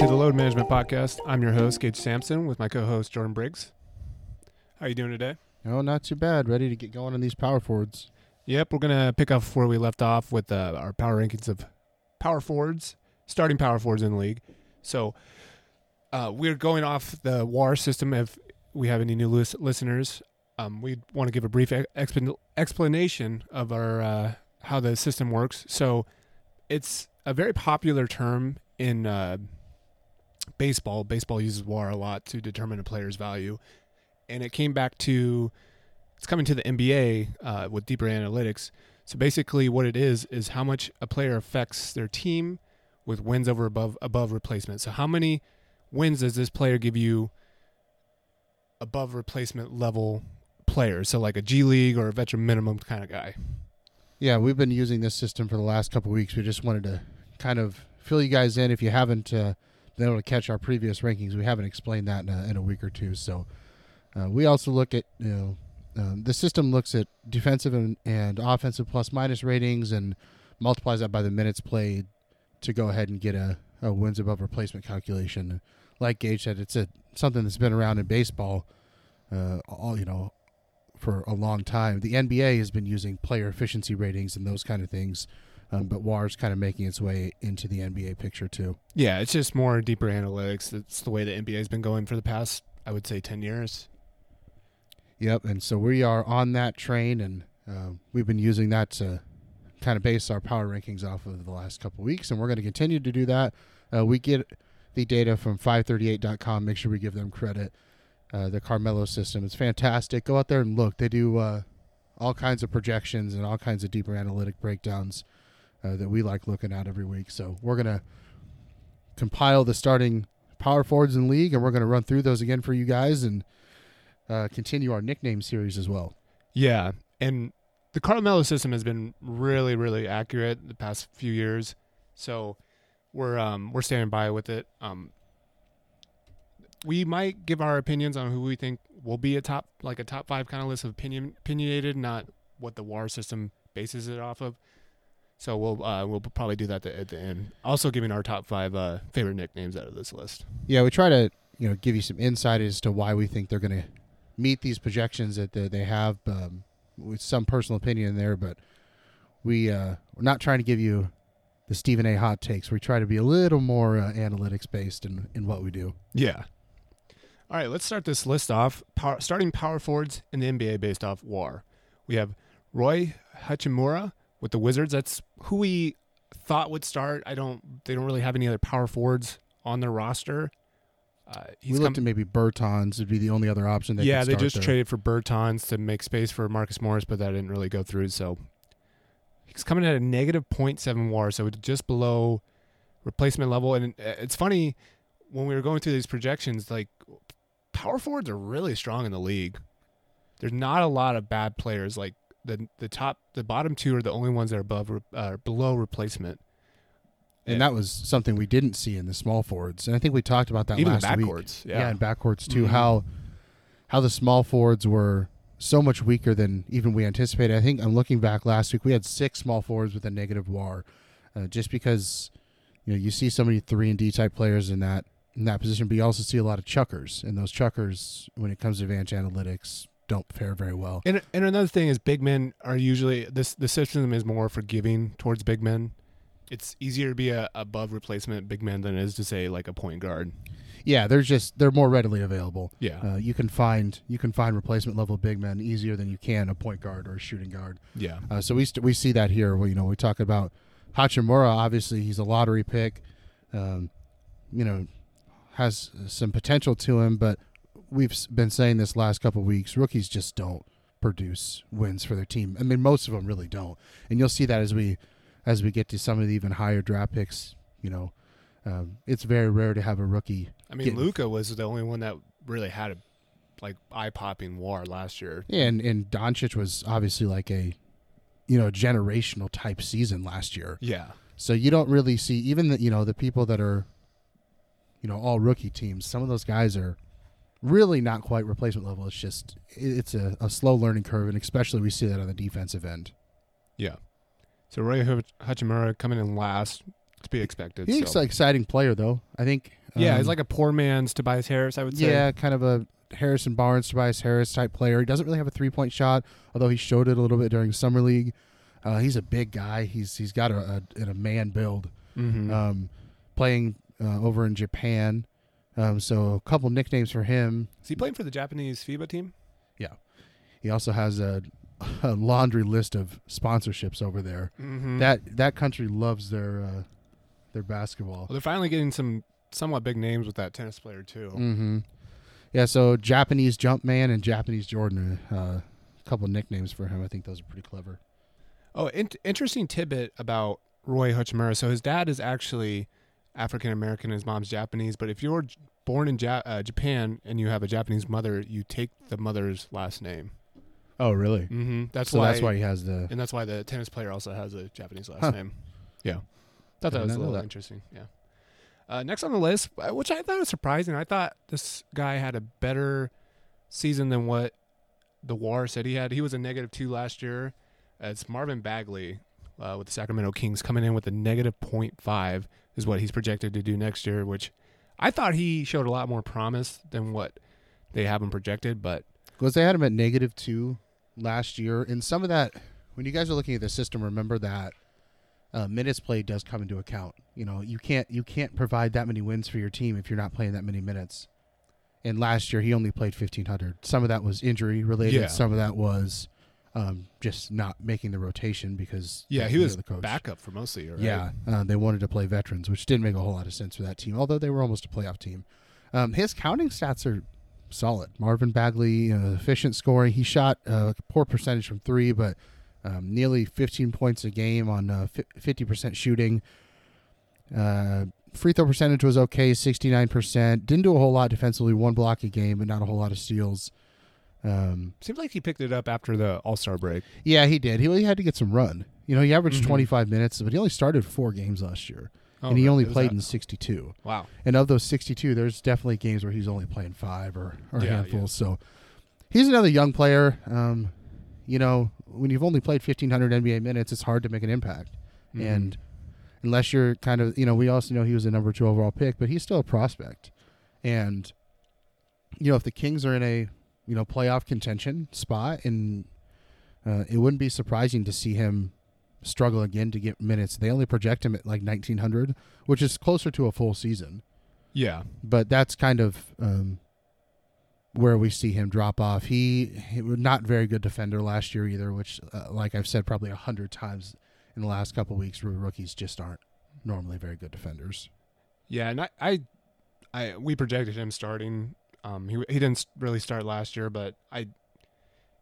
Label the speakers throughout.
Speaker 1: to the Load Management Podcast. I'm your host, Gage Sampson, with my co-host Jordan Briggs. How are you doing today?
Speaker 2: Oh, not too bad. Ready to get going on these power forwards.
Speaker 1: Yep, we're gonna pick up where we left off with uh, our power rankings of power forwards, starting power forwards in the league. So uh, we're going off the WAR system. If we have any new lis- listeners, um, we want to give a brief e- explan- explanation of our uh, how the system works. So it's a very popular term in uh, baseball. Baseball uses WAR a lot to determine a player's value, and it came back to it's coming to the NBA uh, with deeper analytics. So basically, what it is is how much a player affects their team with wins over above above replacement. So how many wins does this player give you above replacement level players? So like a G League or a veteran minimum kind of guy.
Speaker 2: Yeah, we've been using this system for the last couple weeks. We just wanted to kind of fill you guys in. If you haven't uh, been able to catch our previous rankings, we haven't explained that in a, in a week or two. So uh, we also look at you know um, the system looks at defensive and, and offensive plus minus ratings and multiplies that by the minutes played to go ahead and get a, a wins above replacement calculation. Like Gage said, it's a something that's been around in baseball, uh, all you know, for a long time. The NBA has been using player efficiency ratings and those kind of things, um, but WAR is kind of making its way into the NBA picture too.
Speaker 1: Yeah, it's just more deeper analytics. It's the way the NBA has been going for the past, I would say, ten years.
Speaker 2: Yep, and so we are on that train, and uh, we've been using that to kind of base our power rankings off of the last couple weeks, and we're going to continue to do that. Uh, we get the data from 538.com. Make sure we give them credit. Uh, the Carmelo system is fantastic. Go out there and look. They do uh, all kinds of projections and all kinds of deeper analytic breakdowns uh, that we like looking at every week. So we're to compile the starting power forwards in league, and we're to run through those again for you guys and uh, continue our nickname series as well.
Speaker 1: Yeah, and the Carmelo system has been really, really accurate the past few years. So we're um we're standing by with it. Um, we might give our opinions on who we think will be a top like a top five kind of list of opinion opinionated, not what the WAR system bases it off of. So we'll uh, we'll probably do that at the end. Also, giving our top five uh, favorite nicknames out of this list.
Speaker 2: Yeah, we try to you know give you some insight as to why we think they're going to meet these projections that they, they have. Um, with some personal opinion there, but we uh, we're not trying to give you the Stephen A. hot takes. We try to be a little more uh, analytics based in in what we do.
Speaker 1: Yeah. All right, let's start this list off. Power, starting power forwards in the NBA based off WAR. We have Rui Hachimura with the Wizards. That's who we thought would start. I don't. They don't really have any other power forwards on their roster. Uh,
Speaker 2: we looked at maybe Bertans would be the only other option. They
Speaker 1: yeah, they just
Speaker 2: there.
Speaker 1: traded for Bertans to make space for Marcus Morris, but that didn't really go through. So he's coming at a negative 0.7 WAR, so it's just below replacement level. And it's funny when we were going through these projections, like power forwards are really strong in the league. There's not a lot of bad players. Like the the top, the bottom two are the only ones that are above uh, below replacement.
Speaker 2: And yeah. that was something we didn't see in the small forwards. And I think we talked about that
Speaker 1: Even
Speaker 2: last
Speaker 1: backcourts,
Speaker 2: week.
Speaker 1: Yeah.
Speaker 2: yeah, and backwards too.
Speaker 1: Mm-hmm.
Speaker 2: How how the small forwards were so much weaker than even we anticipated. I think I'm looking back last week, we had six small forwards with a negative WAR, uh, just because you know you see so many three and D type players in that in that position, but you also see a lot of chuckers, and those chuckers, when it comes to advanced analytics, don't fare very well.
Speaker 1: And and another thing is, big men are usually this the system is more forgiving towards big men. It's easier to be a above replacement big man than it is to say like a point guard.
Speaker 2: Yeah, they're just they're more readily available.
Speaker 1: Yeah,
Speaker 2: uh, you can find you can find replacement level big men easier than you can a point guard or a shooting guard.
Speaker 1: Yeah.
Speaker 2: Uh, so we st- we see that here. Well, you know, we talk about Hachimura. Obviously, he's a lottery pick. Um, you know, has some potential to him, but we've been saying this last couple weeks. Rookies just don't produce wins for their team. I mean, most of them really don't, and you'll see that as we as we get to some of the even higher draft picks. You know, um, it's very rare to have a rookie.
Speaker 1: I mean, Luka was the only one that really had a like eye popping war last year.
Speaker 2: Yeah, and and Doncic was obviously like a you know generational type season last year.
Speaker 1: Yeah.
Speaker 2: So you don't really see even the you know the people that are you know all rookie teams. Some of those guys are really not quite replacement level. It's just it's a, a slow learning curve, and especially we see that on the defensive end.
Speaker 1: Yeah. So Rui Hu- Hachimura coming in last. to be expected.
Speaker 2: He's
Speaker 1: so.
Speaker 2: an exciting player, though. I think.
Speaker 1: yeah,
Speaker 2: um,
Speaker 1: he's like a poor man's Tobias Harris. I would say.
Speaker 2: yeah, kind of a Harrison Barnes, Tobias Harris type player. He doesn't really have a three point shot, although he showed it a little bit during summer league. Uh, he's a big guy. He's he's got a, a, a man build.
Speaker 1: Mhm.
Speaker 2: Um, playing uh, over in Japan. Um, so a couple nicknames for him.
Speaker 1: Is he playing for the Japanese FIBA team? Yeah.
Speaker 2: He also has a, a laundry list of sponsorships over there.
Speaker 1: Mm-hmm.
Speaker 2: That that country loves their uh, their basketball.
Speaker 1: Well, they're finally getting some somewhat big names with that tennis player too.
Speaker 2: Mm-hmm. Yeah, so Japanese Jumpman and Japanese Jordan, uh, a couple nicknames for him. I think those are pretty clever.
Speaker 1: Oh, in- interesting tidbit about Rui Hachimura. So his dad is actually African American, his mom's Japanese. But if you're born in ja- uh, Japan and you have a Japanese mother, you take the mother's last name.
Speaker 2: Oh, really?
Speaker 1: Mm-hmm. That's
Speaker 2: so
Speaker 1: why.
Speaker 2: that's why he has the.
Speaker 1: and that's why the tennis player also has a Japanese last
Speaker 2: Huh.
Speaker 1: name. Yeah, thought that was a little interesting. Yeah. Uh, next on the list, uh, which I thought was surprising, I thought this guy had a better season than what the War said he had. He was a negative two last year. Uh, it's Marvin Bagley uh, with the Sacramento Kings coming in with a negative point five is what he's projected to do next year. Which I thought he showed a lot more promise than what they have him projected, but
Speaker 2: Because they had him at negative two last year, and some of that, when you guys are looking at the system, remember that uh, minutes played does come into account. You know, you can't you can't provide that many wins for your team if you're not playing that many minutes. And last year he only played fifteen hundred. Some of that was injury related.
Speaker 1: Yeah.
Speaker 2: Some of that was um, just not making the rotation because
Speaker 1: yeah, he was
Speaker 2: the coach.
Speaker 1: backup for most of the year. Right?
Speaker 2: Yeah, uh, they wanted to play veterans, which didn't make a whole lot of sense for that team. Although they were almost a playoff team. Um, his counting stats are solid. Marvin Bagley, uh, efficient scoring. He shot uh, a poor percentage from three, but um, nearly 15 points a game on uh, 50% shooting. Uh, free throw percentage was okay, 69%. Didn't do a whole lot defensively. One block a game, but not a whole lot of steals. Um,
Speaker 1: Seems like he picked it up after the All Star break.
Speaker 2: yeah, he did. He, he had to get some run. You know, he averaged
Speaker 1: Mhm.
Speaker 2: 25 minutes, but he only started four games last year,
Speaker 1: Oh,
Speaker 2: and he only
Speaker 1: it was
Speaker 2: played
Speaker 1: that-
Speaker 2: in 62.
Speaker 1: Wow.
Speaker 2: And of those 62, there's definitely games where he's only playing five or, or a
Speaker 1: Yeah,
Speaker 2: handful.
Speaker 1: yeah.
Speaker 2: So he's another young player. Um, you know, when you've only played 1,500 NBA minutes, it's hard to make an impact.
Speaker 1: Mhm.
Speaker 2: And unless you're kind of, you know, we also know he was a number two overall pick, but he's still a prospect. And, you know, if the Kings are in a, you know, playoff contention spot, and uh, it wouldn't be surprising to see him struggle again to get minutes. They only project him at like 1,900, which is closer to a full season
Speaker 1: yeah,
Speaker 2: but that's kind of um, where we see him drop off. He, he was not very good defender last year either, which, uh, like I've said probably a hundred times in the last couple of weeks, rookies just aren't normally very good defenders.
Speaker 1: yeah, and I, I, I we projected him starting. Um, he he didn't really start last year, but I,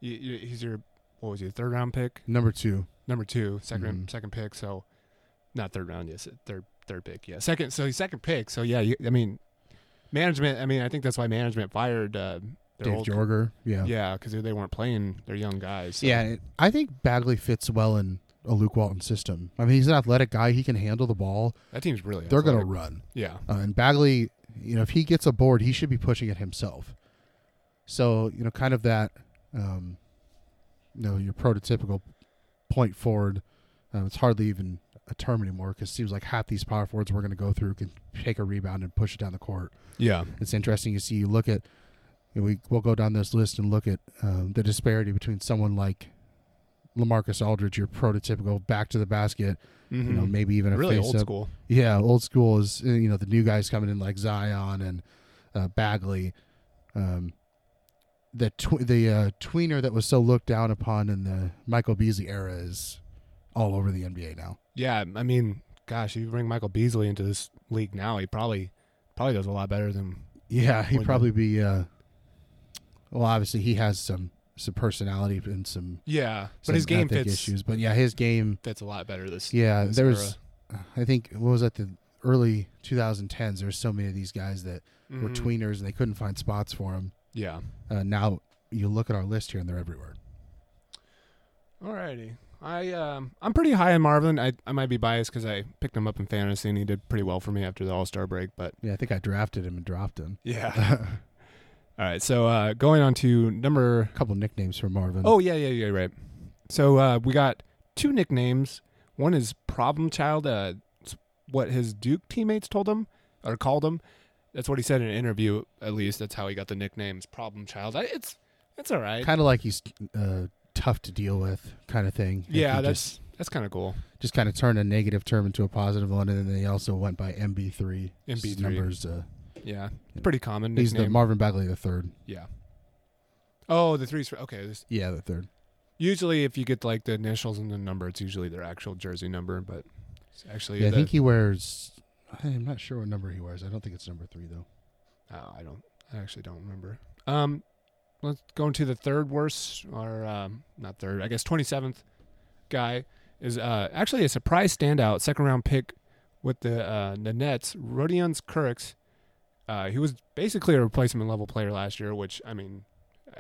Speaker 1: he's your what was he third round pick,
Speaker 2: Number two,
Speaker 1: number two, second
Speaker 2: Mhm.
Speaker 1: second pick. So, not third round, yes, third third pick, yeah, second. So he's second pick. So yeah, you, I mean, management. I mean, I think that's why management fired uh,
Speaker 2: Dave
Speaker 1: old,
Speaker 2: Joerger, yeah,
Speaker 1: Yeah, because they weren't playing their young guys. So.
Speaker 2: yeah. it- I think Bagley fits well in a Luke Walton system. I mean, he's an athletic guy; he can handle the ball.
Speaker 1: that team's really.
Speaker 2: They're going to run.
Speaker 1: Yeah,
Speaker 2: Uh, and Bagley, you know, if he gets a board, he should be pushing it himself. So, you know, kind of that, um, you know, your prototypical point forward. Um, it's hardly even a term anymore because it seems like half these power forwards we're going to go through can take a rebound and push it down the court.
Speaker 1: yeah,
Speaker 2: It's interesting to see. You look at, you know, we we'll go down this list and look at um, the disparity between someone like LaMarcus Aldridge, your prototypical back to the basket, you know,
Speaker 1: Mhm.
Speaker 2: maybe even a
Speaker 1: really
Speaker 2: face
Speaker 1: old
Speaker 2: up
Speaker 1: school.
Speaker 2: yeah, old school is uh, you know the new guys coming in like Zion and uh, Bagley. Um, the tw- the uh, tweener that was so looked down upon in the Michael Beasley era is all over the NBA now.
Speaker 1: Yeah, I mean, gosh, if you bring Michael Beasley into this league now, he probably probably does a lot better than.
Speaker 2: Yeah, he'd probably be. Uh, well, obviously he has some some personality and some,
Speaker 1: Yeah,
Speaker 2: some
Speaker 1: but his game fits
Speaker 2: issues. But yeah, his game.
Speaker 1: fits a lot better this.
Speaker 2: Yeah,
Speaker 1: this
Speaker 2: there
Speaker 1: era.
Speaker 2: was. I think what was that the early 2010s. There There's so many of these guys that were
Speaker 1: Mhm.
Speaker 2: tweeners and they couldn't find spots for them.
Speaker 1: Yeah.
Speaker 2: Uh, now you look at our list here and they're everywhere.
Speaker 1: Alrighty. I um I'm pretty high on Marvin. I I might be biased because I picked him up in fantasy and he did pretty well for me after the All Star break. But
Speaker 2: Yeah, I think I drafted him and dropped him.
Speaker 1: yeah. All right. So uh, going on to number
Speaker 2: A couple nicknames for Marvin.
Speaker 1: Oh yeah, yeah, yeah, right. So uh, we got two nicknames. One is Problem Child. Uh, it's what his Duke teammates told him or called him. That's what he said in an interview. At least that's how he got the nicknames "Problem Child." I, it's it's all right.
Speaker 2: Kind of like he's uh, tough to deal with, kind of thing.
Speaker 1: Yeah, that's
Speaker 2: just,
Speaker 1: that's kind of cool.
Speaker 2: just kind of turned a negative term into a positive one, and then they also went by MB3.
Speaker 1: MB3.
Speaker 2: numbers. Uh,
Speaker 1: Yeah, pretty common.
Speaker 2: he's the. Marvin Bagley the third.
Speaker 1: yeah. Oh, the threes. Okay. This,
Speaker 2: Yeah, the third.
Speaker 1: usually, if you get like the initials and the number, it's usually their actual jersey number. But it's actually,
Speaker 2: Yeah, I think he wears. I'm not sure what number he wears. I don't think it's number three though.
Speaker 1: Oh, I don't. I actually don't remember. Um, let's go into the third worst, or um, not third. I guess twenty seventh guy is uh actually a surprise standout, second round pick with the uh the Nets. Rodions Kurucs. Uh, he was basically a replacement level player last year, which I mean,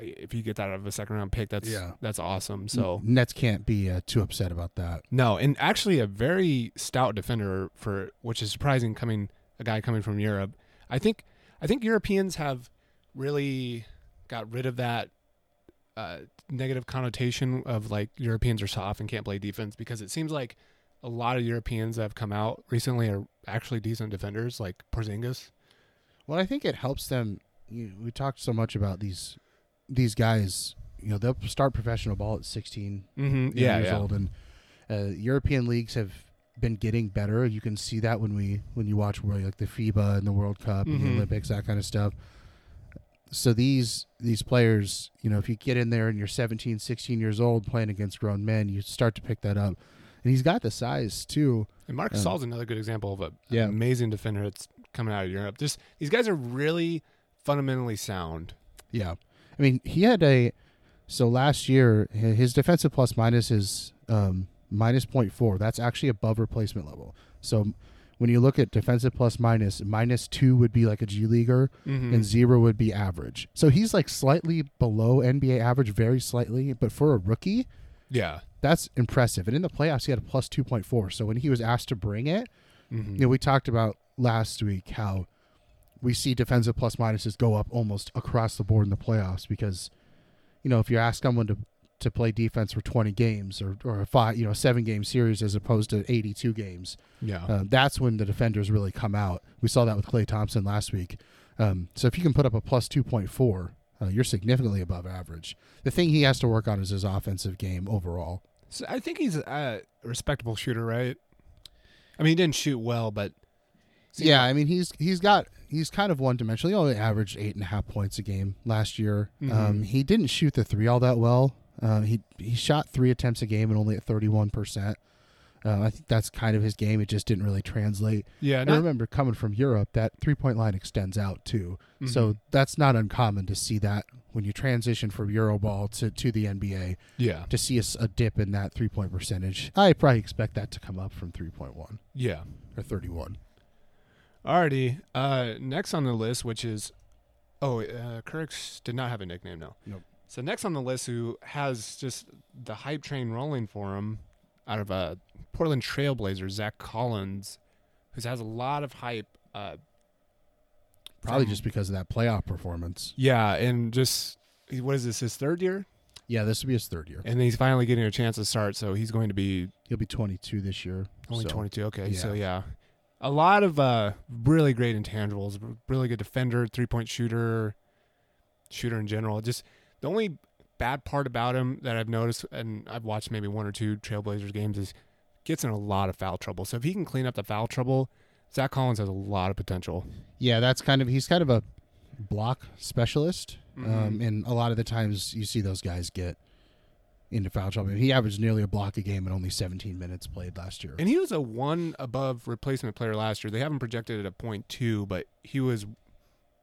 Speaker 1: if you get that out of a second round pick, that's
Speaker 2: Yeah.
Speaker 1: that's awesome. So
Speaker 2: Nets can't be uh, too upset about that.
Speaker 1: no, and actually a very stout defender for which is surprising coming a guy coming from Europe. I think I think Europeans have really got rid of that uh, negative connotation of like Europeans are soft and can't play defense because it seems like a lot of Europeans that have come out recently are actually decent defenders, like Porzingis.
Speaker 2: Well, I think it helps them. You, we talked so much about these these guys. You know, they'll start professional ball at 16
Speaker 1: Mm-hmm.
Speaker 2: years old, and uh, European leagues have been getting better. You can see that when we when you watch like the FIBA and the World Cup and
Speaker 1: Mhm.
Speaker 2: the Olympics, that kind of stuff. So these these players, you know, if you get in there and you're 17, 16 years old playing against grown men, you start to pick that up. And he's got the size too.
Speaker 1: And Mark
Speaker 2: Yeah.
Speaker 1: Gasol's another good example of a
Speaker 2: Yeah.
Speaker 1: amazing defender that's coming out of Europe. Just these guys are really fundamentally sound.
Speaker 2: Yeah. I mean, he had a so last year his defensive plus minus is um minus 0.4. That's actually above replacement level. So when you look at defensive plus minus, minus 2 would be like a G leaguer
Speaker 1: Mm-hmm.
Speaker 2: and 0 would be average. So he's like slightly below NBA average, very slightly, but for a rookie,
Speaker 1: yeah.
Speaker 2: that's impressive. And in the playoffs he had a plus 2.4. So when he was asked to bring it,
Speaker 1: Mm-hmm.
Speaker 2: you know, we talked about last week how we see defensive plus minuses go up almost across the board in the playoffs because, you know, if you ask someone to to play defense for 20 games or, or a five, you know, seven game series as opposed to 82 games,
Speaker 1: Yeah.
Speaker 2: uh, that's when the defenders really come out. We saw that with Klay Thompson last week. Um, so if you can put up a plus 2.4, uh, you're significantly above average. The thing he has to work on is his offensive game overall.
Speaker 1: So I think he's a respectable shooter, right? I mean, he didn't shoot well, but
Speaker 2: Yeah, I mean he's he's got he's kind of one dimensional. He only averaged eight and a half points a game last year.
Speaker 1: Mhm.
Speaker 2: Um, he didn't shoot the three all that well. Uh, he he shot three attempts a game and only at thirty one percent. Uh, I think that's kind of his game. It just didn't really translate.
Speaker 1: yeah,
Speaker 2: And I remember coming from Europe, that three point line extends out too. So
Speaker 1: Mhm.
Speaker 2: that's not uncommon to see that when you transition from Euroball to, to the NBA
Speaker 1: yeah,
Speaker 2: to see a dip in that three point percentage. I probably expect that to come up from three point one
Speaker 1: yeah.
Speaker 2: or thirty one.
Speaker 1: Alrighty. Uh, next on the list, which is, oh, uh, Kirks did not have a nickname. No.
Speaker 2: Nope.
Speaker 1: So next on the list, who has just the hype train rolling for him, out of uh, Portland Trailblazers, Zach Collins, who has a lot of hype. Uh,
Speaker 2: Probably
Speaker 1: from-
Speaker 2: just because of that playoff performance.
Speaker 1: yeah, and just what is this? His third year,
Speaker 2: Yeah, this will be his third year.
Speaker 1: and he's finally getting a chance to start. So he's going to be
Speaker 2: He'll be 22 this year.
Speaker 1: Only
Speaker 2: so-
Speaker 1: 22. Okay. So,
Speaker 2: yeah.
Speaker 1: A lot of uh, really great intangibles. Really good defender, three point shooter, shooter in general. Just the only bad part about him that I've noticed, and I've watched maybe one or two Trailblazers games, is gets in a lot of foul trouble. So if he can clean up the foul trouble, Zach Collins has a lot of potential.
Speaker 2: Yeah, that's kind of he's kind of a block specialist, um,
Speaker 1: Mhm.
Speaker 2: and a lot of the times you see those guys get into foul trouble. He averaged nearly a block a game and only 17 minutes played last year.
Speaker 1: And he was a one above replacement player last year. They haven't projected it at point two, but he was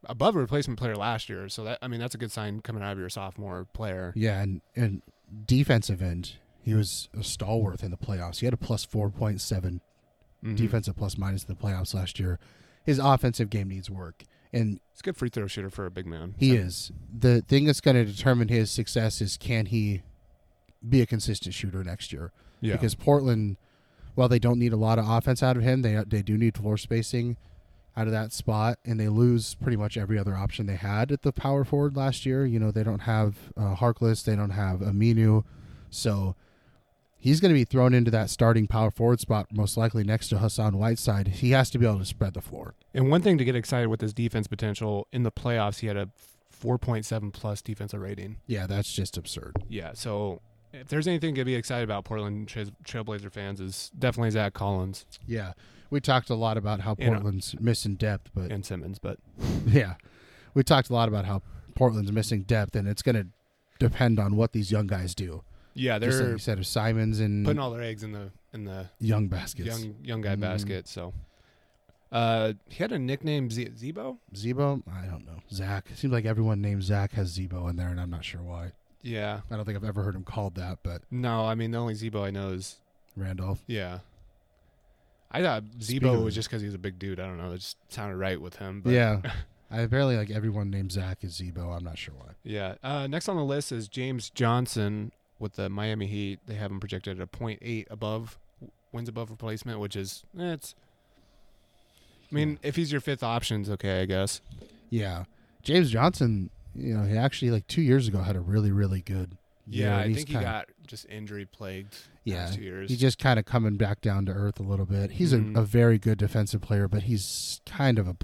Speaker 1: above a replacement player last year. So that I mean that's a good sign coming out of your sophomore player.
Speaker 2: yeah, and and defensive end, he was a stalwart in the playoffs. He had a plus 4.7
Speaker 1: Mhm.
Speaker 2: defensive plus minus in the playoffs last year. His offensive game needs work, and
Speaker 1: He's a good free throw shooter for a big man.
Speaker 2: He
Speaker 1: So-
Speaker 2: is. The thing that's going to determine his success is can he be a consistent shooter next year?
Speaker 1: Yeah.
Speaker 2: Because Portland, while they don't need a lot of offense out of him, they they do need floor spacing out of that spot, and they lose pretty much every other option they had at the power forward last year. You know, they don't have uh, Harkless, they don't have Aminu, so he's going to be thrown into that starting power forward spot, most likely next to Hassan Whiteside. He has to be able to spread the floor.
Speaker 1: And one thing to get excited with his defense potential in the playoffs, he had a 4.7 plus defensive rating.
Speaker 2: Yeah, that's just absurd.
Speaker 1: Yeah, so if there's anything to be excited about, Portland Trail- Trailblazer fans is definitely Zach Collins
Speaker 2: Yeah, we talked a lot about how. Portland's missing depth, but
Speaker 1: and Simons, but
Speaker 2: yeah, we talked a lot about how Portland's missing depth, and it's going to depend on what these young guys do.
Speaker 1: yeah,
Speaker 2: Just like
Speaker 1: they're
Speaker 2: you said of Simons and
Speaker 1: putting all their eggs in the in the
Speaker 2: young baskets.
Speaker 1: young young guy
Speaker 2: Mhm.
Speaker 1: basket. So, uh, he had a nickname Z- Z-Bo.
Speaker 2: Z-Bo, I don't know. Zach. It seems like everyone named Zach has Z-Bo in there, and I'm not sure why.
Speaker 1: Yeah,
Speaker 2: I don't think I've ever heard him called that, but
Speaker 1: no, I mean the only Z-Bo I know is
Speaker 2: Randolph.
Speaker 1: yeah. I thought Z-Bo
Speaker 2: of-
Speaker 1: was just because he's a big dude. I don't know. It just sounded right with him. But
Speaker 2: yeah. I apparently like everyone named Zach is Z-Bo. I'm not sure why.
Speaker 1: Yeah. Uh, next on the list is James Johnson with the Miami Heat. They have him projected at a .8 above wins above replacement, which is eh, it's. I mean, if he's your fifth option, it's okay, I guess.
Speaker 2: Yeah. James Johnson, you know, he actually like two years ago had a really, really good year,
Speaker 1: Yeah, I
Speaker 2: he's
Speaker 1: think he
Speaker 2: kinda-
Speaker 1: got just injury plagued.
Speaker 2: Yeah,
Speaker 1: last two years.
Speaker 2: He's just kind of coming back down to earth a little bit. He's
Speaker 1: Mhm.
Speaker 2: a, a very good defensive player, but he's kind of a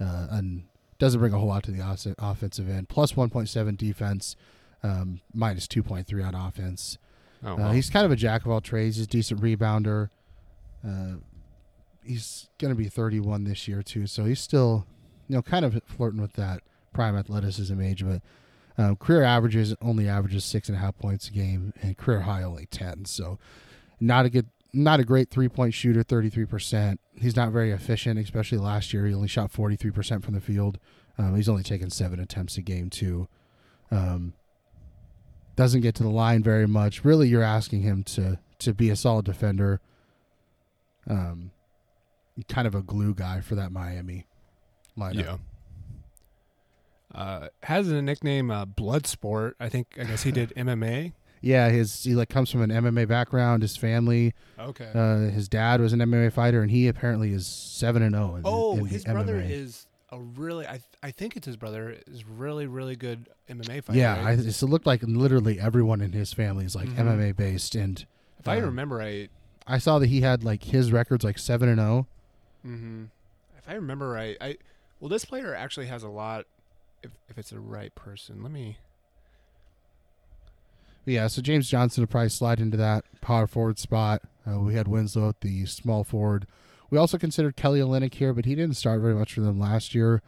Speaker 2: uh, an, doesn't bring a whole lot to the off- offensive end. Plus 1.7 defense, um, minus 2.3 on offense.
Speaker 1: oh,
Speaker 2: Uh, he's kind of a jack of all trades. He's a decent rebounder. Uh, he's going to be 31 this year too, so he's still, you know, kind of flirting with that prime athleticism age. But uh, career averages only averages six and a half points a game, and career high only 10. So not a good, not a great three point shooter. 33 percent. He's not very efficient, especially last year. He only shot 43 percent from the field. Um, he's only taken seven attempts a game too. Um, doesn't get to the line very much. Really, you're asking him to to be a solid defender. Um, kind of a glue guy for that Miami lineup.
Speaker 1: yeah. Uh, has a nickname uh, Bloodsport. I think. I guess he did MMA.
Speaker 2: Yeah, his he like comes from an MMA background. His family,
Speaker 1: Okay.
Speaker 2: uh, his dad was an MMA fighter, and he apparently is seven and zero.
Speaker 1: oh,
Speaker 2: in the
Speaker 1: his brother
Speaker 2: MMA.
Speaker 1: is a really. I I think it's his brother is really really good MMA fighter.
Speaker 2: Yeah, I,
Speaker 1: right?
Speaker 2: it looked like literally everyone in his family is like
Speaker 1: Mhm.
Speaker 2: MMA based, and
Speaker 1: if I
Speaker 2: um,
Speaker 1: remember right.
Speaker 2: I saw that he had like his records like seven and oh. zero.
Speaker 1: Mm-hmm. If I remember right, I well, this player actually has a lot. If if it's the right person, let me.
Speaker 2: Yeah, so James Johnson will probably slide into that power forward spot. Uh, we had Winslow at the small forward. We also considered Kelly Olynyk here, but he didn't start very much for them last year.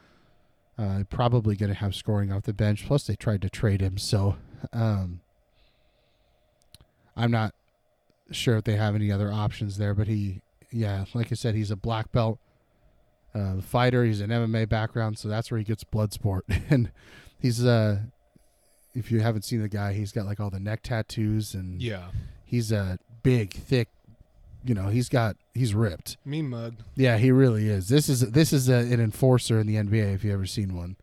Speaker 2: Uh, probably going to have scoring off the bench. Plus, they tried to trade him, so um, I'm not sure if they have any other options there. But he, yeah, like I said, he's a black belt uh, fighter. He's an MMA background, so that's where he gets blood sport. and he's uh, if you haven't seen the guy, he's got like all the neck tattoos, and
Speaker 1: Yeah,
Speaker 2: he's a big, thick. You know, he's got he's ripped.
Speaker 1: mean mug.
Speaker 2: Yeah, he really is. This is this is a, an enforcer in the NBA if you ever seen one.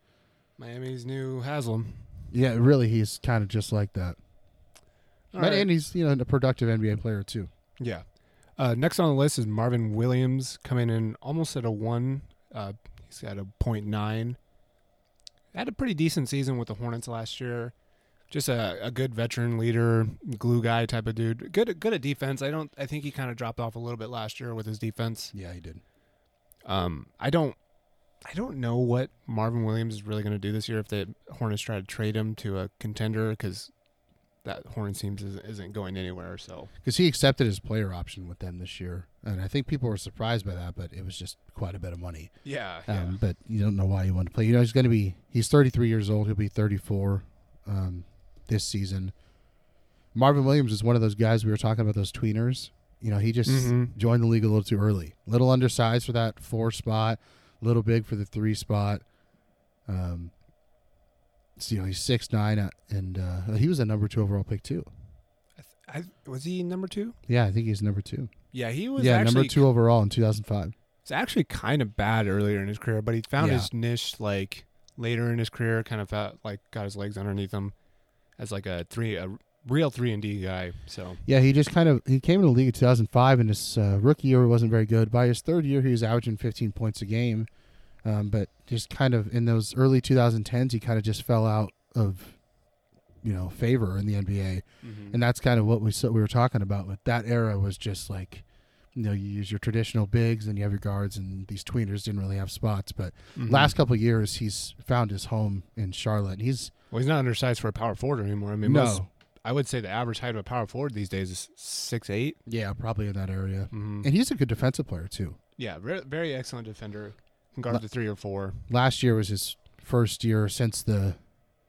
Speaker 1: Miami's new Haslem.
Speaker 2: Yeah, really, he's kind of just like that.
Speaker 1: All
Speaker 2: But
Speaker 1: right.
Speaker 2: and he's you know a productive NBA player too.
Speaker 1: Yeah. Uh, next on the list is Marvin Williams coming in almost at a one. Uh, he's got a point nine. Had a pretty decent season with the Hornets last year. Just a, a good veteran leader, glue guy type of dude. Good good at defense. I don't. I think he kind of dropped off a little bit last year with his defense.
Speaker 2: Yeah, he did.
Speaker 1: Um, I don't. I don't know what Marvin Williams is really going to do this year if the Hornets try to trade him to a contender because that Horn seems isn't, going anywhere. So
Speaker 2: Because he accepted his player option with them this year, and I think people were surprised by that. But it was just quite a bit of money.
Speaker 1: yeah,
Speaker 2: Um, But you don't know why he wanted to play. You know, he's going to be he's 33 years old. He'll be 34 um, this season. Marvin Williams is one of those guys we were talking about those tweeners. You know, he just
Speaker 1: Mhm.
Speaker 2: joined the league a little too early. Little undersized for that four spot, little big for the three spot. Um, so, you know, he's six nine, and uh, he was a number two overall pick too.
Speaker 1: I, th- I was he number two?
Speaker 2: Yeah, I think he's number two.
Speaker 1: Yeah, he was.
Speaker 2: yeah,
Speaker 1: actually,
Speaker 2: number two overall in 2005.
Speaker 1: It's actually kind of bad earlier in his career, but he found
Speaker 2: Yeah.
Speaker 1: his niche like later in his career. Kind of felt like got his legs underneath him as like a three, a real three and D guy. So
Speaker 2: Yeah, he just kind of he came in the league in 2005, and his uh, rookie year wasn't very good. By his third year, he was averaging 15 points a game, um, but just kind of in those early 2010s, he kind of just fell out of you know favor in the NBA. and that's kind of what we so we were talking about. With that era was just like, you know, you use your traditional bigs, and you have your guards, and these tweeners didn't really have spots. But
Speaker 1: Mhm.
Speaker 2: last couple of years, he's found his home in Charlotte. And he's
Speaker 1: well, he's not undersized for a power forward anymore. I mean,
Speaker 2: no,
Speaker 1: most, I would say the average height of a power forward these days is six eight.
Speaker 2: yeah, probably in that area.
Speaker 1: Mm-hmm.
Speaker 2: And he's a good defensive player too.
Speaker 1: Yeah, very excellent defender. Guard the three or four.
Speaker 2: Last year was his first year since the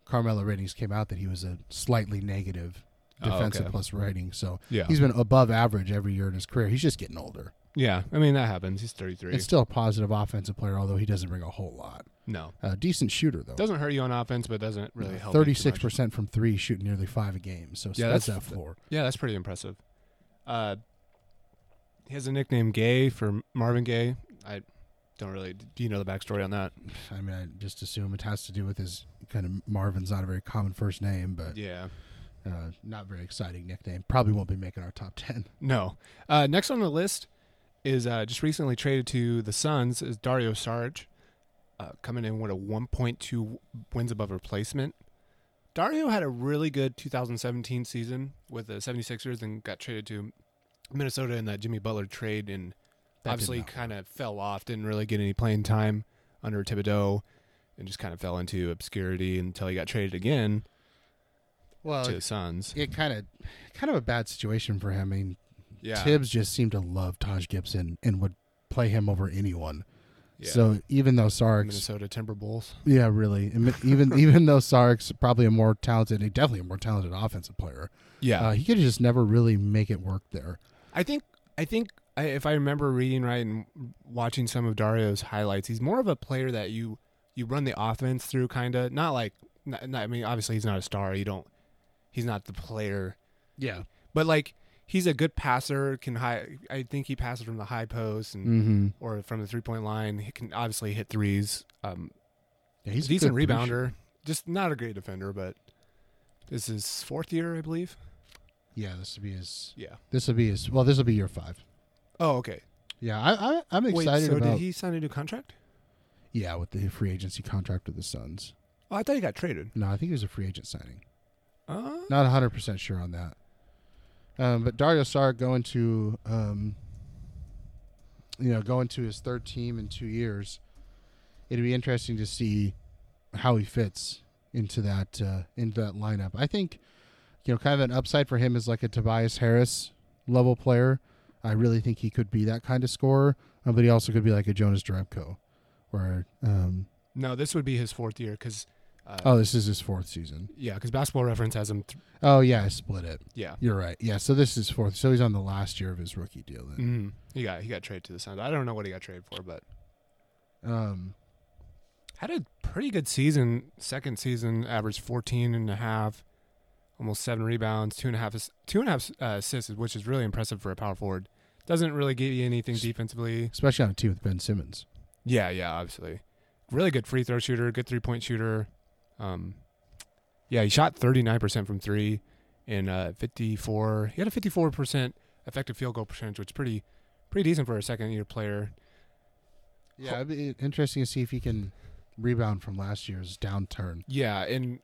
Speaker 2: Carmelo ratings came out that he was a slightly negative
Speaker 1: Oh,
Speaker 2: defensive
Speaker 1: okay.
Speaker 2: plus rating. So
Speaker 1: Yeah,
Speaker 2: he's been above average every year in his career. He's just getting older.
Speaker 1: yeah. I mean that happens. He's thirty three.
Speaker 2: It's still a positive offensive player, although he doesn't bring a whole lot.
Speaker 1: No,
Speaker 2: A decent shooter though.
Speaker 1: doesn't hurt you on offense, but doesn't really help.
Speaker 2: Thirty-six percent from three, shooting nearly five a game. So
Speaker 1: Yeah,
Speaker 2: that's
Speaker 1: that's-
Speaker 2: that floor.
Speaker 1: Yeah, that's pretty impressive. Uh, he has a nickname Gay for Marvin Gaye. I don't really. Do you know the backstory on that?
Speaker 2: I mean, I just assume it has to do with his kind of Marvin's not a very common first name, but
Speaker 1: Yeah.
Speaker 2: uh, not very exciting nickname. Probably won't be making our top ten.
Speaker 1: No. Uh, next on the list is uh, just recently traded to the Suns is Dario Saric, uh, coming in with a 1.2 wins above replacement. Dario had a really good 2017 season with the 76ers and got traded to Minnesota in that Jimmy Butler trade and
Speaker 2: That
Speaker 1: obviously kind of fell off, didn't really get any playing time under Thibodeau and just kind of fell into obscurity until he got traded again
Speaker 2: Well,
Speaker 1: to the Suns.
Speaker 2: it kind of kind of a bad situation for him. I mean,
Speaker 1: Yeah.
Speaker 2: Thibs just seemed to love Taj Gibson and would play him over anyone.
Speaker 1: yeah.
Speaker 2: So even though Sark's,
Speaker 1: Minnesota Timberwolves.
Speaker 2: yeah, really, even even though Sark's probably a more talented, definitely a more talented offensive player,
Speaker 1: Yeah.
Speaker 2: uh, he could just never really make it work there.
Speaker 1: I think I think I, if I remember reading right and watching some of Dario's highlights, he's more of a player that you you run the offense through, kind of. Not like, not, not- I mean, obviously he's not a star. You don't. He's not the player,
Speaker 2: Yeah.
Speaker 1: but like he's a good passer. Can high. I think he passes from the high post and
Speaker 2: Mm-hmm.
Speaker 1: or from the three point line. He can obviously hit threes. Um,
Speaker 2: Yeah,
Speaker 1: he's
Speaker 2: he's
Speaker 1: a
Speaker 2: a
Speaker 1: decent
Speaker 2: good
Speaker 1: rebounder. Just not a great defender, but this is fourth year, I believe.
Speaker 2: Yeah, this would be his.
Speaker 1: Yeah.
Speaker 2: This would be his. Well, this will be year five.
Speaker 1: Oh, okay.
Speaker 2: Yeah, I, I I'm
Speaker 1: Wait,
Speaker 2: excited
Speaker 1: so
Speaker 2: about.
Speaker 1: did he sign a new contract?
Speaker 2: Yeah, with the free agency contract with the Suns.
Speaker 1: Oh, I thought he got traded.
Speaker 2: No, I think it was a free agent signing.
Speaker 1: Uh,
Speaker 2: Not 100 percent sure on that. Um, but Dario Saric going to, um, you know, going to his third team in two years. It'd be interesting to see how he fits into that uh, into that lineup. I think, you know, kind of an upside for him is like a Tobias Harris level player. I really think he could be that kind of scorer, uh, but he also could be like a Jonas Jerebko, where um,
Speaker 1: No, this would be his fourth year because. Uh,
Speaker 2: oh, this is his fourth season.
Speaker 1: yeah, because Basketball Reference has him. Th-
Speaker 2: Oh yeah, I split it.
Speaker 1: yeah,
Speaker 2: You're right. Yeah, so this is fourth. So he's on the last year of his rookie deal then.
Speaker 1: mm he got he got traded to the Suns. I don't know what he got traded for, but
Speaker 2: Um,
Speaker 1: had a pretty good season. Second season, averaged 14 and a half, almost seven rebounds, two and a half two and a half uh, assists, which is really impressive for a power forward. Doesn't really give you anything defensively.
Speaker 2: especially on a team with Ben Simmons.
Speaker 1: Yeah, yeah, obviously. Really good free throw shooter, good three point shooter. Um, yeah, he shot 39% from three and uh, 54. He had a 54% effective field goal percentage, which is pretty, pretty decent for a second year player.
Speaker 2: Yeah, it'd be interesting to see if he can rebound from last year's downturn.
Speaker 1: Yeah, and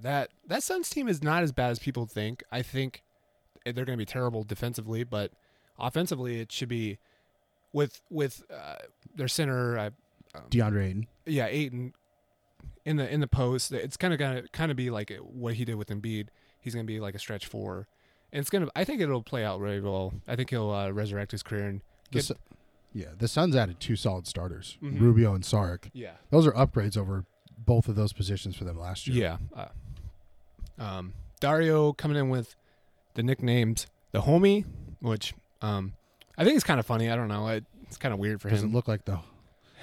Speaker 1: that that Suns team is not as bad as people think. I think they're going to be terrible defensively, but offensively it should be with with uh, their center. Uh, um,
Speaker 2: DeAndre Ayton.
Speaker 1: yeah, Ayton in the in the post. It's kind of gonna kind of be like what he did with Embiid. He's gonna be like a stretch four, and it's gonna. I think it'll play out really well. I think he'll uh, resurrect his career and get.
Speaker 2: Su- yeah, the Suns added two solid starters,
Speaker 1: Mhm.
Speaker 2: Rubio and Sark.
Speaker 1: yeah,
Speaker 2: Those are upgrades over both of those positions for them last year.
Speaker 1: yeah. Uh, um, Dario coming in with the nicknames the homie, which um, I think it's kind of funny. I don't know. It, it's kind of weird for
Speaker 2: doesn't
Speaker 1: him.
Speaker 2: look like the.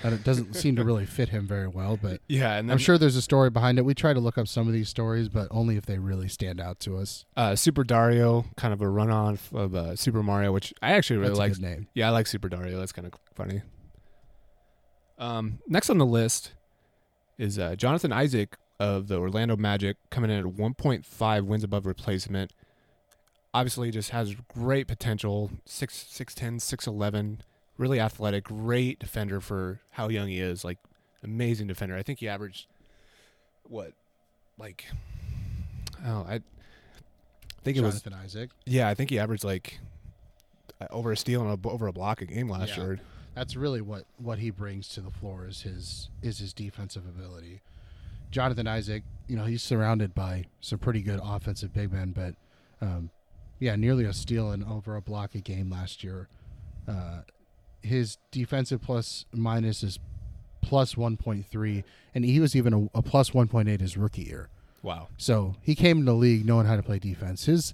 Speaker 2: And it doesn't seem to really fit him very well, but
Speaker 1: yeah, and then
Speaker 2: I'm sure there's a story behind it. We try to look up some of these stories, but only if they really stand out to us.
Speaker 1: uh, Super Dario, kind of a run on of uh, Super Mario, which I actually really like.
Speaker 2: name.
Speaker 1: Yeah, I like Super Dario. That's kind of funny. Um, next on the list is uh, Jonathan Isaac of the Orlando Magic, coming in at 1.5 wins above replacement. Obviously, just has great potential. 6, 6'10", 6'11", really athletic, great defender for how young he is. Like, amazing defender. I think he averaged, what, like, oh, I think it was
Speaker 2: Jonathan Isaac.
Speaker 1: yeah. I think he averaged like uh, over a steal and a, over a block a game last
Speaker 2: Yeah.
Speaker 1: year.
Speaker 2: That's really what what he brings to the floor is his is his defensive ability. Jonathan Isaac, you know, he's surrounded by some pretty good offensive big men, but um, yeah, nearly a steal and over a block a game last year. Uh, his defensive plus minus is plus 1.3, and he was even a, a plus 1.8 his rookie year.
Speaker 1: Wow.
Speaker 2: So he came in the league knowing how to play defense. His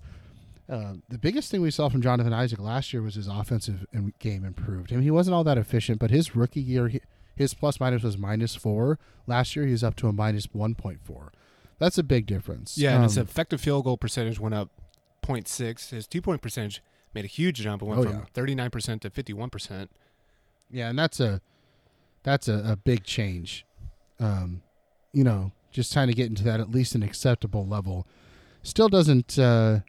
Speaker 2: uh, the biggest thing we saw from Jonathan Isaac last year was his offensive game improved. I mean, he wasn't all that efficient, but his rookie year, he, his plus minus was minus four. Last year, he was up to a minus one point four. That's a big difference.
Speaker 1: Yeah, and his
Speaker 2: Um,
Speaker 1: effective field goal percentage went up 0.6. His two point percentage made a huge jump. It went
Speaker 2: Oh,
Speaker 1: from 39% to 51%.
Speaker 2: yeah, and that's a that's a, a big change. Um, you know, just trying to get into that at least an acceptable level. Still doesn't. Uh,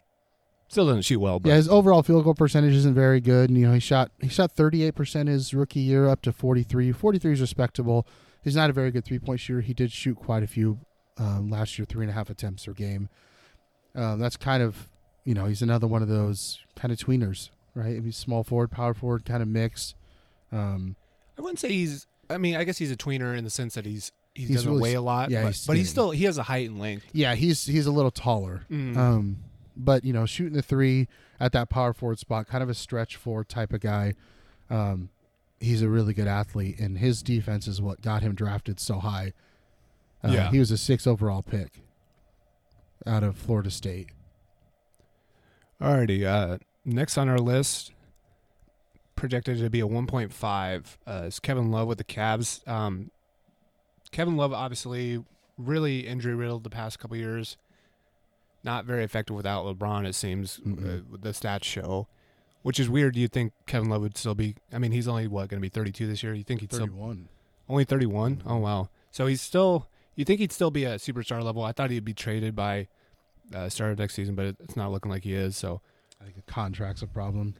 Speaker 1: Still doesn't shoot well, but
Speaker 2: Yeah, his overall field goal percentage isn't very good. And, you know, he shot he shot 38% his rookie year up to 43. 43 is respectable. He's not a very good three point shooter. He did shoot quite a few um, last year, three and a half attempts per game. Um, that's kind of, you know, he's another one of those kind of tweeners, right? I mean, small forward, power forward, kind of mixed. Um,
Speaker 1: I wouldn't say he's. I mean, I guess he's a tweener in the sense that he's he
Speaker 2: He's
Speaker 1: doesn't
Speaker 2: really
Speaker 1: weigh a lot.
Speaker 2: yeah,
Speaker 1: but,
Speaker 2: he's
Speaker 1: but he's still he has a height and length.
Speaker 2: yeah, he's he's a little taller.
Speaker 1: Mm.
Speaker 2: Um, but you know, shooting the three at that power forward spot, kind of a stretch forward type of guy. Um, he's a really good athlete, and his defense is what got him drafted so high. Uh,
Speaker 1: Yeah.
Speaker 2: he was a six overall pick out of Florida State.
Speaker 1: Alrighty. Uh, next on our list, projected to be a 1.5, uh, is Kevin Love with the Cavs. Um, Kevin Love, obviously, really injury riddled the past couple years. Not very effective without LeBron, it seems.
Speaker 2: Mm-mm.
Speaker 1: Uh, the stats show, which is weird. Do you think Kevin Love would still be? I mean, he's only what going to be 32 this year. You think he'd still
Speaker 2: Thirty-one.
Speaker 1: only 31? Oh wow. So he's still. You think he'd still be a superstar level? I thought he'd be traded by uh, start of next season, but it- it's not looking like he is. So
Speaker 2: I think the contract's a problem.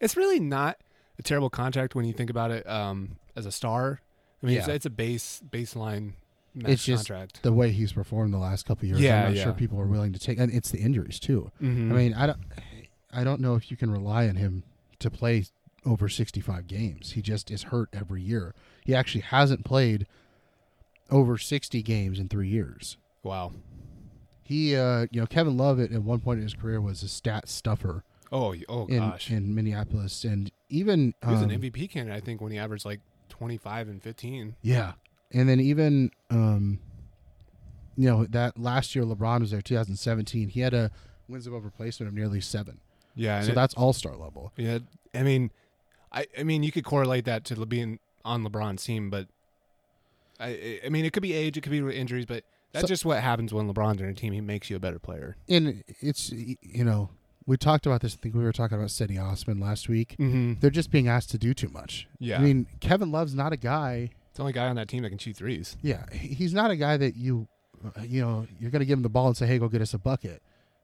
Speaker 1: it's really not a terrible contract when you think about it um, as a star. I mean, it's,
Speaker 2: Yeah.
Speaker 1: it's a base baseline
Speaker 2: It's just-
Speaker 1: contract.
Speaker 2: The way he's performed the last couple of years,
Speaker 1: Yeah,
Speaker 2: I'm not
Speaker 1: yeah.
Speaker 2: sure people are willing to take. And it's the injuries too.
Speaker 1: Mhm.
Speaker 2: I mean, I don't, I don't know if you can rely on him to play over 65 games. He just is hurt every year. He actually hasn't played over 60 games in three years.
Speaker 1: wow.
Speaker 2: He, uh, you know, Kevin Love at, at one point in his career was a stat stuffer
Speaker 1: Oh, oh
Speaker 2: in,
Speaker 1: gosh.
Speaker 2: in Minneapolis, and even
Speaker 1: he was
Speaker 2: um,
Speaker 1: an MVP candidate, I think, when he averaged like 25 and 15.
Speaker 2: Yeah, and then even um, you know that last year LeBron was there, 2017. He had a wins above replacement of nearly seven,
Speaker 1: Yeah.
Speaker 2: so
Speaker 1: it-
Speaker 2: that's All Star level.
Speaker 1: Yeah, I mean, I I mean, you could correlate that to being on LeBron's team, but I I- I mean, it could be age, it could be injuries, but that's
Speaker 2: So-
Speaker 1: just what happens when LeBron's on a team. He makes you a better player.
Speaker 2: and it's you know we talked about this. I think we were talking about Cedi Osman last week.
Speaker 1: Mm-hmm.
Speaker 2: They're just being asked to do too much.
Speaker 1: Yeah,
Speaker 2: I mean, Kevin Love's not a guy.
Speaker 1: it's the only guy on that team that can shoot threes.
Speaker 2: Yeah, he's not a guy that you, uh, you know, you're going to give him the ball and say, "Hey, go get us a bucket."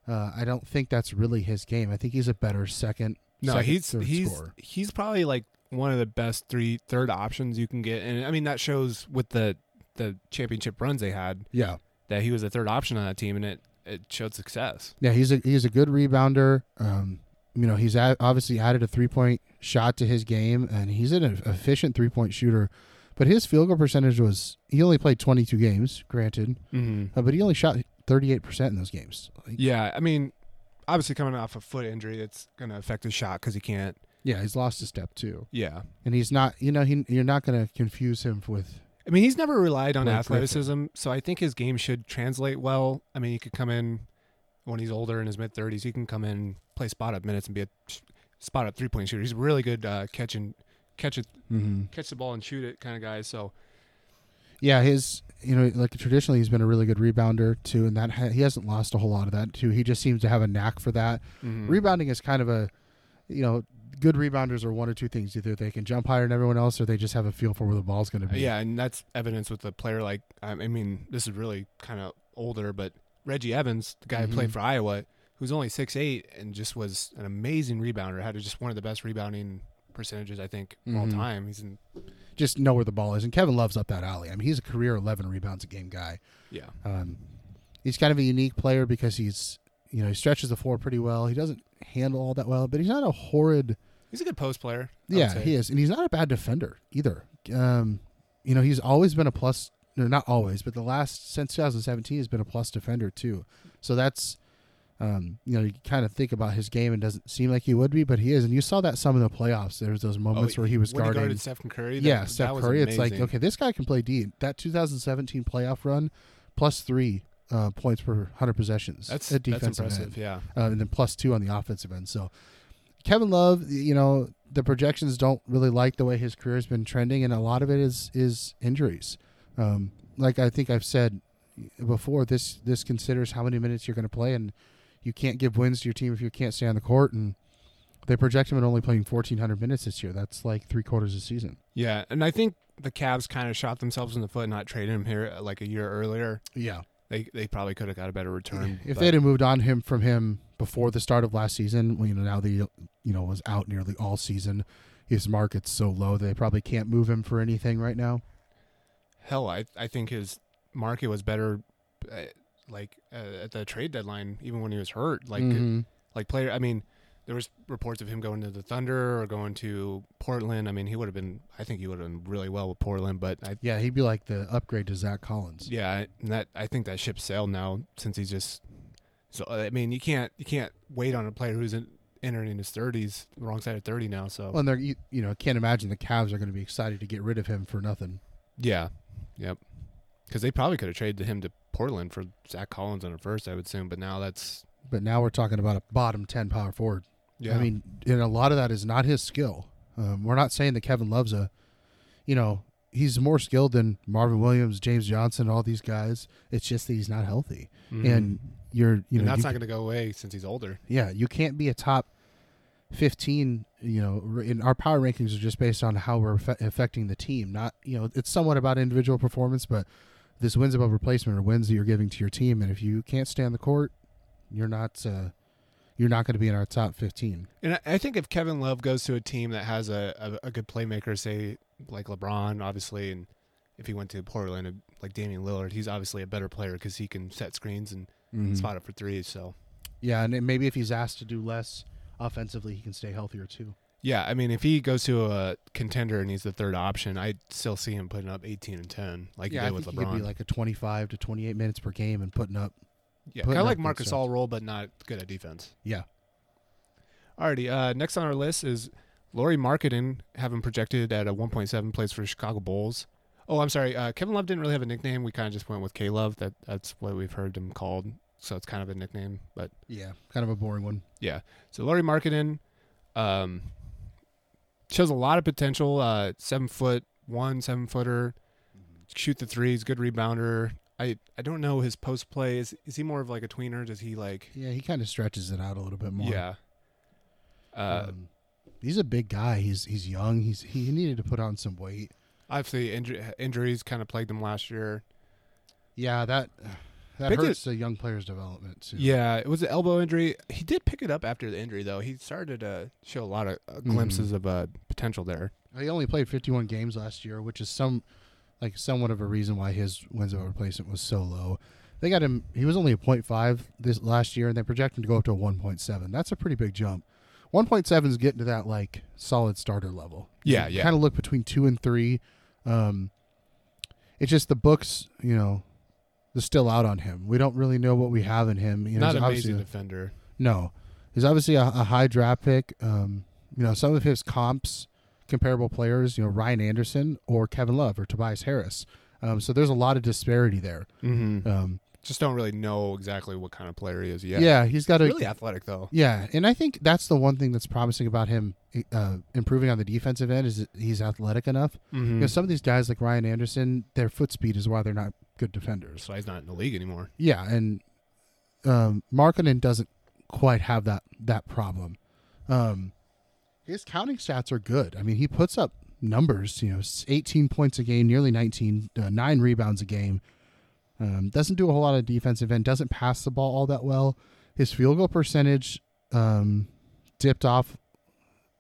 Speaker 2: Uh, I don't think that's really his game. I think he's a better second.
Speaker 1: No,
Speaker 2: second,
Speaker 1: he's he's
Speaker 2: scorer.
Speaker 1: he's probably like one of the best three third options you can get, and I mean that shows with the the championship runs they had
Speaker 2: Yeah,
Speaker 1: that he was the third option on that team, and it it showed success.
Speaker 2: yeah, he's a he's a good rebounder. Um, you know, he's obviously added a three point shot to his game, and he's an efficient three point shooter. But his field goal percentage was he only played 22 games, granted,
Speaker 1: Mm-hmm.
Speaker 2: uh, but he only shot 38 percent in those games. Like,
Speaker 1: Yeah, I mean, obviously coming off a foot injury, it's going to affect his shot because he can't.
Speaker 2: yeah, he's lost a step too,
Speaker 1: Yeah,
Speaker 2: and he's not. You know, he you're not going to confuse him with.
Speaker 1: I mean, he's never relied on
Speaker 2: Blake
Speaker 1: athleticism, so I think his game should translate well. I mean, he could come in when he's older in his mid thirties. He can come in, play spot up minutes, and be a spot up three point shooter. He's a really good uh, catching, catch it,
Speaker 2: Mm-hmm.
Speaker 1: catch the ball and shoot it kind of guy. So
Speaker 2: Yeah, his you know like traditionally he's been a really good rebounder too, and that ha- he hasn't lost a whole lot of that too. He just seems to have a knack for that.
Speaker 1: mhm.
Speaker 2: Rebounding is kind of a, you know, good rebounders are one or two things: either they can jump higher than everyone else, or they just have a feel for where the ball's going to be.
Speaker 1: yeah, and that's evidence with a player like I mean, this is really kind of older, but Reggie Evans, the guy who
Speaker 2: Mhm.
Speaker 1: played for Iowa, who's only six eight and just was an amazing rebounder, had just one of the best rebounding percentages I think of all time. He's in
Speaker 2: just know where the ball is. And Kevin loves up that alley. I mean, he's a career 11 rebounds a game guy.
Speaker 1: yeah.
Speaker 2: Um, he's kind of a unique player because he's you know, he stretches the floor pretty well. He doesn't handle all that well, but he's not a horrid.
Speaker 1: He's a good post player. I
Speaker 2: Yeah, he is, and he's not a bad defender either. Um, you know, he's always been a plus. No, not always, but the last since 2017 has been a plus defender too. So that's, um, you know, you kind of think about his game and doesn't seem like he would be, but he is. And you saw that some of the playoffs. There was those moments
Speaker 1: Oh,
Speaker 2: where he was guarding.
Speaker 1: he Stephen Curry. That,
Speaker 2: yeah, Steph Curry. It's like okay, this guy can play D. That 2017 playoff run, plus three uh, points per 100 possessions.
Speaker 1: That's
Speaker 2: at
Speaker 1: that's
Speaker 2: defensive
Speaker 1: impressive.
Speaker 2: end
Speaker 1: Yeah.
Speaker 2: uh, and then plus two on the offensive end. So Kevin Love, you know, the projections don't really like the way his career has been trending, and a lot of it is is injuries. Um, like I think I've said before, this this considers how many minutes you're going to play, and you can't give wins to your team if you can't stay on the court. And they project him at only playing 1,400 minutes this year. That's like three quarters of the season.
Speaker 1: Yeah, and I think the Cavs kind of shot themselves in the foot not trading him here like a year earlier.
Speaker 2: Yeah.
Speaker 1: They they probably could have got a better return.
Speaker 2: If
Speaker 1: but-
Speaker 2: they had moved on him from him before the start of last season, well, you know, now the you know was out nearly all season, his market's so low they probably can't move him for anything right now.
Speaker 1: hell, I I think his market was better, uh, like uh, at the trade deadline, even when he was hurt. Like
Speaker 2: Mhm.
Speaker 1: like player. I mean, there was reports of him going to the Thunder or going to Portland. I mean, he would have been. I think he would have done really well with Portland. But I,
Speaker 2: yeah, he'd be like the upgrade to Zach Collins.
Speaker 1: yeah, I- and that I think that ship sailed now since he's just. So uh, I mean, you can't you can't wait on a player who's in, entering his thirties, wrong side of thirty now. So
Speaker 2: Well, and they're you, you know can't imagine the Cavs are going to be excited to get rid of him for nothing.
Speaker 1: yeah, yep. Because they probably could have traded him to Portland for Zach Collins on a first, I would assume. But now that's
Speaker 2: But now we're talking about a bottom ten power forward.
Speaker 1: Yeah.
Speaker 2: I mean, and a lot of that is not his skill. Um, we're not saying that Kevin Love's a, you know, he's more skilled than Marvin Williams, James Johnson, all these guys. It's just that he's not healthy,
Speaker 1: Mhm.
Speaker 2: and you're you
Speaker 1: and
Speaker 2: know
Speaker 1: that's
Speaker 2: you
Speaker 1: not going to go away since he's older.
Speaker 2: Yeah, you can't be a top 15, you know, in our power rankings are just based on how we're affe- affecting the team. Not, you know, it's somewhat about individual performance, but this wins above replacement are wins that you're giving to your team and if you can't stand the court, you're not uh you're not going to be in our top 15.
Speaker 1: And I, I think if Kevin Love goes to a team that has a, a, a good playmaker, say like LeBron, obviously, and if he went to Portland, like Damian Lillard, he's obviously a better player because he can set screens and
Speaker 2: Mhm.
Speaker 1: spot up for threes. So
Speaker 2: Yeah, and maybe if he's asked to do less offensively, he can stay healthier too.
Speaker 1: yeah, I mean, if he goes to a contender and he's the third option, I still see him putting up 18 and 10 like
Speaker 2: yeah,
Speaker 1: he
Speaker 2: I
Speaker 1: did with
Speaker 2: he could
Speaker 1: LeBron.
Speaker 2: be like a 25 to 28 minutes per game and putting up
Speaker 1: yeah, kind of like Marcus. All role, but not good at defense.
Speaker 2: yeah.
Speaker 1: Alrighty, uh, next on our list is Lauri Markkanen, having projected at a 1.7 plays for Chicago Bulls. Oh, I'm sorry. Uh, Kevin Love didn't really have a nickname. We kind of just went with K Love. That that's what we've heard him called. So it's kind of a nickname. But
Speaker 2: Yeah, kind of a boring one.
Speaker 1: yeah. So Lauri Markkanen um, shows a lot of potential. Uh, seven foot one, seven footer, shoot the threes, good rebounder. I, I don't know his post play. Is is he more of like a tweener? Does he like?
Speaker 2: Yeah, he kind of stretches it out a little bit more.
Speaker 1: Yeah. Uh,
Speaker 2: um, he's a big guy. He's he's young. He's he needed to put on some weight.
Speaker 1: obviously, inju- injuries kind of plagued him last year.
Speaker 2: Yeah, that that hurts a young player's development too.
Speaker 1: Yeah, it was an elbow injury. He did pick it up after the injury, though. He started to show a lot of uh, glimpses of uh, potential there.
Speaker 2: he only played 51 games last year, which is some like somewhat of a reason why his wins over replacement was so low. They got him. He was only a 0.5 this last year, and they project him to go up to a 1.7. That's a pretty big jump. 1.7 is getting to that like solid starter level.
Speaker 1: Yeah, yeah.
Speaker 2: Kind of look between two and three. Um, it's just the books, you know, they're still out on him. We don't really know what we have in him. You know,
Speaker 1: Not
Speaker 2: he's
Speaker 1: an
Speaker 2: obviously
Speaker 1: amazing
Speaker 2: a-
Speaker 1: defender.
Speaker 2: no, he's obviously a, a high draft pick. Um, you know, some of his comps, comparable players, you know, Ryan Anderson or Kevin Love or Tobias Harris. Um, so there's a lot of disparity there.
Speaker 1: Mm-hmm.
Speaker 2: Um,
Speaker 1: Just don't really know exactly what kind of player he is yet.
Speaker 2: yeah. he's got a
Speaker 1: really athletic though.
Speaker 2: yeah, and I think that's the one thing that's promising about him uh, improving on the defensive end is that he's athletic enough.
Speaker 1: Mm-hmm.
Speaker 2: Because some of these guys like Ryan Anderson, their foot speed is why they're not good defenders.
Speaker 1: So he's not in the league anymore.
Speaker 2: Yeah, and um, Markkanen doesn't quite have that that problem. Um, his counting stats are good. I mean, he puts up numbers. You know, 18 points a game, nearly 19, uh, nine rebounds a game. Um, doesn't do a whole lot of defensive end. Doesn't pass the ball all that well. His field goal percentage um, dipped off.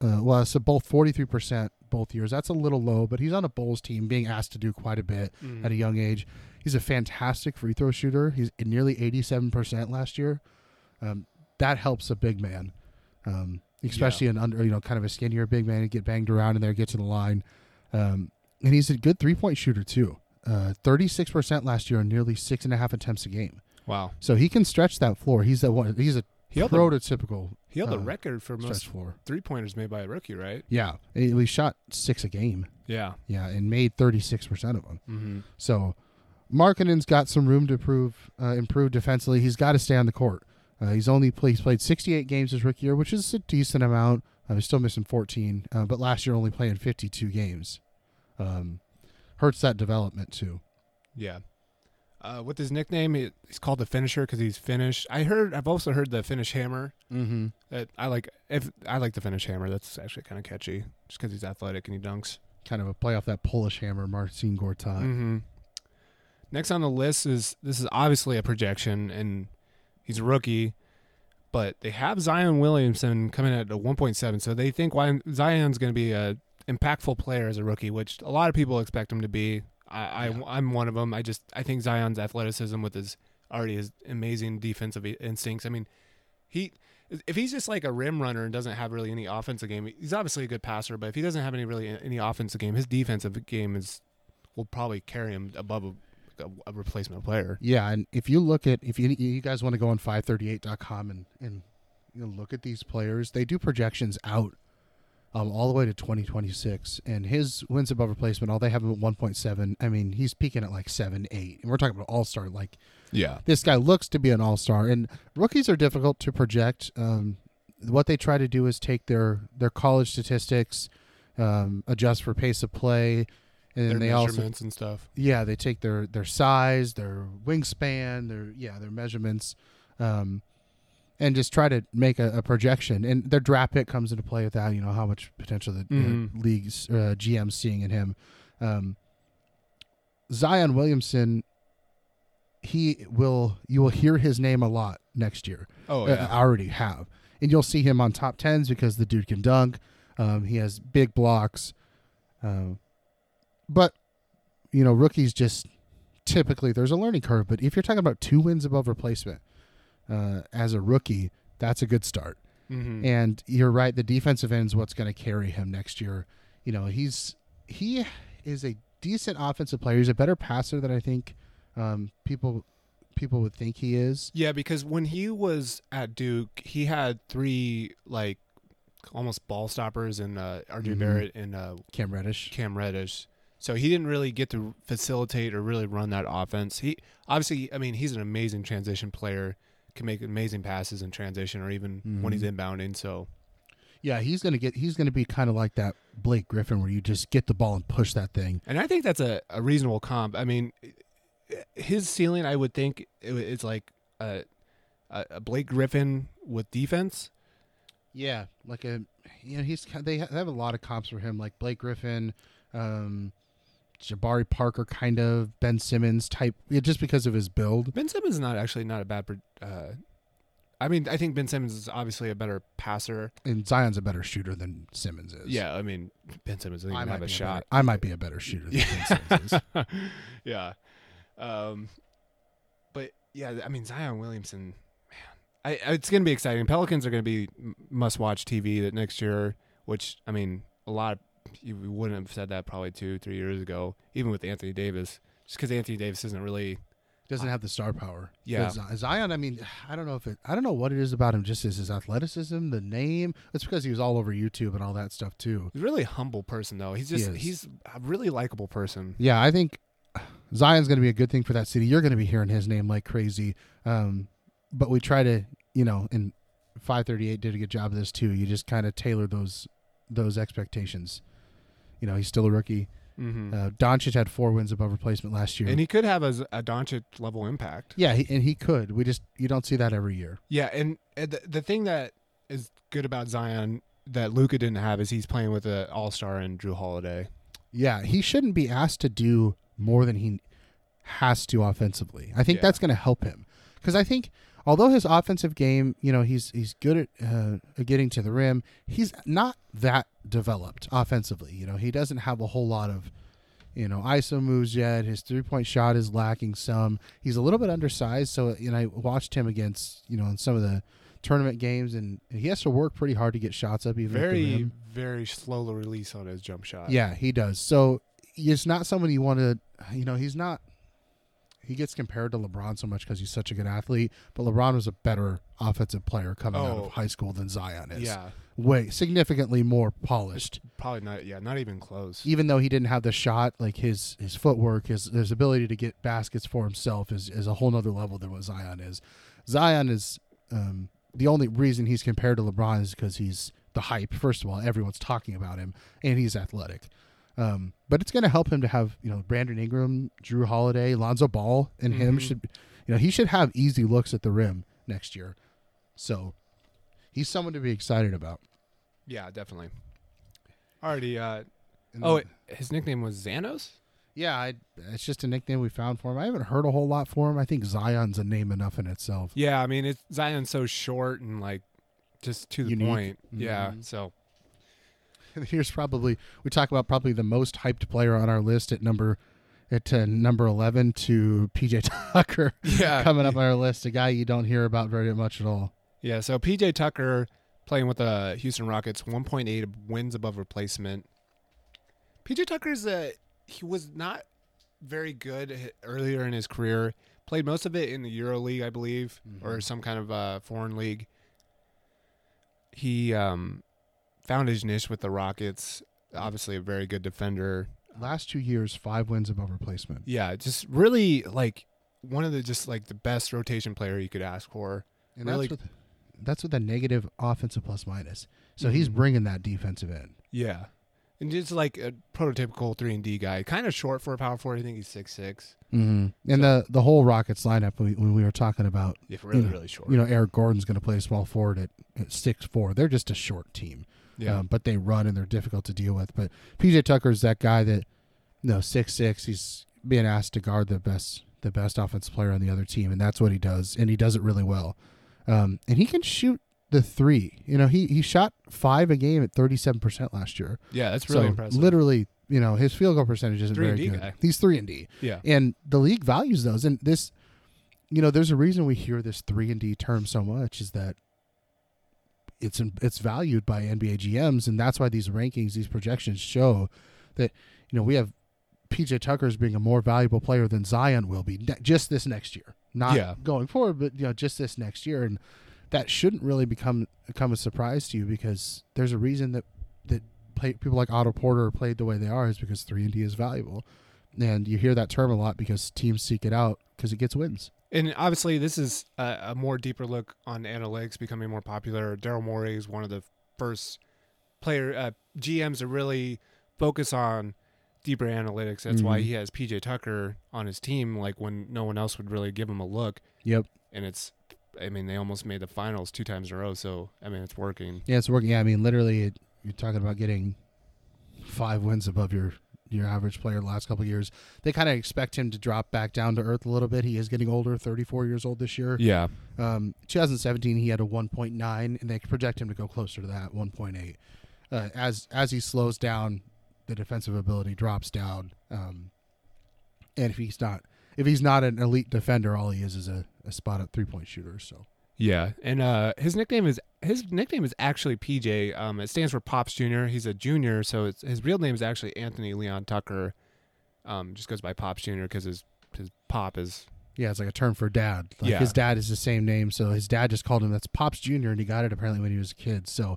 Speaker 2: Uh, well, so both 43 percent both years. That's a little low, but he's on a Bulls team, being asked to do quite a bit
Speaker 1: Mm-hmm.
Speaker 2: at a young age. He's a fantastic free throw shooter. He's nearly 87% last year. Um, that helps a big man, um, especially an under you know kind of a skinnier big man to get banged around in there, get to the line, um, and he's a good three point shooter too. Thirty six percent last year on nearly six and a half attempts a game.
Speaker 1: Wow.
Speaker 2: So he can stretch that floor. He's the one. He's a
Speaker 1: He held, the,
Speaker 2: prototypical
Speaker 1: he held the
Speaker 2: uh,
Speaker 1: record for most
Speaker 2: floor.
Speaker 1: three pointers made by a rookie, right?
Speaker 2: Yeah, he shot six a game.
Speaker 1: Yeah.
Speaker 2: Yeah, and made thirty six percent of them.
Speaker 1: Mm-hmm.
Speaker 2: So, Markkanen's got some room to prove, uh, improve defensively. He's got to stay on the court. Uh, he's only play, he's played 68 games his rookie year, which is a decent amount. Uh, he's still missing 14, uh, but last year only playing 52 games. Um, hurts that development too.
Speaker 1: Yeah. Uh, with his nickname, he's called the finisher because he's finished. I heard. I've also heard the finish hammer.
Speaker 2: Mm-hmm.
Speaker 1: That I like. If I like the finish hammer, that's actually kind of catchy, just because he's athletic and he dunks.
Speaker 2: Kind of a play off that Polish hammer, Marcin Gortat.
Speaker 1: Mm-hmm. Next on the list is this is obviously a projection, and he's a rookie, but they have Zion Williamson coming at a 1.7, so they think why Zion's going to be a impactful player as a rookie, which a lot of people expect him to be. I,
Speaker 2: Yeah.
Speaker 1: I I'm one of them. I just I think Zion's athleticism with his already his amazing defensive instincts. I mean, he if he's just like a rim runner and doesn't have really any offensive game, he's obviously a good passer. But if he doesn't have any really any offensive game, his defensive game is will probably carry him above a, a, replacement player.
Speaker 2: Yeah, and if you look at if you you guys want to go on 538.com and and you know, look at these players, they do projections out um, all the way to 2026, and his wins above replacement, all they have him at 1.7. I mean, he's peaking at like seven, eight, and we're talking about all star. Like
Speaker 1: Yeah.
Speaker 2: this guy looks to be an all star, and rookies are difficult to project. Um, what they try to do is take their their college statistics, um, adjust for pace of play, and
Speaker 1: Their
Speaker 2: they also
Speaker 1: and stuff.
Speaker 2: yeah, they take their their size, their wingspan, their yeah, their measurements, um, and just try to make a, a projection. And their draft pick comes into play with that. You know how much potential the
Speaker 1: Mhm.
Speaker 2: league's uh, GM seeing in him. Um, Zion Williamson, he will you will hear his name a lot next year.
Speaker 1: Oh
Speaker 2: Uh, I already have, and you'll see him on top tens because the dude can dunk. Um, he has big blocks, um, but you know rookies just typically there's a learning curve. But if you're talking about two wins above replacement uh, as a rookie, that's a good start.
Speaker 1: hmm
Speaker 2: And you're right, the defensive end is what's going to carry him next year. You know, he's he is a decent offensive player. He's a better passer than I think um, people people would think he is.
Speaker 1: Yeah, because when he was at Duke, he had three like almost ball stoppers in uh, RJ
Speaker 2: Mhm.
Speaker 1: Barrett and uh,
Speaker 2: Cam Reddish.
Speaker 1: Cam Reddish. So he didn't really get to facilitate or really run that offense. He obviously, I mean, he's an amazing transition player. Can make amazing passes in transition or even when he's
Speaker 2: Mhm.
Speaker 1: inbounding. So
Speaker 2: Yeah, he's gonna get. He's gonna be kind of like that Blake Griffin, where you just get the ball and push that thing.
Speaker 1: And I think that's a, a reasonable comp. I mean, his ceiling, I would think, it- it's like a, a Blake Griffin with defense.
Speaker 2: Yeah, like a. You know, he's they they have a lot of comps for him, like Blake Griffin, um, Jabari Parker, kind of Ben Simmons type. Yeah, just because of his build.
Speaker 1: Ben Simmons is not actually not a bad. Uh, I mean, I think Ben Simmons is obviously a better passer.
Speaker 2: And Zion's a better shooter than Simmons is.
Speaker 1: Yeah, I mean, Ben Simmons doesn't
Speaker 2: I
Speaker 1: even
Speaker 2: might
Speaker 1: have a shot.
Speaker 2: better- I might be a better shooter than Ben Simmons is.
Speaker 1: yeah. Um, but yeah, I mean Zion Williamson, man, I, it's gonna be exciting. Pelicans are gonna be must watch TV that next year. Which I mean, a lot of you wouldn't have said that probably two, three years ago, even with Anthony Davis, just because Anthony Davis isn't really.
Speaker 2: Doesn't have the star power.
Speaker 1: Yeah.
Speaker 2: Zion. I mean, I don't know if it. I don't know what it is about him. Just is his athleticism, the name. It's because he was all over YouTube and all that stuff too.
Speaker 1: He's a really humble person though. He's just
Speaker 2: is.
Speaker 1: he's a really likable person.
Speaker 2: Yeah, I think Zion's going to be a good thing for that city. You're going to be hearing his name like crazy. Um, but we try to, you know, and 538 did a good job of this too. You just kind of tailor those those expectations. You know, he's still a rookie.
Speaker 1: Mm-hmm.
Speaker 2: Uh, Doncic had four wins above replacement last year.
Speaker 1: and he could have a, a Doncic level impact.
Speaker 2: yeah, he, and he could. We just you don't see that every year.
Speaker 1: Yeah, and, the, the thing that is good about Zion that Luka didn't have is he's playing with an All Star and Jrue Holiday.
Speaker 2: Yeah, he shouldn't be asked to do more than he has to offensively. I think
Speaker 1: Yeah.
Speaker 2: that's going to help him because I think although his offensive game, you know, he's he's good at uh, getting to the rim. He's not that developed offensively. You know, he doesn't have a whole lot of you know ISO moves yet. His three point shot is lacking some. He's a little bit undersized. So you know I watched him against you know in some of the tournament games, and he has to work pretty hard to get shots up. Even
Speaker 1: Very, very slow release on his jump shot.
Speaker 2: Yeah, he does. So he's not someone you want to, you know, he's not. He gets compared to LeBron so much because he's such a good athlete, but LeBron was a better offensive player coming out
Speaker 1: Oh.
Speaker 2: of high school than Zion is.
Speaker 1: yeah.
Speaker 2: way significantly more polished.
Speaker 1: Probably not. Yeah, not even close.
Speaker 2: Even though he didn't have the shot, like his his footwork, his his ability to get baskets for himself is is a whole nother level than what Zion is. Zion is um, the only reason he's compared to LeBron is because he's the hype. First of all, everyone's talking about him, and he's athletic. Um, but it's going to help him to have you know Brandon Ingram, Jrue Holiday, Lonzo Ball, and him
Speaker 1: Mhm.
Speaker 2: should you know he should have easy looks at the rim next year. So he's someone to be excited about.
Speaker 1: Yeah, definitely. Already. Uh, oh,
Speaker 2: then-
Speaker 1: his nickname was Xanos.
Speaker 2: Yeah, I, it's just a nickname we found for him. I haven't heard a whole lot for him. I think Zion's a name enough in itself.
Speaker 1: Yeah, I mean, it's Zion's so short and like just to the
Speaker 2: Unique.
Speaker 1: point. Yeah.
Speaker 2: Mhm.
Speaker 1: So
Speaker 2: Here's probably we talk about probably the most hyped player on our list at number at uh, number eleven to PJ Tucker
Speaker 1: yeah,
Speaker 2: coming up on our list. A guy you don't hear about very much at all.
Speaker 1: Yeah. So PJ Tucker playing with the Houston Rockets, 1.8 wins above replacement. PJ Tucker's uh he was not very good earlier in his career. Played most of it in the Euro League, I believe, or
Speaker 2: Mhm.
Speaker 1: some kind of uh, foreign league. He um, found his niche with the Rockets. Obviously, a very good defender.
Speaker 2: Last two years, five wins above replacement.
Speaker 1: Yeah, just really like one of the just like the best rotation player you could ask for.
Speaker 2: And
Speaker 1: Really-
Speaker 2: that's with that's with a negative offensive plus minus. So he's
Speaker 1: Mhm.
Speaker 2: bringing that defensive end.
Speaker 1: Yeah, and just like a prototypical three and D guy, kind of short for a power forward. I think he's six six.
Speaker 2: Mm-hmm. And the the whole Rockets lineup we, when we were talking about
Speaker 1: if really,
Speaker 2: know,
Speaker 1: really short.
Speaker 2: you know Eric Gordon's going to play small forward at, at six four. They're just a short team.
Speaker 1: Yeah,
Speaker 2: um, but they run and they're difficult to deal with. But PJ Tucker's that guy that, you know, six six. He's being asked to guard the best the best offensive player on the other team, and that's what he does, and he does it really well. Um, and he can shoot the three. You know, he he shot five a game at thirty seven percent last year.
Speaker 1: yeah, that's really
Speaker 2: so
Speaker 1: impressive.
Speaker 2: literally, you know, his field goal percentage isn't
Speaker 1: Three and
Speaker 2: very
Speaker 1: D
Speaker 2: good.
Speaker 1: guy.
Speaker 2: He's three and D,
Speaker 1: yeah,
Speaker 2: and the league values those. And this, you know, there's a reason we hear this three and D term so much is that it's it's valued by NBA GMs, and that's why these rankings, these projections show that you know we have PJ Tucker as being a more valuable player than Zion will be ne- just this next year, not
Speaker 1: Yeah.
Speaker 2: going forward, but you know just this next year, and that shouldn't really become become a surprise to you because there's a reason that that play, people like Otto Porter played the way they are is because three and D is valuable, and you hear that term a lot because teams seek it out because it gets wins.
Speaker 1: And obviously this is a, a more deeper look on analytics becoming more popular. Daryl Morey is one of the first player uh, GMs to really focus on deeper analytics. That's why
Speaker 2: Mhm.
Speaker 1: he has PJ Tucker on his team, like when no one else would really give him a look.
Speaker 2: Yep.
Speaker 1: And it's, I mean, they almost made the finals two times in a row. So I mean, it's working.
Speaker 2: Yeah, it's working. Yeah, I mean, literally, it, you're talking about getting five wins above your your average player the last couple of years. They kind of expect him to drop back down to earth a little bit. He is getting older, 34 years old this year.
Speaker 1: Yeah.
Speaker 2: Um, 2017, he had a 1.9, and they project him to go closer to that 1.8. Uh, as as he slows down, the defensive ability drops down. Um, and if he's not if he's not an elite defender, all he is is a, a spot up three point shooter. So
Speaker 1: Yeah, and uh, his nickname is his nickname is actually PJ. Um, it stands for Pops Junior. He's a junior, so it's, his real name is actually Anthony Leon Tucker. Um, just goes by Pops Junior because his his pop is
Speaker 2: Yeah, it's like a term for dad. Like
Speaker 1: Yeah.
Speaker 2: his dad is the same name, so his dad just called him that's Pops Junior, and he got it apparently when he was a kid. So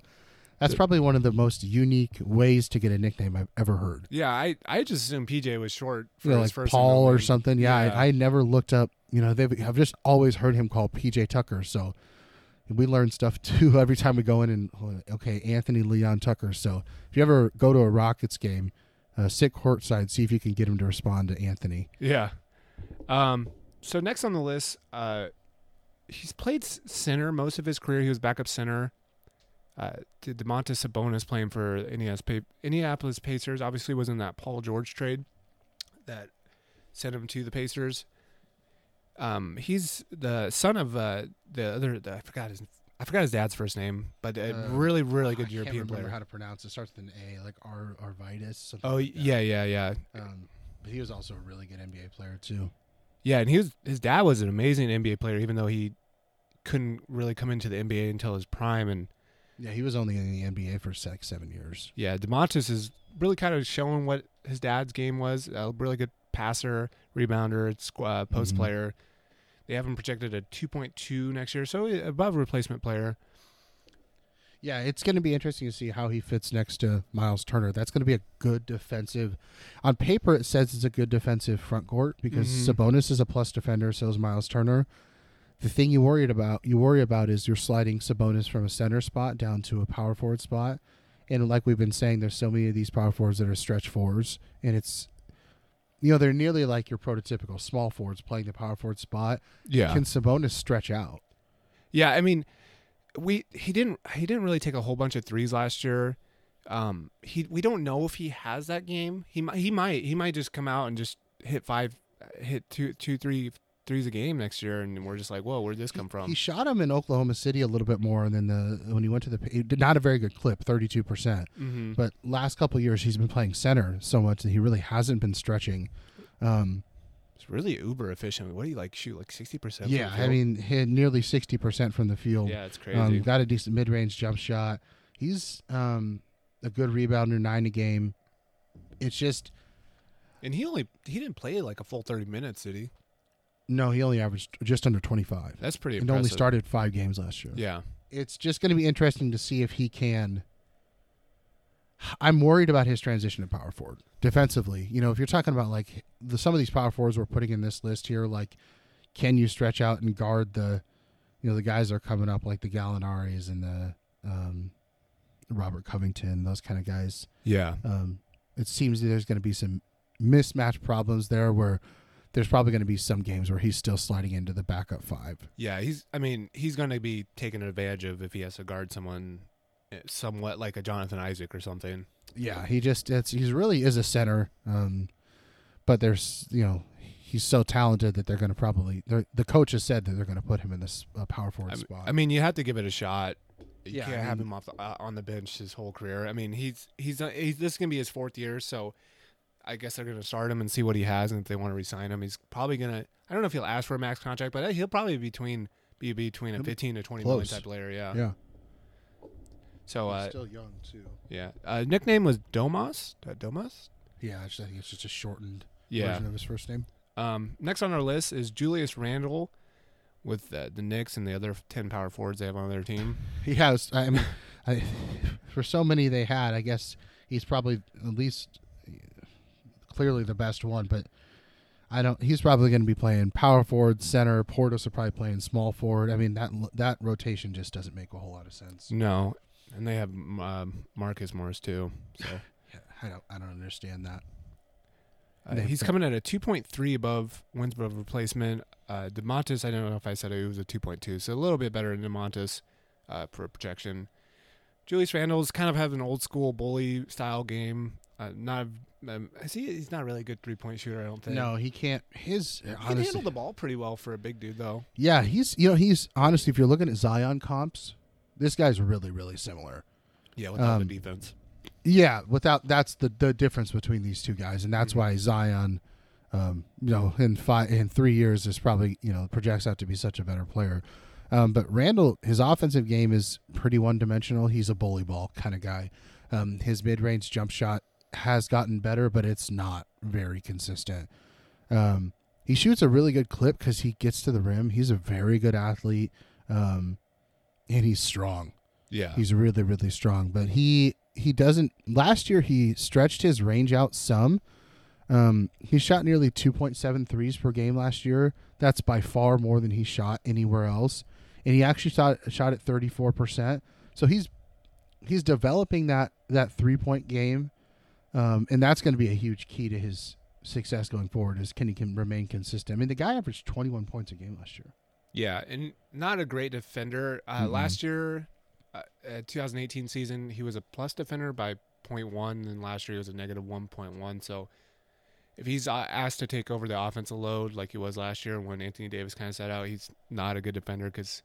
Speaker 2: that's probably one of the most unique ways to get a nickname I've ever heard.
Speaker 1: yeah. I I just assumed PJ was short for
Speaker 2: You know,
Speaker 1: his
Speaker 2: like
Speaker 1: first
Speaker 2: Paul or something. Yeah,
Speaker 1: Yeah.
Speaker 2: I, I never looked up. You know, they have I've just always heard him called PJ Tucker. So we learn stuff too every time we go in and okay, Anthony Leon Tucker. So if you ever go to a Rockets game, uh, sit courtside, see if you can get him to respond to Anthony.
Speaker 1: Yeah. Um. So next on the list, uh, he's played center most of his career. He was backup center. Uh, did Domantas Sabonis playing for Indianapolis, Pa- Pacers? Obviously, was in that Paul George trade that sent him to the Pacers. Um, he's the son of uh, the other. The, I forgot his. I forgot his dad's first name, but a
Speaker 2: Uh,
Speaker 1: really, really
Speaker 2: I
Speaker 1: good
Speaker 2: can't
Speaker 1: European
Speaker 2: remember
Speaker 1: player.
Speaker 2: how to pronounce it. Starts with an A, like Ar Arvydas.
Speaker 1: Oh
Speaker 2: like
Speaker 1: yeah, yeah, yeah.
Speaker 2: Um, He was also a really good NBA player too.
Speaker 1: Yeah, and he was his dad was an amazing NBA player, even though he couldn't really come into the NBA until his prime. And
Speaker 2: Yeah, he was only in the NBA for six, seven years.
Speaker 1: yeah, Domantas is really kind of showing what his dad's game was. A really good passer, rebounder, uh, post
Speaker 2: Mhm.
Speaker 1: player. They have him projected at 2.2 next year, so above replacement player.
Speaker 2: Yeah, it's going to be interesting to see how he fits next to Miles Turner. That's going to be a good defensive. On paper, it says it's a good defensive front court because
Speaker 1: Mhm.
Speaker 2: Sabonis is a plus defender, so is Miles Turner. The thing you worried about, you worry about, is you're sliding Sabonis from a center spot down to a power forward spot, and like we've been saying, there's so many of these power forwards that are stretch fours, and it's, you know, they're nearly like your prototypical small forwards playing the power forward spot.
Speaker 1: Yeah,
Speaker 2: Can Sabonis stretch out?
Speaker 1: yeah. I mean, we he didn't he didn't really take a whole bunch of threes last year. Um, he we don't know if he has that game. He might he might he might just come out and just hit five, hit two two three threes a game next year, and we're just like, whoa, where'd this come from?
Speaker 2: He shot him in Oklahoma City a little bit more, and then the when he went to the did not a very good clip, thirty two percent.
Speaker 1: mm-hmm.
Speaker 2: But last couple years, he's been playing center so much that he really hasn't been stretching. Um,
Speaker 1: It's really uber efficient. What do you like shoot like sixty percent?
Speaker 2: yeah, I mean, hit nearly sixty percent from the field.
Speaker 1: yeah, it's crazy.
Speaker 2: um, got a decent mid range jump shot. He's um, a good rebounder, nine a game. It's just
Speaker 1: and he only he didn't play like a full thirty minutes, did he?
Speaker 2: No, he only averaged just under twenty five,
Speaker 1: That's pretty. Impressive.
Speaker 2: And
Speaker 1: Impressive.
Speaker 2: only started five games last year.
Speaker 1: Yeah,
Speaker 2: it's just going to be interesting to see if he can. I'm worried about his transition to power forward defensively. You know, if you're talking about like the some of these power forwards we're putting in this list here, like can you stretch out and guard the, you know, the guys that are coming up like the Gallinaris and the um, Robert Covington, those kind of guys.
Speaker 1: yeah,
Speaker 2: Um, it seems there's going to be some mismatch problems there where there's probably going to be some games where he's still sliding into the backup five.
Speaker 1: yeah. He's. I mean, he's going to be taken advantage of if he has to guard someone, eh, somewhat like a Jonathan Isaac or something.
Speaker 2: Yeah, he just it's he's really is a center. Um, but there's you know he's so talented that they're going to probably the coach has said that they're going to put him in this uh, power forward
Speaker 1: I mean,
Speaker 2: spot.
Speaker 1: I mean, you have to give it a shot. You
Speaker 2: Yeah,
Speaker 1: can't
Speaker 2: I
Speaker 1: have him off the, uh, on the bench his whole career. I mean, he's he's, uh, he's this is gonna be his fourth year, so I guess they're gonna start him and see what he has, and if they want to resign him, he's probably gonna. I don't know if he'll ask for a max contract, but he'll probably be between be between a fifteen to twenty million
Speaker 2: close.
Speaker 1: type player. Yeah.
Speaker 2: yeah,
Speaker 1: So uh,
Speaker 2: he's still young too.
Speaker 1: yeah, uh, nickname was Domas. Uh, Domas.
Speaker 2: Yeah, I just- I think it's just a shortened
Speaker 1: Yeah.
Speaker 2: version of his first name.
Speaker 1: Um, next on our list is Julius Randle with uh, the Knicks and the other ten power forwards they have on their team.
Speaker 2: He has. I mean, I, for so many they had, I guess he's probably at least clearly the best one. But I don't. He's probably going to be playing power forward, center. Portis are probably playing small forward. I mean that that rotation just doesn't make a whole lot of sense.
Speaker 1: No, and they have um, Marcus Morris too. So
Speaker 2: Yeah, I don't. I don't understand that.
Speaker 1: uh, he's coming at a 2.3 above wins above replacement. Uh, Domantas, I don't know if I said it, was a 2.2, so a little bit better than Domantas uh, for projection. Julius Randle's kind of have an old school bully style game. Uh, not um, is he, he's not really a good three point shooter. I don't think.
Speaker 2: No, he can't. His
Speaker 1: he can handle the ball pretty well for a big dude though.
Speaker 2: yeah, he's you know he's honestly if you're looking at Zion comps, this guy's really really similar.
Speaker 1: Yeah, without
Speaker 2: Um,
Speaker 1: the defense.
Speaker 2: Yeah, without that's the the difference between these two guys, and that's
Speaker 1: Mhm.
Speaker 2: why Zion, um, you know, in five in three years is probably you know projects out to be such a better player. Um, but Randle, his offensive game is pretty one dimensional. He's a bully ball kind of guy. Um, his mid range jump shot has gotten better, but it's not very consistent. Um, he shoots a really good clip because he gets to the rim. He's a very good athlete, um, and he's strong.
Speaker 1: Yeah,
Speaker 2: He's really, really strong. But he he doesn't. Last year he stretched his range out some. Um, he shot nearly 2.7 threes per game last year. That's by far more than he shot anywhere else. And he actually shot shot at 34 percent. So he's he's developing that that three point game, um, and that's going to be a huge key to his success going forward. Is can he can remain consistent? I mean, the guy averaged 21 points a game last year.
Speaker 1: Yeah, and not a great defender. Uh,
Speaker 2: Mm-mm.
Speaker 1: Last year, uh, uh, 2018 season, he was a plus defender by 0.1, and last year he was a negative 1.1. So if he's uh, asked to take over the offensive load like he was last year when Anthony Davis kind of sat out, he's not a good defender because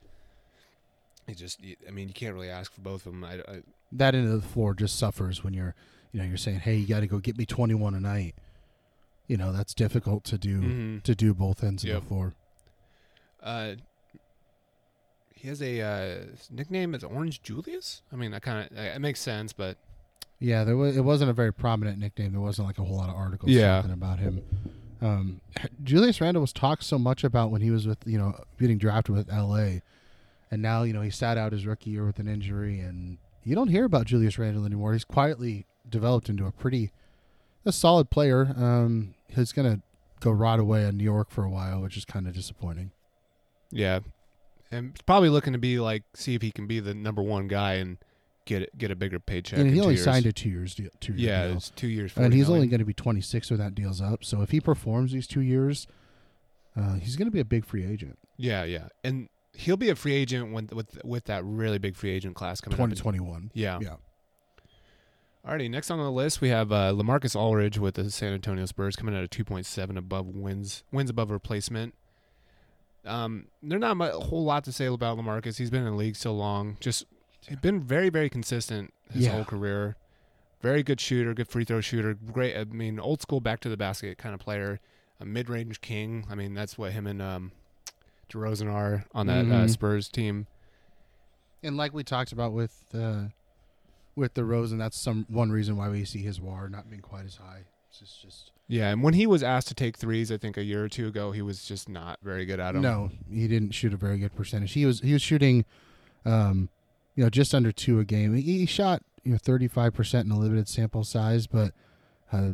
Speaker 1: he just, I mean, you can't really ask for both of them. I, I,
Speaker 2: that end of the floor just suffers when you're you know you're saying hey you got to go get me 21 a night you know that's difficult to do
Speaker 1: Mhm.
Speaker 2: to do both ends
Speaker 1: Yep.
Speaker 2: of the floor.
Speaker 1: Uh, he has a uh, nickname is Orange Julius. I mean, that kind of it makes sense, but
Speaker 2: Yeah, there was it wasn't a very prominent nickname. There wasn't like a whole lot of articles
Speaker 1: Yeah.
Speaker 2: about him. Um, Julius Randle was talked so much about when he was with you know getting drafted with L.A. And now you know he sat out his rookie year with an injury, and you don't hear about Julius Randle anymore. He's quietly developed into a pretty a solid player. Um, he's gonna go right away in New York for a while, which is kind of disappointing.
Speaker 1: yeah, and probably looking to be like see if he can be the number one guy and get get a bigger paycheck.
Speaker 2: and he only signed a two years deal, two year
Speaker 1: Yeah,
Speaker 2: deal.
Speaker 1: it's two years.
Speaker 2: and
Speaker 1: 40
Speaker 2: he's only going to be 26 when that deal's up. So if he performs these two years, uh, he's going to be a big free agent.
Speaker 1: yeah, yeah, and he'll be a free agent when with with that really big free agent class coming
Speaker 2: 2021.
Speaker 1: Yeah.
Speaker 2: Yeah.
Speaker 1: Alrighty, next on the list we have uh, LaMarcus Aldridge with the San Antonio Spurs coming at a 2.7 above wins wins above replacement. Um, there's not a whole lot to say about LaMarcus. He's been in the league so long. Just he's been very very consistent his
Speaker 2: Yeah.
Speaker 1: whole career. Very good shooter, good free throw shooter. Great, I mean, old school back to the basket kind of player. A mid range king. I mean, that's what him and um, DeRozan are on that uh,
Speaker 2: Mhm.
Speaker 1: Spurs team.
Speaker 2: And like we talked about with uh, with the Rose, and that's some one reason why we see his WAR not being quite as high. It's just, just
Speaker 1: Yeah, and when he was asked to take threes, I think a year or two ago, he was just not very good at them.
Speaker 2: no, he didn't shoot a very good percentage. He was he was shooting, um, you know, just under two a game. He, he shot you know 35 percent in a limited sample size, but uh,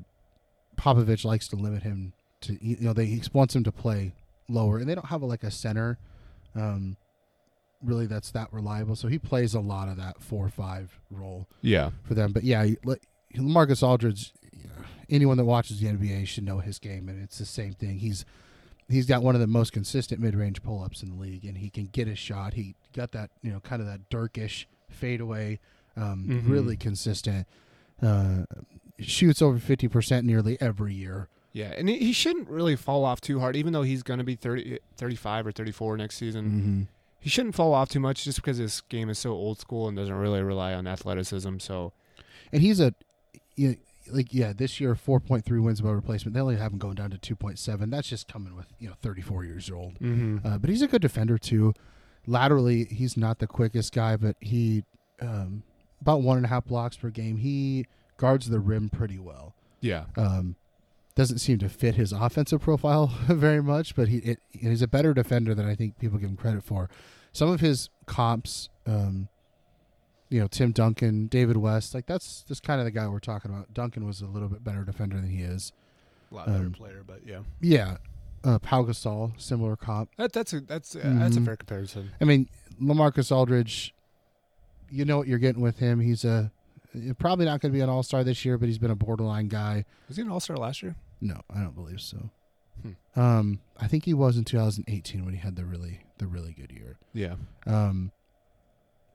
Speaker 2: Popovich likes to limit him to you know they he wants him to play lower, and they don't have a, like a center, um, really that's that reliable. So he plays a lot of that four five role
Speaker 1: Yeah,
Speaker 2: for them. But yeah, Marcus Aldridge, anyone that watches the NBA should know his game, and it's the same thing. He's he's got one of the most consistent mid range pull ups in the league, and he can get his shot. He got that you know kind of that Dirkish fadeaway, um,
Speaker 1: Mhm.
Speaker 2: really consistent. Uh, shoots over fifty percent nearly every year.
Speaker 1: yeah, and he he shouldn't really fall off too hard, even though he's going to be 30, 35 or 34 next season.
Speaker 2: Mm-hmm.
Speaker 1: He shouldn't fall off too much just because his game is so old school and doesn't really rely on athleticism. So,
Speaker 2: And he's a you know, like yeah, this year four point three wins above replacement. They only have him going down to two point seven. That's just coming with you know thirty four years old.
Speaker 1: mm-hmm.
Speaker 2: Uh, but he's a good defender too. Laterally, he's not the quickest guy, but he um, about one and a half blocks per game. He guards the rim pretty well.
Speaker 1: yeah,
Speaker 2: Um, doesn't seem to fit his offensive profile very much, but he it, he's a better defender than I think people give him credit for. Some of his comps, um, you know, Tim Duncan, David West, like that's just kind of the guy we're talking about. Duncan was a little bit better defender than he is.
Speaker 1: a lot better
Speaker 2: Um,
Speaker 1: player, but yeah,
Speaker 2: Yeah, uh, Pau Gasol, similar comp.
Speaker 1: that, that's a that's uh, that's a
Speaker 2: Mhm.
Speaker 1: fair comparison.
Speaker 2: I mean, LaMarcus Aldridge, you know what you're getting with him. He's a probably not going to be an All Star this year, but he's been a borderline guy.
Speaker 1: Was he an All Star last year?
Speaker 2: No, I don't believe so.
Speaker 1: Hmm.
Speaker 2: Um, I think he was in 2018 when he had the really the really good year.
Speaker 1: Yeah,
Speaker 2: Um,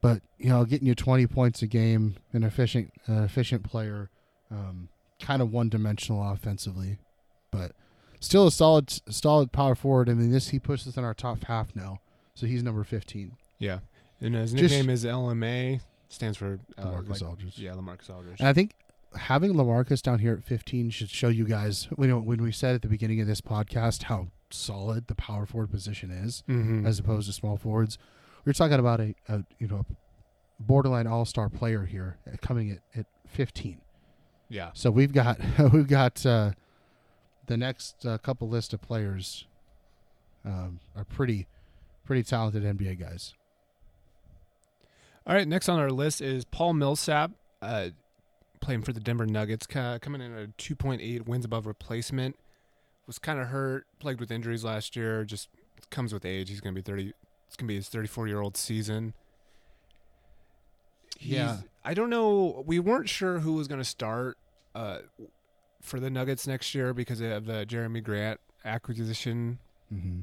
Speaker 2: but you know, getting you 20 points a game, an efficient uh, efficient player, um, kind of one dimensional offensively, but still a solid solid power forward. I mean, this he puts us in our top half now, so he's number 15.
Speaker 1: yeah. And his
Speaker 2: Just-
Speaker 1: nickname is LMA, stands for uh,
Speaker 2: LaMarcus
Speaker 1: like-
Speaker 2: Aldridge.
Speaker 1: Yeah, LaMarcus Aldridge.
Speaker 2: And I think having LaMarcus down here at 15 should show you guys, you know, when we said at the beginning of this podcast how solid the power forward position is
Speaker 1: mm-hmm.
Speaker 2: as opposed to small forwards. We're talking about a, a you know, borderline all-star player here coming at, at 15.
Speaker 1: yeah,
Speaker 2: So we've got we've got uh, the next uh, couple list of players um, are pretty pretty talented NBA guys.
Speaker 1: All right, next on our list is Paul Millsap, uh, playing for the Denver Nuggets, coming in at a 2.8 wins above replacement. Was kind of hurt, plagued with injuries last year. Just comes with age. He's going to be 30. It's going to be his 34 year old season. He's-
Speaker 2: Yeah.
Speaker 1: I don't know. We weren't sure who was going to start uh, for the Nuggets next year because of the Jerami Grant acquisition.
Speaker 2: Mm-hmm.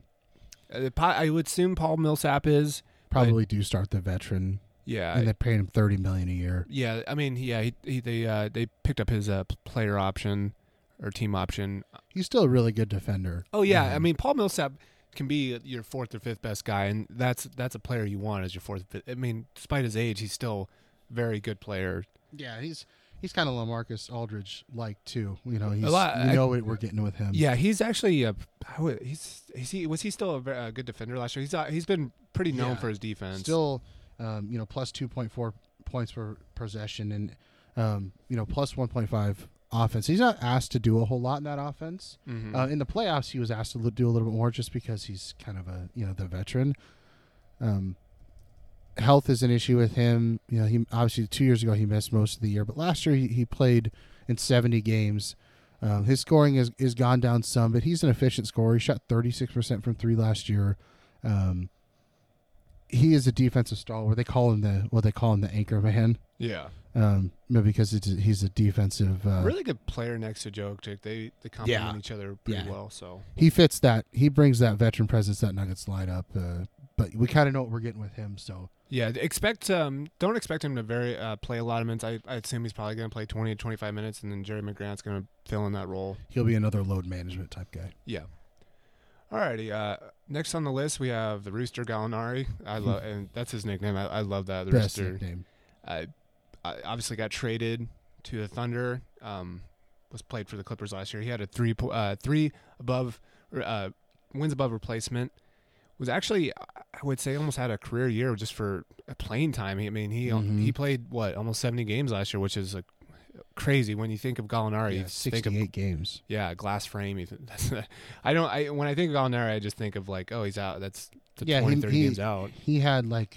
Speaker 1: Uh, I would assume Paul Millsap is.
Speaker 2: Probably do start the veteran,
Speaker 1: Yeah,
Speaker 2: and they paid him 30 million a year.
Speaker 1: Yeah, I mean, yeah, he, he they uh, they picked up his uh, player option or team option.
Speaker 2: He's still a really good defender.
Speaker 1: Oh yeah, I
Speaker 2: Um,
Speaker 1: mean, Paul Millsap can be your fourth or fifth best guy, and that's that's a player you want as your fourth. Fifth. I mean, despite his age, he's still a very good player.
Speaker 2: Yeah, he's He's kind of LaMarcus Aldridge like too. You know, he's
Speaker 1: lot-
Speaker 2: you
Speaker 1: I-
Speaker 2: know what we're getting with him.
Speaker 1: Yeah, he's actually a. how He's is he was he still a, very, a good defender last year? He's uh, he's been pretty known
Speaker 2: Yeah.
Speaker 1: for his defense.
Speaker 2: still, um, you know, plus two point four points per possession and um, you know plus one point five offense. He's not asked to do a whole lot in that offense.
Speaker 1: Mhm.
Speaker 2: Uh, in the playoffs, he was asked to do a little bit more just because he's kind of a you know the veteran. Um, health is an issue with him. You know, he obviously two years ago he missed most of the year, but last year he, he played in seventy games. Um, his scoring is is gone down some, but he's an efficient scorer. He shot thirty six percent from three last year. Um, he is a defensive stalwart. They call him the what they call him the anchor man.
Speaker 1: yeah,
Speaker 2: Um, you because it's, he's a defensive. Uh,
Speaker 1: really good player next to Jokic. They they complement
Speaker 2: Yeah.
Speaker 1: each other pretty
Speaker 2: Yeah.
Speaker 1: well. So
Speaker 2: he fits that. He brings that veteran presence that Nuggets lineup. Uh, but we kind of know what we're getting with him. So
Speaker 1: yeah, expect um don't expect him to very uh, play a lot of minutes. I, I assume he's probably going to play twenty to twenty five minutes, and then Jerami Grant's going to fill in that role.
Speaker 2: he'll be another load management type guy.
Speaker 1: Yeah. Alrighty. Uh, next on the list we have the Rooster Gallinari. I love, and that's his nickname. I, I love that. The
Speaker 2: Best
Speaker 1: Rooster.
Speaker 2: nickname.
Speaker 1: I, I obviously got traded to the Thunder. Um, was played for the Clippers last year. He had a three po- uh, three above uh, wins above replacement. Was actually I would say almost had a career year just for playing time. I mean he
Speaker 2: Mhm.
Speaker 1: he played what almost seventy games last year, which is like crazy when you think of Gallinari.
Speaker 2: Yeah,
Speaker 1: think of
Speaker 2: Sixty-eight games.
Speaker 1: yeah, glass frame. you th- I don't. I when I think of Gallinari, I just think of like, oh, he's out. That's the
Speaker 2: Yeah,
Speaker 1: 20,
Speaker 2: he-
Speaker 1: 30
Speaker 2: he-
Speaker 1: games out.
Speaker 2: He had like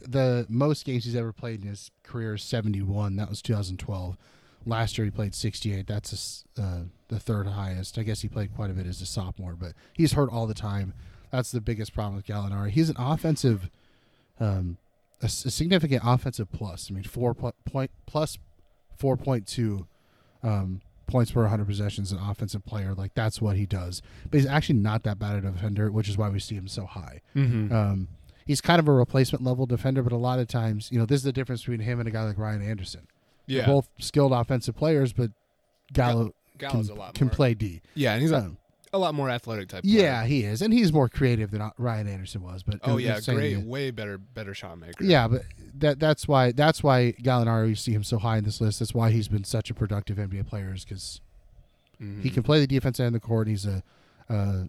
Speaker 2: the most games he's ever played in his career is seventy-one. That was 2012. Last year he played sixty-eight. That's a uh, the third highest. I guess he played quite a bit as a sophomore, but he's hurt all the time. That's the biggest problem with Gallinari. He's an offensive, um, a significant offensive plus. I mean, four pl- point plus four point two um, points per 100 possessions. An offensive player like that's what he does. But he's actually not that bad at a defender, which is why we see him so high.
Speaker 1: Mm-hmm.
Speaker 2: Um, he's kind of a replacement level defender, but a lot of times, you know, this is the difference between him and a guy like Ryan Anderson.
Speaker 1: yeah,
Speaker 2: They're both skilled offensive players, but Gallo
Speaker 1: Gallo's
Speaker 2: can,
Speaker 1: a lot
Speaker 2: can
Speaker 1: more.
Speaker 2: play D.
Speaker 1: Yeah, and he's a,
Speaker 2: Um,
Speaker 1: a lot more athletic type. player.
Speaker 2: yeah, he is, and he's more creative than Ryan Anderson was. But
Speaker 1: Oh yeah, great,
Speaker 2: that-
Speaker 1: way better, better shot maker.
Speaker 2: Yeah, but that that's why that's why Gallinari you see him so high in this list. That's why he's been such a productive NBA player is because
Speaker 1: Mhm.
Speaker 2: he can play the defense end of the court. He's a, uh,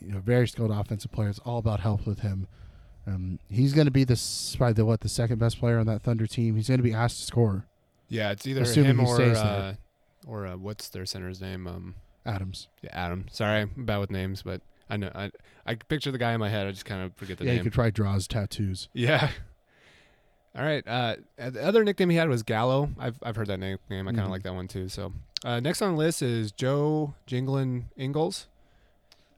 Speaker 2: you know, very skilled offensive player. It's all about help with him. Um, he's going to be the s- probably the what the second best player on that Thunder team. He's going to be asked to score.
Speaker 1: Yeah, it's either
Speaker 2: Assuming
Speaker 1: him or uh, or uh, what's their center's name? Um,
Speaker 2: Adams.
Speaker 1: yeah, Adam. Sorry, I'm bad with names, but I know I I picture the guy in my head. I just kind of forget the
Speaker 2: yeah,
Speaker 1: name.
Speaker 2: he could probably draw his tattoos.
Speaker 1: Yeah. All right. Uh, the other nickname he had was Gallo. I've I've heard that name. name. I kind of
Speaker 2: Mhm.
Speaker 1: like that one too. So uh, next on the list is Joe Jinglin Ingles.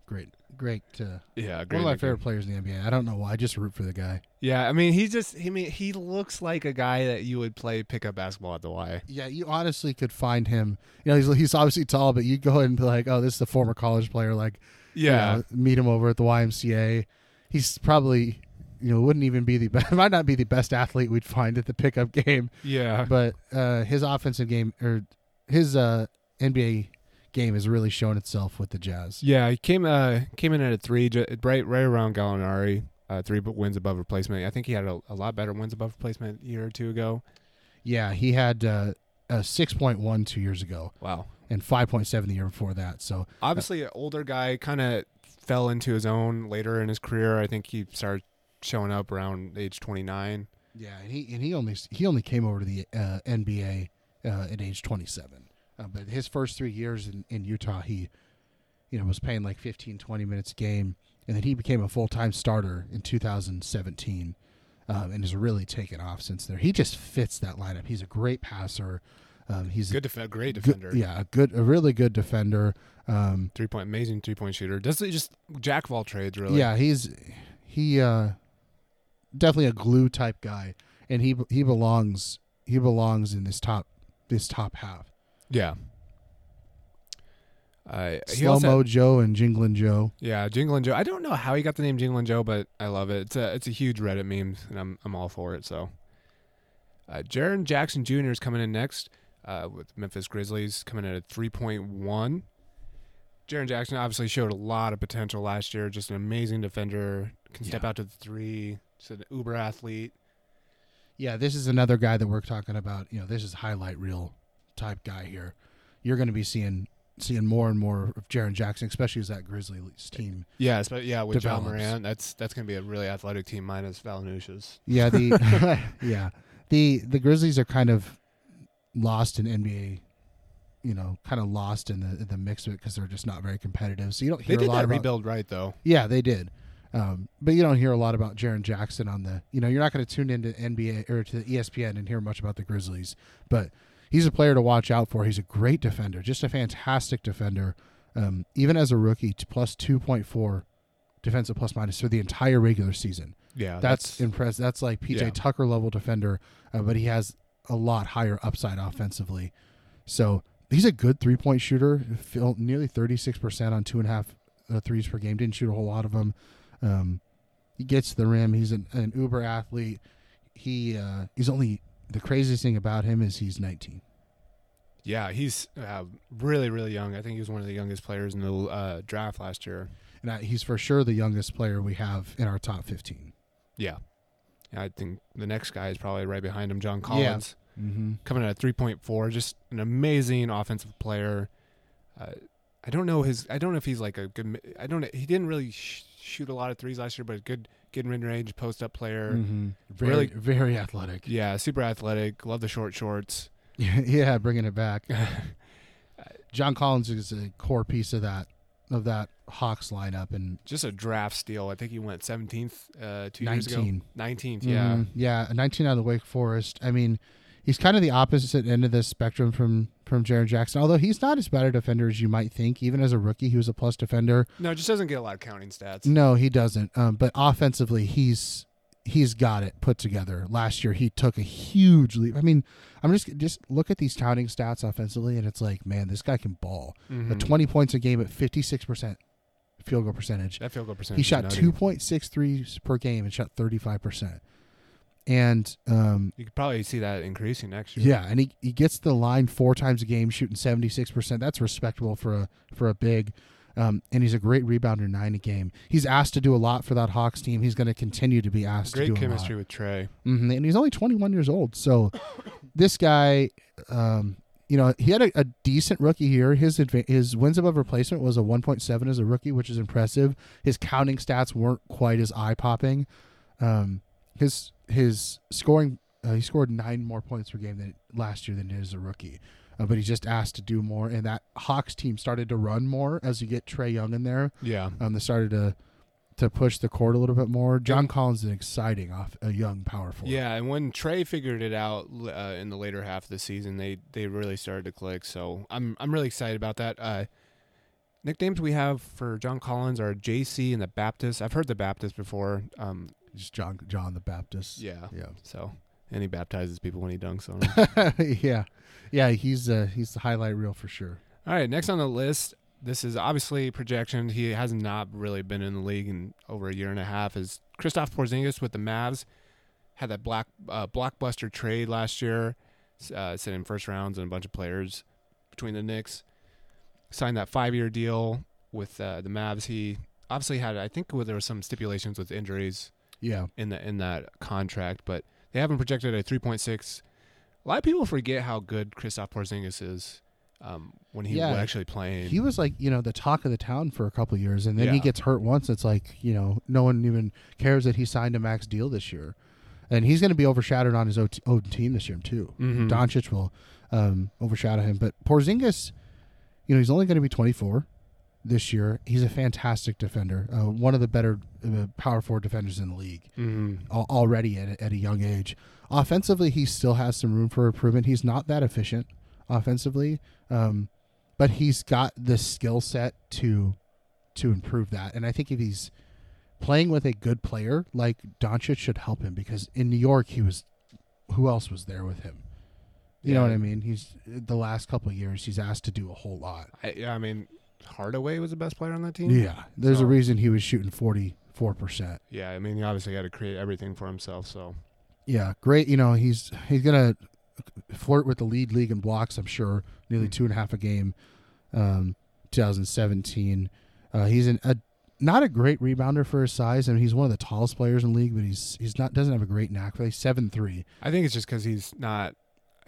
Speaker 2: Great, great. Uh,
Speaker 1: Yeah,
Speaker 2: one of my favorite players in the NBA. I don't know why. I just root for the guy.
Speaker 1: Yeah, I mean he just he mean he looks like a guy that you would play pickup basketball at the Y.
Speaker 2: Yeah, you honestly could find him. You know, he's he's obviously tall, but you go ahead and be like, oh, this is a former college player. Like, you
Speaker 1: Yeah.
Speaker 2: know, meet him over at the YMCA. He's probably, you know, wouldn't even be the best, might not be the best athlete we'd find at the pickup game,
Speaker 1: Yeah.
Speaker 2: but uh, his offensive game or his uh, NBA game has really shown itself with the Jazz.
Speaker 1: Yeah, he came uh came in at a three, right right around Gallinari. Uh, three wins above replacement. I think he had a, a lot better wins above replacement a year or two ago.
Speaker 2: Yeah, he had uh, a 6.1 two years ago
Speaker 1: Wow.
Speaker 2: and 5.7 the year before that. So
Speaker 1: Obviously, an older guy kind of fell into his own later in his career. I think he started showing up around age 29.
Speaker 2: Yeah, and he and he only he only came over to the uh, NBA uh, at age 27. Uh, but his first three years in, in Utah, he you know was playing like 15, 20 minutes a game, and then he became a full time starter in 2017, um, and has really taken off since there. He just fits that lineup. He's a great passer. Um, he's
Speaker 1: Good, def- great defender.
Speaker 2: good, yeah, a good, a really good defender. Um,
Speaker 1: Three point, amazing three point shooter. Does just jack of all trades, really?
Speaker 2: Yeah, he's he uh definitely a glue type guy, and he he belongs he belongs in this top this top half.
Speaker 1: Yeah. Uh,
Speaker 2: Slow Mo Joe and Jinglin Joe.
Speaker 1: Yeah, Jinglin Joe. I don't know how he got the name Jinglin Joe, but I love it. It's a it's a huge Reddit meme, and I'm I'm all for it. So, uh, Jaren Jackson Jr. is coming in next uh, with Memphis Grizzlies, coming in at three point one. Jaren Jackson obviously showed a lot of potential last year. Just an amazing defender, can step
Speaker 2: Yeah.
Speaker 1: out to the three. Just an uber athlete.
Speaker 2: Yeah, this is another guy that we're talking about. You know, this is highlight reel type guy here. You're going to be seeing seeing more and more of Jaren Jackson, especially as that Grizzlies team.
Speaker 1: Yeah, yeah, with
Speaker 2: Ja
Speaker 1: Morant, that's that's gonna be a really athletic team minus Valanciunas.
Speaker 2: Yeah, the yeah the the Grizzlies are kind of lost in NBA. You know, kind of lost in the in the mix of it because they're just not very competitive. So you don't
Speaker 1: They
Speaker 2: hear a lot
Speaker 1: that
Speaker 2: about
Speaker 1: rebuild right though.
Speaker 2: Yeah, they did. Um, but you don't hear a lot about Jaren Jackson on the. You know, you're not going to tune into NBA or to the ESPN and hear much about the Grizzlies. But he's a player to watch out for. He's a great defender, just a fantastic defender. Um, even as a rookie, plus two point four defensive plus minus for the entire regular season.
Speaker 1: Yeah,
Speaker 2: That's, impressive. That's like PJ
Speaker 1: Yeah.
Speaker 2: Tucker level defender, uh, but he has a lot higher upside offensively. So he's a good three point shooter. Nearly thirty six percent on two and a half uh, threes per game. Didn't shoot a whole lot of them. Um, he gets to the rim. He's an, an uber athlete. He uh, he's only the craziest thing about him is he's nineteen.
Speaker 1: yeah. He's uh, really really young. I think he was one of the youngest players in the uh, draft last year.
Speaker 2: And I, he's for sure the youngest player we have in our top fifteen.
Speaker 1: Yeah. Yeah, I think the next guy is probably right behind him, John Collins,
Speaker 2: Mm-hmm.
Speaker 1: coming in at three point four. Just an amazing offensive player. Uh, I don't know his. I don't know if he's like a good. I don't. He didn't really sh- shoot a lot of threes last year, but a good, good mid range post up player.
Speaker 2: Mm-hmm. Very
Speaker 1: Really-
Speaker 2: very athletic.
Speaker 1: Yeah, super athletic. Love the short shorts.
Speaker 2: yeah, bringing it back. John Collins is a core piece of that of that Hawks lineup and
Speaker 1: Just a draft steal. I think he went 17th uh, two years ago.
Speaker 2: 19.
Speaker 1: 19th, yeah.
Speaker 2: Mhm. yeah, a 19 out of the Wake Forest. I mean, he's kind of the opposite end of the spectrum from from Jaren Jackson. Although he's not as bad a defender as you might think. Even as a rookie, he was a plus defender.
Speaker 1: No, just doesn't get a lot of counting stats.
Speaker 2: No, he doesn't. Um, but offensively, he's he's got it put together. Last year, he took a huge leap. I mean, I'm just just look at these counting stats offensively, and it's like, man, this guy can ball.
Speaker 1: Mhm.
Speaker 2: Uh, 20 points a game at 56% field goal percentage.
Speaker 1: That field goal percentage.
Speaker 2: He shot
Speaker 1: nutty.
Speaker 2: 2.6 threes per game and shot 35%. And um,
Speaker 1: You could probably see that increasing next year.
Speaker 2: yeah, and he, he gets the line four times a game, shooting 76%. That's respectable for a for a big. Um, and he's a great rebounder, nine a game. He's asked to do a lot for that Hawks team. He's going to continue to be asked
Speaker 1: Great
Speaker 2: to do
Speaker 1: chemistry with Trae.
Speaker 2: hmm And he's only 21 years old. So this guy, um, you know, he had a, a decent rookie year. His adva- his wins above replacement was a 1.7 as a rookie, which is impressive. His counting stats weren't quite as eye popping. Um, his his scoring, uh, he scored nine more points per game than last year than he did as a rookie. Uh, but he's just asked to do more, and that Hawks team started to run more as you get Trae Young in there.
Speaker 1: Yeah.
Speaker 2: Um, they started to to push the court a little bit more. John Collins is an exciting off a young power forward.
Speaker 1: Yeah, and when Trae figured it out uh, in the later half of the season, they they really started to click. So I'm I'm really excited about that. Uh, nicknames we have for John Collins are JC and the Baptist. I've heard the Baptist before. Um,
Speaker 2: just John John the Baptist.
Speaker 1: yeah.
Speaker 2: Yeah.
Speaker 1: So and he baptizes people when he dunks on them.
Speaker 2: yeah. Yeah, he's uh he's the highlight reel for sure.
Speaker 1: All right, next on the list, this is obviously projection. He has not really been in the league in over a year and a half. Is Kristaps Porzingis with the Mavs? Had that black uh, blockbuster trade last year, uh, sent in first rounds and a bunch of players between the Knicks. Signed that five year deal with uh, the Mavs. He obviously had, I think, there were some stipulations with injuries
Speaker 2: Yeah.
Speaker 1: in the in that contract, but they haven't projected a 3.6. A lot of people forget how good Kristaps Porzingis is um, when he
Speaker 2: Yeah.
Speaker 1: was actually playing.
Speaker 2: He was like, you know, the talk of the town for a couple of years and then he gets hurt once. It's like, you know, no one even cares that he signed a max deal this year. And he's going to be overshadowed on his own team this year too.
Speaker 1: Mhm.
Speaker 2: Doncic will um, overshadow him, but Porzingis, you know, he's only going to be 24 this year. He's a fantastic defender, uh, one of the better uh, power forward defenders in the league.
Speaker 1: Mhm.
Speaker 2: al- already at a, at a young age. Offensively, he still has some room for improvement. He's not that efficient offensively, um, but he's got the skill set to to improve that. And I think if he's playing with a good player like Doncic, should help him because in New York he was. Who else was there with him? You know what I mean? He's the last couple of years he's asked to do a whole lot.
Speaker 1: I, yeah, I mean, Hardaway was the best player on that team.
Speaker 2: Yeah, there's
Speaker 1: So-
Speaker 2: a reason he was shooting forty four percent.
Speaker 1: Yeah, I mean, he obviously had to create everything for himself. So
Speaker 2: Yeah, great. You know, he's he's gonna flirt with the lead league in blocks. I'm sure, nearly
Speaker 1: Mm.
Speaker 2: two and a half a game. Um, 2017. Uh, he's an, a not a great rebounder for his size. I mean, he's one of the tallest players in the league, but he's he's not doesn't have a great knack for. He's seven three.
Speaker 1: I think it's just because he's not.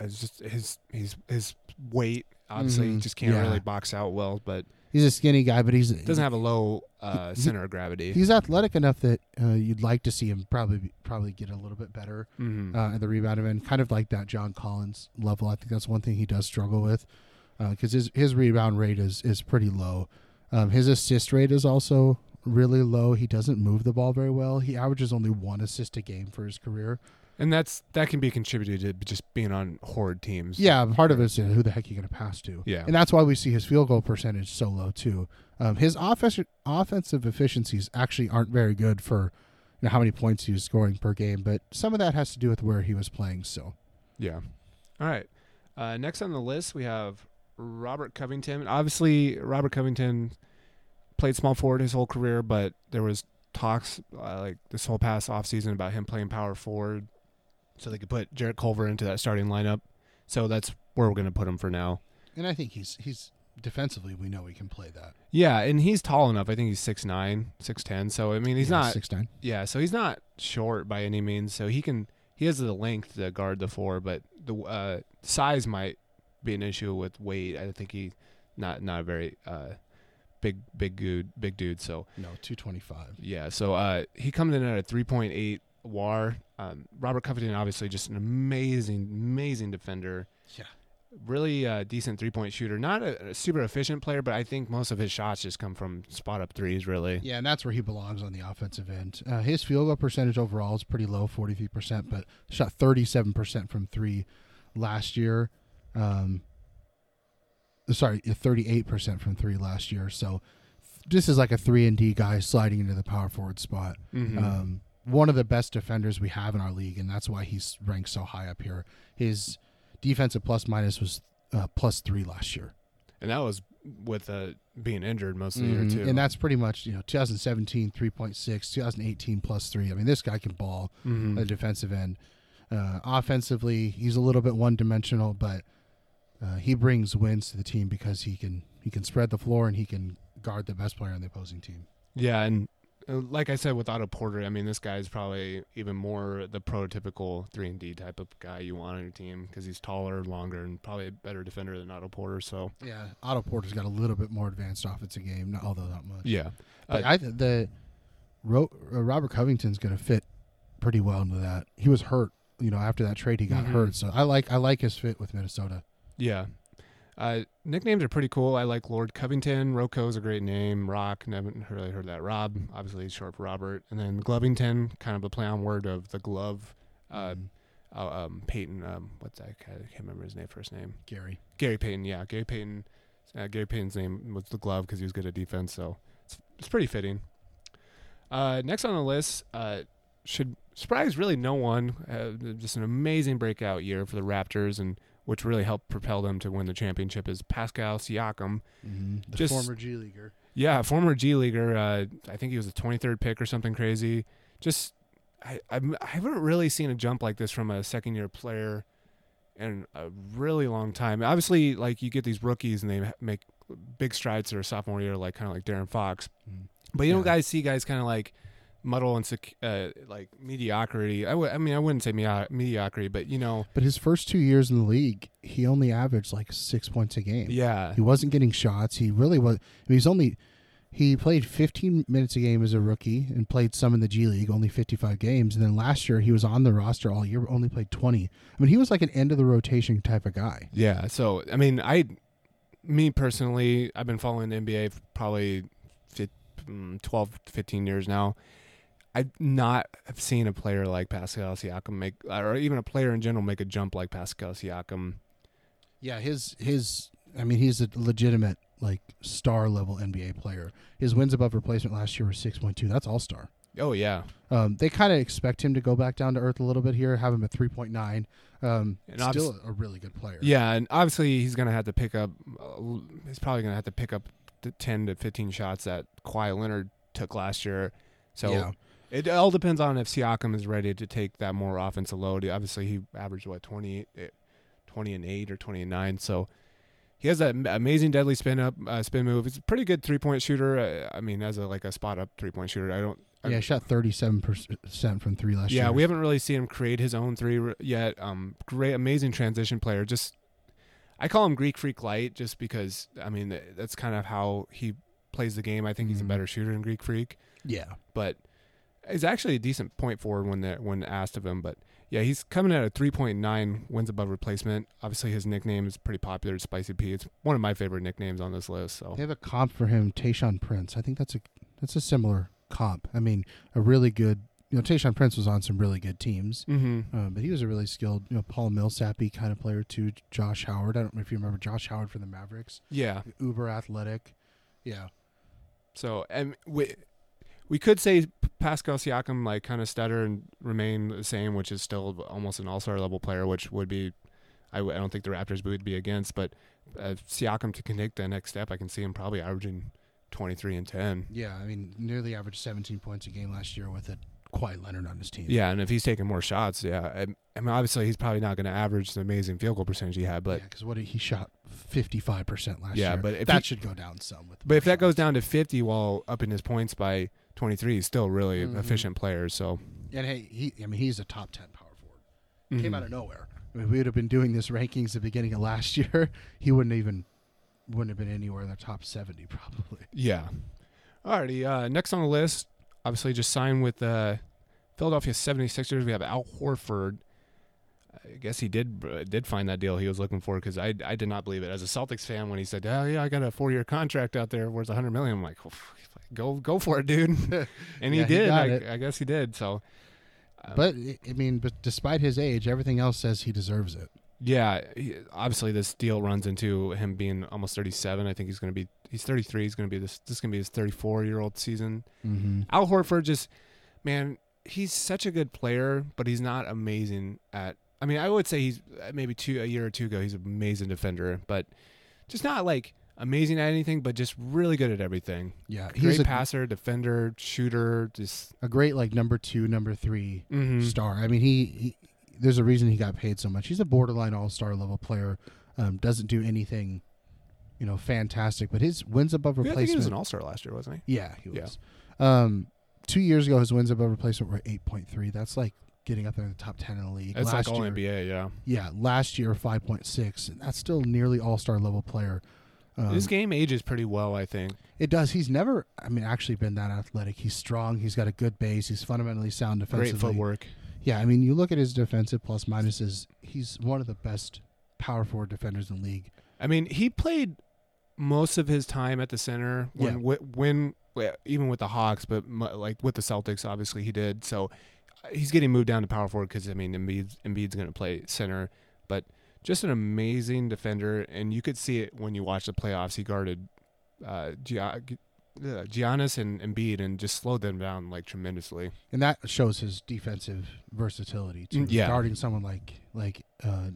Speaker 1: It's just his his his weight. Obviously, he
Speaker 2: Mhm.
Speaker 1: just can't
Speaker 2: Yeah.
Speaker 1: really box out well, but
Speaker 2: He's a skinny guy, but he's
Speaker 1: doesn't have a low uh,
Speaker 2: He-
Speaker 1: center of gravity.
Speaker 2: He's athletic enough that uh, you'd like to see him probably probably get a little bit better
Speaker 1: Mhm.
Speaker 2: uh, at the rebound end, kind of like that John Collins level. I think that's one thing he does struggle with because his his rebound rate is is pretty low. Um, his assist rate is also really low. He doesn't move the ball very well. He averages only one assist a game for his career.
Speaker 1: And that's that can be contributed to just being on horde teams.
Speaker 2: Yeah, part of it is uh, who the heck you going to pass to.
Speaker 1: Yeah.
Speaker 2: and that's why we see his field goal percentage so low too. Um, his offense, offensive efficiencies actually aren't very good for you know, how many points he was scoring per game, but some of that has to do with where he was playing. So
Speaker 1: Yeah. All right. Uh, next on the list, we have Robert Covington. Obviously, Robert Covington played small forward his whole career, but there was talks uh, like this whole past offseason about him playing power forward so they could put Jarrett Culver into that starting lineup. So that's where we're going to put him for now.
Speaker 2: And I think he's he's defensively we know he can play that.
Speaker 1: Yeah, and he's tall enough. I think he's 6'9", 6'10". So I mean, he's
Speaker 2: Yeah,
Speaker 1: not
Speaker 2: six nine.
Speaker 1: Yeah, so he's not short by any means. So he can he has the length to guard the four, but the uh, size might be an issue with weight. I think he not not a very uh, big big dude big dude. So
Speaker 2: No, two twenty five.
Speaker 1: yeah, so uh, he comes in at a three point eight WAR. Um, Robert Covington obviously just an amazing amazing defender.
Speaker 2: Yeah.
Speaker 1: Really uh, decent three point shooter. Not a, a super efficient player, but I think most of his shots just come from spot up threes. Really.
Speaker 2: Yeah, and that's where he belongs on the offensive end. Uh, his field goal percentage overall is pretty low, forty three percent, but shot thirty seven percent from three last year. Um, sorry, thirty eight percent from three last year. So this is like a three and D guy sliding into the power forward spot.
Speaker 1: Mhm.
Speaker 2: Um, one of the best defenders we have in our league, and that's why he's ranked so high up here. His defensive plus minus was uh, plus three last year.
Speaker 1: and that was with uh, being injured most of the year
Speaker 2: Mhm.
Speaker 1: too.
Speaker 2: And that's pretty much, you know, 2017, 3.6, 2018, plus three. I mean, this guy can ball
Speaker 1: Mhm.
Speaker 2: at the defensive end. Uh, offensively, he's a little bit one dimensional, but uh, he brings wins to the team because he can he can spread the floor and he can guard the best player on the opposing team.
Speaker 1: yeah, and like I said with Otto Porter, I mean this guy is probably even more the prototypical three and D type of guy you want on your team because he's taller, longer, and probably a better defender than Otto Porter. So
Speaker 2: Yeah, Otto Porter's got a little bit more advanced offensive game, not, although not much.
Speaker 1: yeah,
Speaker 2: But
Speaker 1: Uh,
Speaker 2: I th- the Ro- uh, Robert Covington's going to fit pretty well into that. He was hurt, you know, after that trade he got
Speaker 1: Mhm.
Speaker 2: hurt. So I like I like his fit with Minnesota.
Speaker 1: yeah. Uh, nicknames are pretty cool. I like Lord Covington. RoCo's a great name. Rock, never really heard that. Rob, obviously short for Robert. And then Glovington, kind of a play on word of the glove. Uh,
Speaker 2: Mhm.
Speaker 1: uh, um, Payton, um, what's that? I can't remember his name, first name.
Speaker 2: Gary.
Speaker 1: Gary Payton, yeah, Gary Payton. Uh, Gary Payton's name was the glove because he was good at defense, so it's, it's pretty fitting. Uh, next on the list, uh, should surprise really no one. Uh, just an amazing breakout year for the Raptors, and which really helped propel them to win the championship is Pascal Siakam.
Speaker 2: Mm-hmm. The
Speaker 1: Just-
Speaker 2: former G leaguer.
Speaker 1: Yeah, former G leaguer. Uh, I think he was the 23rd pick or something crazy. Just I I'm, I haven't really seen a jump like this from a second year player in a really long time. Obviously, like you get these rookies and they make big strides their sophomore year, like kind of like De'Aaron Fox.
Speaker 2: Mhm.
Speaker 1: But you don't guys see guys kind of like muddle and sec- uh, like mediocrity. I, w- I mean, I wouldn't say medi- mediocrity, but you know,
Speaker 2: But his first two years in the league, he only averaged like six points a game.
Speaker 1: yeah,
Speaker 2: He wasn't getting shots. He really was. I mean, he's only he played 15 minutes a game as a rookie and played some in the G League, only 55 games. And then last year he was on the roster all year, only played 20. I mean, he was like an end of the rotation type of guy.
Speaker 1: Yeah. So I mean, I, me personally, I've been following the NBA for probably mm, 12, 15 years now. I've not have seen a player like Pascal Siakam make, or even a player in general make a jump like Pascal Siakam.
Speaker 2: Yeah, his his. I mean, he's a legitimate like star level NBA player. His wins above replacement last year were 6.2. That's all star.
Speaker 1: Oh yeah,
Speaker 2: Um, they kind of expect him to go back down to earth a little bit here, have him at 3.9. Um,
Speaker 1: And
Speaker 2: still a really good player.
Speaker 1: yeah, and obviously he's gonna have to pick up. Uh, he's probably gonna have to pick up the ten to fifteen shots that Kawhi Leonard took last year. So
Speaker 2: yeah.
Speaker 1: It all depends on if Siakam is ready to take that more offensive load. Obviously, he averaged what 20, eh, 20 and eight or twenty and nine. So he has that amazing deadly spin up uh, spin move. He's a pretty good three point shooter. Uh, I mean, as a like a spot up three point shooter, I don't. I-
Speaker 2: Yeah, shot 37% from three last year.
Speaker 1: yeah, we haven't really seen him create his own three yet. Um, great, amazing transition player. Just, I call him Greek Freak Light, just because I mean that's kind of how he plays the game. I think he's a
Speaker 2: Mhm.
Speaker 1: better shooter than Greek Freak,
Speaker 2: Yeah.
Speaker 1: but he's actually a decent point forward when they when asked of him. But yeah, he's coming at a three point nine wins above replacement. Obviously, his nickname is pretty popular, Spicy P. It's one of my favorite nicknames on this list. So
Speaker 2: They have a comp for him, Tayshaun Prince. I think that's a that's a similar comp. I mean, a really good. You know, Tayshaun Prince was on some really good teams,
Speaker 1: mm-hmm.
Speaker 2: um, but he was a really skilled, you know, Paul Millsappy kind of player too. Josh Howard. I don't know if you remember Josh Howard for the Mavericks.
Speaker 1: yeah.
Speaker 2: Uber athletic. Yeah.
Speaker 1: So and we we could say Pascal Siakam like kind of stutter and remain the same, which is still almost an All Star level player, which would be I, w- I don't think the Raptors would be against, but uh, Siakam to take the next step, I can see him probably averaging twenty three and ten.
Speaker 2: Yeah. I mean, nearly averaged 17 points a game last year with a Kawhi Leonard on his team.
Speaker 1: Yeah, and if he's taking more shots, yeah, I, I mean obviously he's probably not going to average the amazing field goal percentage he had, but yeah,
Speaker 2: because what he shot 55 percent last
Speaker 1: Yeah,
Speaker 2: year.
Speaker 1: but if
Speaker 2: that
Speaker 1: he-
Speaker 2: should go down some. With
Speaker 1: but if
Speaker 2: more
Speaker 1: that goes down to fifty while upping his points by twenty three, he's still really
Speaker 2: Mhm.
Speaker 1: efficient player. So
Speaker 2: and hey, he I mean he's a top 10 power forward. Came
Speaker 1: mhm.
Speaker 2: out of nowhere. I mean, we would have been doing this rankings at the beginning of last year. He wouldn't even wouldn't have been anywhere in the top 70 probably.
Speaker 1: Yeah. Alrighty. Uh, next on the list, obviously just signed with uh, Philadelphia 76ers. We have Al Horford. I guess he did uh, did find that deal he was looking for because I, I did not believe it as a Celtics fan when he said, "Oh yeah, I got a four year contract out there worth a hundred million. I'm like, go go for it, dude. and he
Speaker 2: Yeah, he
Speaker 1: did.
Speaker 2: got
Speaker 1: I. I guess he did. So, uh,
Speaker 2: But I- I mean, but despite his age, everything else says he deserves it.
Speaker 1: yeah, he, obviously this deal runs into him being almost 37. I think he's going to be he's 33. He's going to be this this is going to be his 34 year old season.
Speaker 2: Mm-hmm.
Speaker 1: Al Horford just, man, he's such a good player, but he's not amazing at. I mean, I would say he's uh, maybe two a year or two ago. He's an amazing defender, but just not like amazing at anything, but just really good at everything.
Speaker 2: Yeah,
Speaker 1: Great
Speaker 2: he's a,
Speaker 1: passer, defender, shooter. Just
Speaker 2: a great like number two, number 3
Speaker 1: mhm.
Speaker 2: star. I mean, he, he there's a reason he got paid so much. He's a borderline all star level player. Um, doesn't do anything, you know, fantastic, but his wins above
Speaker 1: Yeah, I think he was an All Star last year, wasn't he?
Speaker 2: Yeah, he
Speaker 1: Yeah.
Speaker 2: was. Um, two years ago, his wins above replacement were eight point three. That's like getting up there in the top ten in the league.
Speaker 1: That's
Speaker 2: last
Speaker 1: like all
Speaker 2: year,
Speaker 1: NBA. Yeah,
Speaker 2: yeah, last year five point six, and that's still nearly all star level player. Um,
Speaker 1: his game ages pretty well, I think.
Speaker 2: it does. He's never, I mean, actually been that athletic. He's strong. He's got a good base. He's fundamentally sound defensively.
Speaker 1: Great footwork.
Speaker 2: Yeah, I mean, you look at his defensive plus minuses. He's one of the best power forward defenders in the league.
Speaker 1: I mean, he played most of his time at the center when
Speaker 2: Yeah.
Speaker 1: when, when even with the Hawks, but like with the Celtics, obviously he did. So he's getting moved down to power forward because I mean Embiid's, Embiid's going to play center, but just an amazing defender, and you could see it when you watch the playoffs. He guarded uh, uh, Giannis and Embiid and just slowed them down like tremendously.
Speaker 2: and that shows his defensive versatility too.
Speaker 1: Mm, yeah.
Speaker 2: guarding someone like like uh,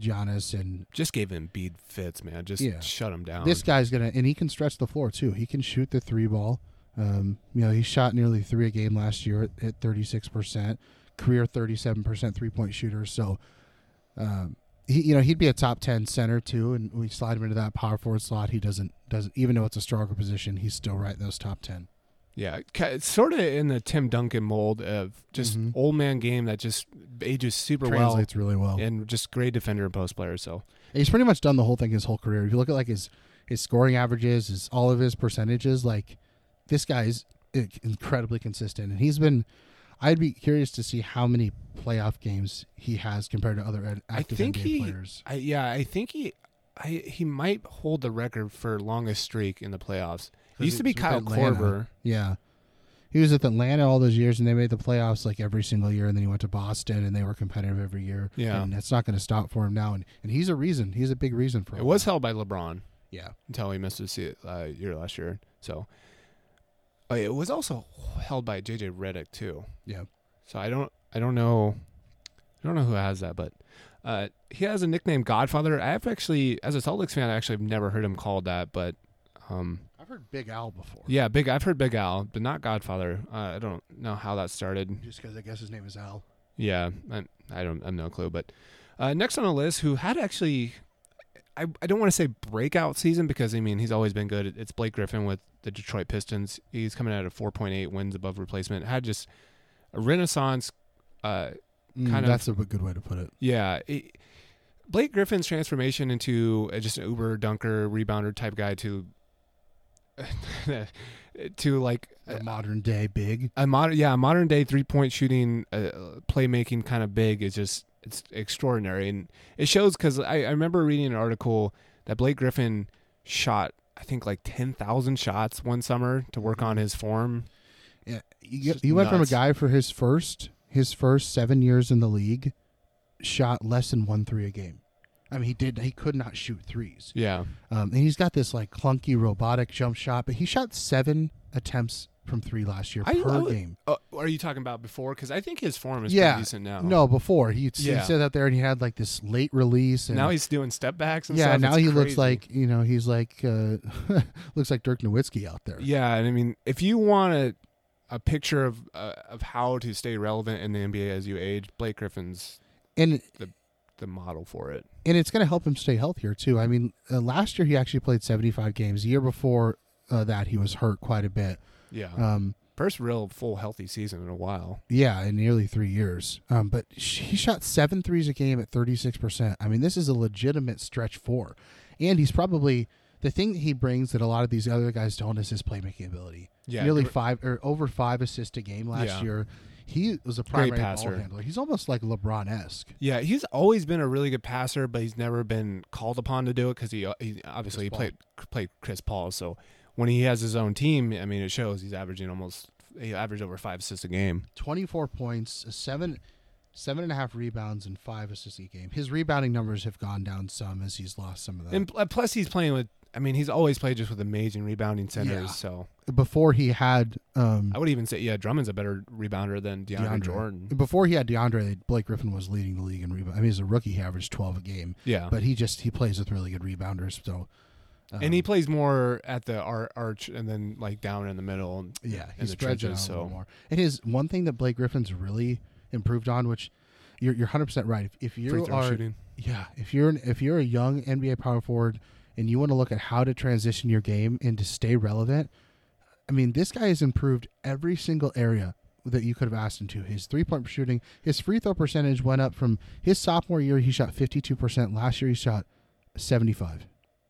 Speaker 2: Giannis and
Speaker 1: Just gave Embiid fits, man. Just
Speaker 2: Yeah.
Speaker 1: shut him down.
Speaker 2: this guy's gonna and he can stretch the floor too. He can shoot the three ball. Um, you know, he shot nearly three a game last year at- at thirty six percent, career thirty seven percent three point shooter. So, um, he you know he'd be a top ten center too, and we slide him into that power forward slot. He doesn't doesn't even though it's a stronger position, he's still right in those top ten.
Speaker 1: Yeah, it's sort of in the Tim Duncan mold of just
Speaker 2: Mhm.
Speaker 1: old man game that just ages super well.
Speaker 2: Translates really well.
Speaker 1: well and just great defender and post player. So
Speaker 2: And he's pretty much done the whole thing his whole career. If you look at like his his scoring averages, his all of his percentages, like this guy's i- incredibly consistent, and he's been. I'd be curious to see how many playoff games he has compared to other active
Speaker 1: think
Speaker 2: NBA
Speaker 1: he-
Speaker 2: players.
Speaker 1: I yeah, I think he, I he might hold the record for longest streak in the playoffs. It used to be Kyle. Korver.
Speaker 2: Yeah, he was with Atlanta all those years, and they made the playoffs like every single year. And then he went to Boston, and they were competitive every year.
Speaker 1: Yeah.
Speaker 2: and that's not going to stop for him now. And and he's a reason. He's a big reason for
Speaker 1: It was held by LeBron
Speaker 2: Yeah,
Speaker 1: until he missed his uh, year last year. So it was also held by JJ Redick too.
Speaker 2: yeah.
Speaker 1: So I don't I don't know I don't know who has that, but uh, he has a nickname Godfather. I've actually as a Celtics fan, I actually have never heard him called that, but um,
Speaker 2: I've heard Big Al before.
Speaker 1: yeah, big. I've heard Big Al, but not Godfather. Uh, I don't know how that started.
Speaker 2: just because I guess his name is Al.
Speaker 1: Yeah, I, I don't I have no clue. But uh, next on the list, who had actually, I, I don't want to say breakout season because I mean he's always been good. It's Blake Griffin with the Detroit Pistons. He's coming out of 4.8 wins above replacement. Had just a renaissance. Uh,
Speaker 2: Mm,
Speaker 1: kind of-
Speaker 2: that's a good way to put it.
Speaker 1: yeah, it, Blake Griffin's transformation into just an uber dunker rebounder type guy to to like
Speaker 2: A modern day big.
Speaker 1: a modern yeah a modern day three point shooting uh, playmaking kind of big is just it's extraordinary and it shows because I, I remember reading an article that blake griffin shot i think like 10000 shots one summer to work on his form
Speaker 2: Yeah, you, you went from a guy for his first his first seven years in the league, shot less than one three a game. I mean, he did. He could not shoot threes.
Speaker 1: yeah
Speaker 2: Um, and he's got this like clunky robotic jump shot, but he shot seven attempts from three last year
Speaker 1: I-
Speaker 2: per
Speaker 1: I would-
Speaker 2: game.
Speaker 1: oh, are you talking about before because i think his form is
Speaker 2: Yeah.
Speaker 1: pretty decent now
Speaker 2: No, before he, he
Speaker 1: Yeah.
Speaker 2: sat out there and he had like this late release. And
Speaker 1: now he's doing step backs and
Speaker 2: yeah.
Speaker 1: stuff
Speaker 2: Now
Speaker 1: It's
Speaker 2: he looks like you know he's like uh, looks like Dirk Nowitzki out there.
Speaker 1: Yeah, and I mean, if you want a, a picture of uh, of how to stay relevant in the NBA as you age, Blake Griffin's
Speaker 2: And
Speaker 1: the model for it.
Speaker 2: and it's going to help him stay healthier too. I mean, uh, last year he actually played 75 games. The year before uh, that, he was hurt quite a bit.
Speaker 1: Yeah,
Speaker 2: Um,
Speaker 1: first real full healthy season in a while.
Speaker 2: yeah, in nearly three years. Um, but he shot seven threes a game at 36%. I mean, this is a legitimate stretch four. And he's probably the thing that he brings that a lot of these other guys don't is his playmaking ability.
Speaker 1: Yeah,
Speaker 2: nearly five or over five assists a game last
Speaker 1: Yeah.
Speaker 2: year. He was a
Speaker 1: Great
Speaker 2: primary ball handler. He's almost like LeBron esque.
Speaker 1: Yeah, he's always been a really good passer, but he's never been called upon to do it because he, he obviously he played played Chris Paul. So when he has his own team, I mean, it shows. He's averaging almost he averaged over five assists a game.
Speaker 2: 24 points, seven, seven and a half rebounds, and five assists a game. His rebounding numbers have gone down some as he's lost some of that.
Speaker 1: And plus, he's playing with. I mean, he's always played just with amazing rebounding centers.
Speaker 2: Yeah.
Speaker 1: So
Speaker 2: before he had um,
Speaker 1: I would even say, yeah, Drummond's a better rebounder than DeAndre,
Speaker 2: DeAndre.
Speaker 1: Jordan.
Speaker 2: before he had DeAndre, Blake Griffin was leading the league in rebound. I mean, as a rookie, he averaged 12 a game,
Speaker 1: Yeah,
Speaker 2: but he just he plays with really good rebounders. So, um,
Speaker 1: and he plays more at the ar- arch and then like down in the middle.
Speaker 2: yeah, he spreads it out
Speaker 1: trenches,
Speaker 2: a little more. And his one thing that Blake Griffin's really improved on, which you're you're 100 percent right. If, if you are
Speaker 1: shooting.
Speaker 2: Yeah, if you're an, if you're a young NBA power forward and you want to look at how to transition your game and to stay relevant, I mean, this guy has improved every single area that you could have asked him to. His three point shooting, his free throw percentage went up from his sophomore year. He shot 52 percent. Last year, he shot 75.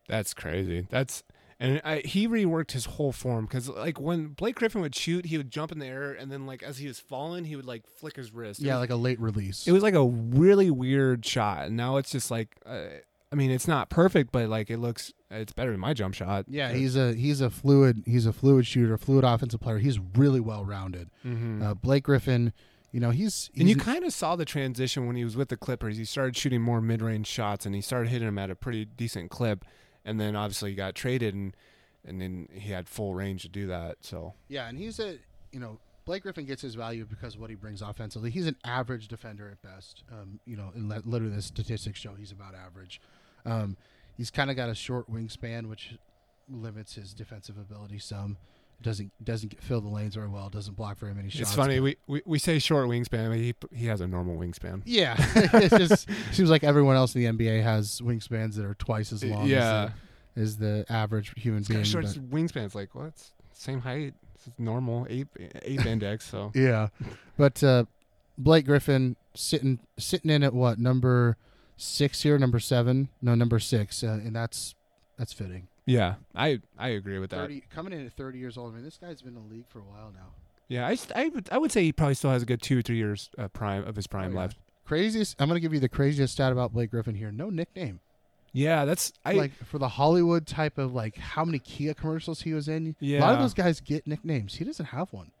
Speaker 1: That's crazy. That's and I, he reworked his whole form because like when Blake Griffin would shoot, he would jump in the air and then like as he was falling, he would like flick his wrist. It
Speaker 2: Yeah,
Speaker 1: was-
Speaker 2: like a late release.
Speaker 1: it was like a really weird shot. And now it's just like, uh, I mean, it's not perfect, but like it looks, it's better than my jump shot.
Speaker 2: yeah, he's a he's a fluid he's a fluid shooter, fluid offensive player. He's really well rounded.
Speaker 1: hmm
Speaker 2: Uh, Blake Griffin, you know, he's, he's
Speaker 1: and you kind of saw the transition when he was with the Clippers. He started shooting more mid-range shots, and he started hitting them at a pretty decent clip. And then obviously he got traded, and and then he had full range to do that. So
Speaker 2: Yeah, and he's a you know Blake Griffin gets his value because of what he brings offensively. He's an average defender at best. Um, you know, and li- literally the statistics show he's about average. Um, he's kind of got a short wingspan, which limits his defensive ability some. Doesn't doesn't fill the lanes very well. Doesn't block very many shots.
Speaker 1: it's funny we, we we say short wingspan, but he he has a normal wingspan.
Speaker 2: Yeah, it just seems like everyone else in the NBA has wingspans that are twice as long
Speaker 1: yeah,
Speaker 2: as, the, as the average human
Speaker 1: it's
Speaker 2: being.
Speaker 1: short
Speaker 2: but-
Speaker 1: wingspan. It's like what? It's same height. It's normal ape ape index. So
Speaker 2: Yeah, but uh, Blake Griffin sitting sitting in at what number six here, number seven, no number six, uh, and that's that's fitting.
Speaker 1: Yeah, I I agree with that.
Speaker 2: Thirty coming in at thirty years old. I mean, this guy's been in the league for a while now.
Speaker 1: Yeah, I, I would I would say he probably still has a good two or three years uh, prime of his prime
Speaker 2: Oh, yeah.
Speaker 1: left.
Speaker 2: Craziest. I'm gonna give you the craziest stat about Blake Griffin here. No nickname.
Speaker 1: Yeah, that's I
Speaker 2: like for the Hollywood type of like how many Kia commercials he was in. Yeah. A lot of those guys get nicknames. He doesn't have one.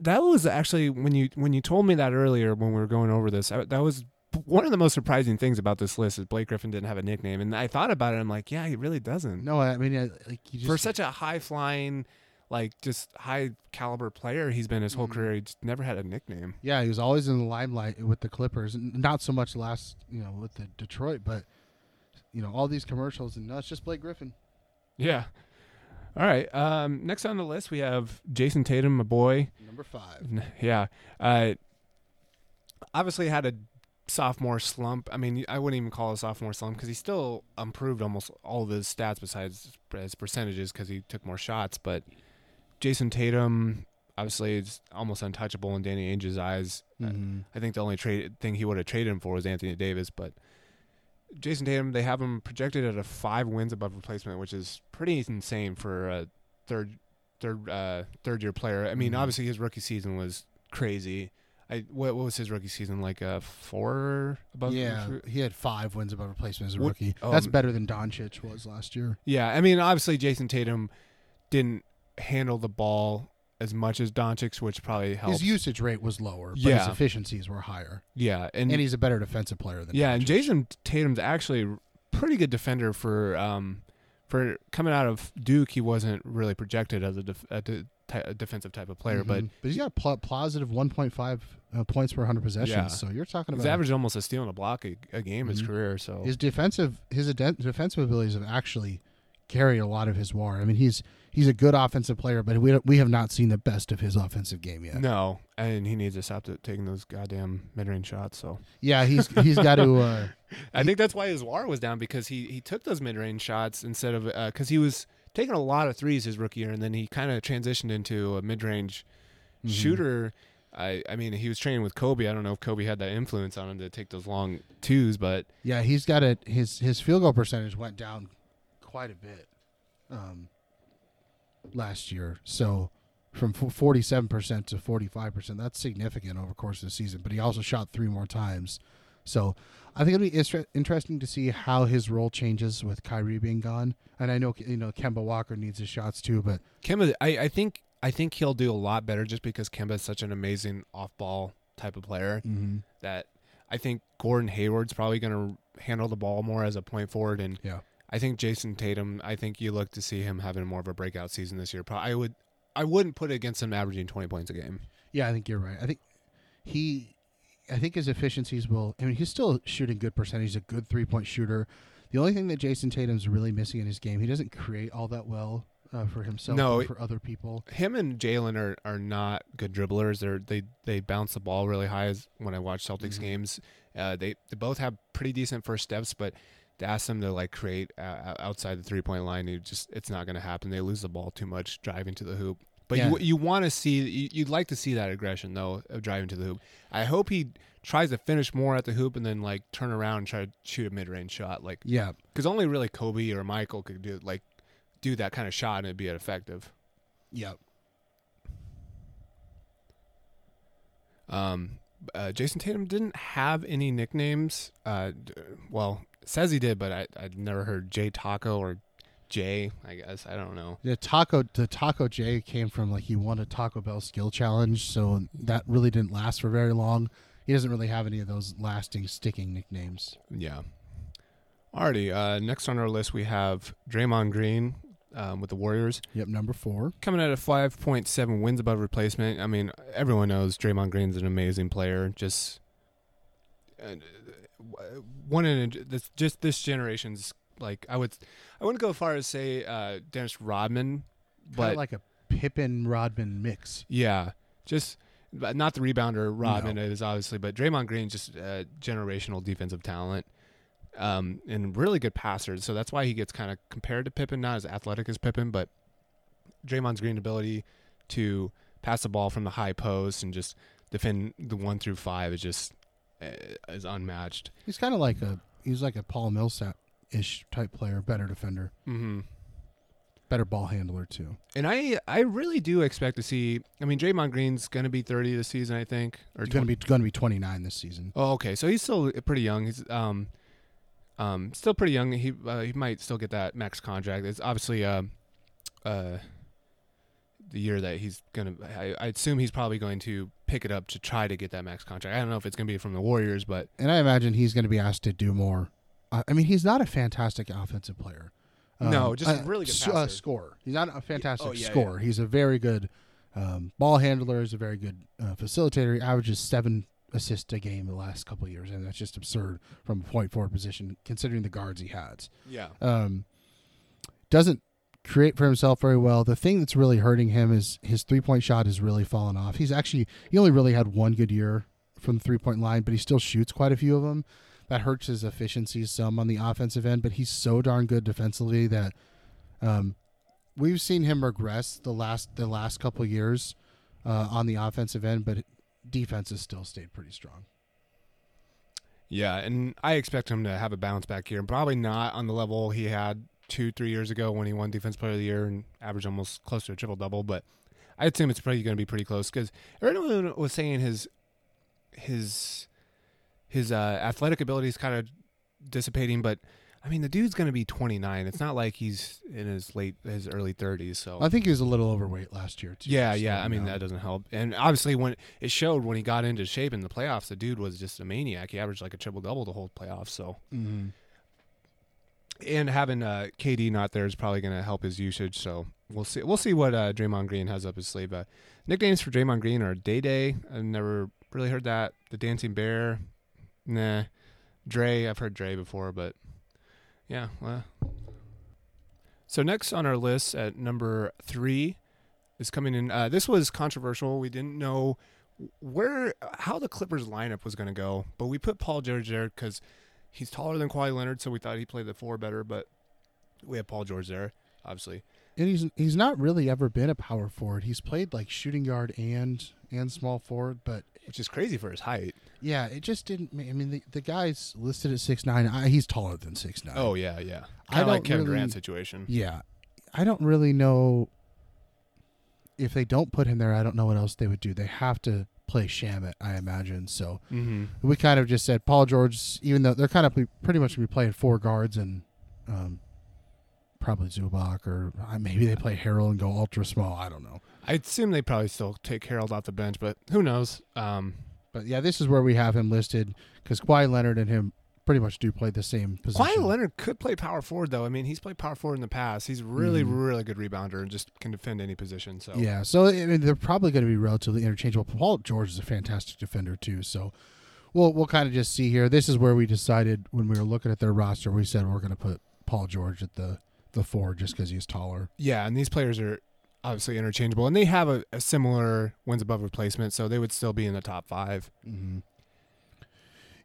Speaker 1: that was actually when you when you told me that earlier when we were going over this. I, that was one of the most surprising things about this list is Blake Griffin didn't have a nickname, and I thought about it. I'm like, yeah, he really doesn't.
Speaker 2: No, I mean like you just
Speaker 1: For such a high flying, like just high caliber player, he's been his whole
Speaker 2: Mhm.
Speaker 1: career. He just never had a nickname.
Speaker 2: Yeah, he was always in the limelight with the Clippers. Not so much last, you know, with the Detroit, but you know, all these commercials, and no, it's just Blake Griffin.
Speaker 1: Yeah. All right. Um, next on the list we have Jayson Tatum, my boy.
Speaker 2: Number five.
Speaker 1: Yeah. Uh, obviously had a sophomore slump. I mean, I wouldn't even call it a sophomore slump because he still improved almost all of his stats besides his percentages because he took more shots. But Jayson Tatum, obviously, is almost untouchable in Danny Ainge's eyes.
Speaker 2: Mm-hmm.
Speaker 1: I think the only trade thing he would have traded him for was Anthony Davis, but Jayson Tatum, they have him projected at a five wins above replacement, which is pretty insane for a third third uh, third year player. I mean,
Speaker 2: Mhm.
Speaker 1: obviously his rookie season was crazy. I what, what was his rookie season like? A four above?
Speaker 2: yeah, he had five wins above replacement as a rookie.
Speaker 1: um,
Speaker 2: That's better than Doncic was last year.
Speaker 1: Yeah, I mean, obviously Jayson Tatum didn't handle the ball as much as Doncic, which probably helps.
Speaker 2: His usage rate was lower, but his efficiencies were higher,
Speaker 1: yeah, and,
Speaker 2: and he's a better defensive player than
Speaker 1: yeah, and Jayson Tatum's actually pretty good defender for um for coming out of Duke. He wasn't really projected as a, def- a, de- ty- a defensive type of player, but
Speaker 2: Mhm. but he's got a pl- positive 1.5 uh, points per 100 possessions.
Speaker 1: Yeah.
Speaker 2: So you're talking about he's
Speaker 1: averaged almost a steal and a block a, a game his
Speaker 2: Mhm.
Speaker 1: career. So
Speaker 2: his defensive his defensive abilities have actually carried a lot of his war. I mean, he's he's a good offensive player, but we we have not seen the best of his offensive game yet.
Speaker 1: no, and he needs to stop to taking those goddamn mid range shots. So
Speaker 2: Yeah, he's he's got to. Uh,
Speaker 1: I think that's why his WAR was down because he he took those mid range shots instead of because he was taking a lot of threes his rookie year, and then he kind of transitioned into a mid range
Speaker 2: mhm.
Speaker 1: shooter. I I mean he was training with Kobe. I don't know if Kobe had that influence on him to take those long twos, but
Speaker 2: Yeah, he's got a his his field goal percentage went down quite a bit um, last year. So from forty seven percent to forty five percent, that's significant over the course of the season. But he also shot three more times. So I think it'll be interesting to see how his role changes with Kyrie being gone. And I know you know Kemba Walker needs his shots too, but
Speaker 1: Kemba, I, I think I think he'll do a lot better just because Kemba is such an amazing off ball type of player mm-hmm. that I think Gordon Hayward's probably going to handle the ball more as a point forward, and
Speaker 2: Yeah.
Speaker 1: I think Jayson Tatum. I think you look to see him having more of a breakout season this year. Probably, I would I wouldn't put it against him averaging twenty points a game.
Speaker 2: Yeah, I think you're right. I think he, I think his efficiencies will. I mean, he's still shooting good percentage. He's a good three point shooter. The only thing that Jayson Tatum's really missing in his game, he doesn't create all that well uh, for himself
Speaker 1: No,
Speaker 2: or for other people.
Speaker 1: Him and Jalen are, are not good dribblers. They're they they bounce the ball really high. As when I watch Celtics
Speaker 2: Mhm.
Speaker 1: games, uh, they they both have pretty decent first steps, but to ask them to like create uh, outside the three point line, it just it's not going to happen. They lose the ball too much driving to the hoop. But
Speaker 2: Yeah.
Speaker 1: you you want to see you, you'd like to see that aggression though of driving to the hoop. I hope he tries to finish more at the hoop and then like turn around and try to shoot a mid range shot. Like
Speaker 2: Yeah,
Speaker 1: because only really Kobe or Michael could do like do that kind of shot and it'd be effective.
Speaker 2: yeah.
Speaker 1: Um, uh, Jayson Tatum didn't have any nicknames. Uh, well, says he did, but I I'd never heard Jay Taco or Jay. I guess I don't know.
Speaker 2: The taco, the Taco J came from like he won a Taco Bell skill challenge, so that really didn't last for very long. He doesn't really have any of those lasting, sticking nicknames.
Speaker 1: Yeah. Alrighty. Uh, next on our list we have Draymond Green um, with the Warriors
Speaker 2: Yep, number four.
Speaker 1: coming at a five point seven wins above replacement. I mean, everyone knows Draymond Green's an amazing player. Just uh, one in a, this, just this generation's like I would I wouldn't go as far as say uh, Dennis Rodman,
Speaker 2: But
Speaker 1: but
Speaker 2: like a Pippen Rodman mix.
Speaker 1: yeah, just but not the rebounder Rodman is obviously, but Draymond Green's just uh, generational defensive talent. Um, and really good passer, so that's why he gets kind of compared to Pippen, not as athletic as Pippen, but Draymond's green ability to pass the ball from the high post and just defend the one through five is just uh, is unmatched.
Speaker 2: He's kind of like a he's like a Paul Millsap ish type player, better defender,
Speaker 1: Mm-hmm.
Speaker 2: better ball handler too.
Speaker 1: And I I really do expect to see. I mean, Draymond Green's going to be 30 this season, I think, or
Speaker 2: He's going to be going to be 29 this season.
Speaker 1: Oh, okay. So he's still pretty young. He's um, um, still pretty young. He uh, he might still get that max contract. It's obviously uh, uh, the year that he's gonna. I, I assume he's probably going to pick it up to try to get that max contract. I don't know if it's gonna be from the Warriors, but
Speaker 2: And I imagine he's going to be asked to do more. Uh, I mean, he's not a fantastic offensive player.
Speaker 1: No, just a really good
Speaker 2: uh, scorer. He's not a fantastic
Speaker 1: oh, yeah,
Speaker 2: scorer. He's a very good um, ball handler. He's a very good uh, facilitator. He averages seven assists a game the last couple of years, and that's just absurd from a point forward position considering the guards he has.
Speaker 1: yeah,
Speaker 2: um, doesn't create for himself very well. The thing that's really hurting him is his three point shot has really fallen off. He's actually he only really had one good year from the three point line, but he still shoots quite a few of them. That hurts his efficiency some on the offensive end, but he's so darn good defensively that um, we've seen him regress the last the last couple years uh, on the offensive end, but defense has still stayed pretty strong.
Speaker 1: Yeah, and I expect him to have a bounce back here. Probably not on the level he had two, three years ago when he won Defense Player of the Year and averaged almost close to a triple double. But I assume it's probably going to be pretty close because everyone was saying his his his uh, athletic ability is kind of dissipating, but I mean the dude's going to be 29. It's not like he's in his late his early 30s. So
Speaker 2: I think he was a little overweight last year too.
Speaker 1: yeah,
Speaker 2: so,
Speaker 1: yeah. I mean
Speaker 2: know.
Speaker 1: that doesn't help. And obviously when it showed when he got into shape in the playoffs, the dude was just a maniac. He averaged like a triple double the whole playoffs. So
Speaker 2: Mhm.
Speaker 1: and having uh, KD not there is probably going to help his usage. So we'll see. We'll see what uh, Draymond Green has up his sleeve. Uh, nicknames for Draymond Green are Day Day. I've never really heard that. The Dancing Bear. Nah. Dre. I've heard Dre before, but yeah. Well. So next on our list at number three is coming in. Uh, this was controversial. We didn't know where how the Clippers lineup was going to go, but we put Paul George there because he's taller than Kawhi Leonard, so we thought he played the four better. But we have Paul George there, obviously.
Speaker 2: And he's he's not really ever been a power forward. He's played like shooting guard and and small forward, but
Speaker 1: which is crazy for his height.
Speaker 2: yeah, it just didn't. I mean, the, the guy's listed at six nine. He's taller than six nine.
Speaker 1: Oh yeah, yeah.
Speaker 2: I
Speaker 1: Kind of like Kevin
Speaker 2: really-
Speaker 1: Durant situation.
Speaker 2: yeah. I don't really know if they don't put him there. I don't know what else they would do. They have to play Shamet, I imagine. So
Speaker 1: Mm-hmm.
Speaker 2: we kind of just said Paul George, even though they're kind of pretty much gonna be playing four guards and um, probably Zubac or uh, maybe they play Harrell and go ultra small. I don't know.
Speaker 1: I assume they probably still take Harrell off the bench, but who knows? Um,
Speaker 2: But yeah, this is where we have him listed because Kawhi Leonard and him pretty much do play the same position.
Speaker 1: Kawhi Leonard could play power forward though. I mean, he's played power forward in the past. He's really,
Speaker 2: Mhm.
Speaker 1: really good rebounder and just can defend any position. So
Speaker 2: Yeah, so I mean, they're probably going to be relatively interchangeable. Paul George is a fantastic defender too, so we'll we'll kind of just see here. This is where we decided when we were looking at their roster, we said we're going to put Paul George at the the four just because he's taller.
Speaker 1: Yeah, and these players are obviously interchangeable, and they have a, a similar wins above replacement, so they would still be in the top five.
Speaker 2: Mm-hmm.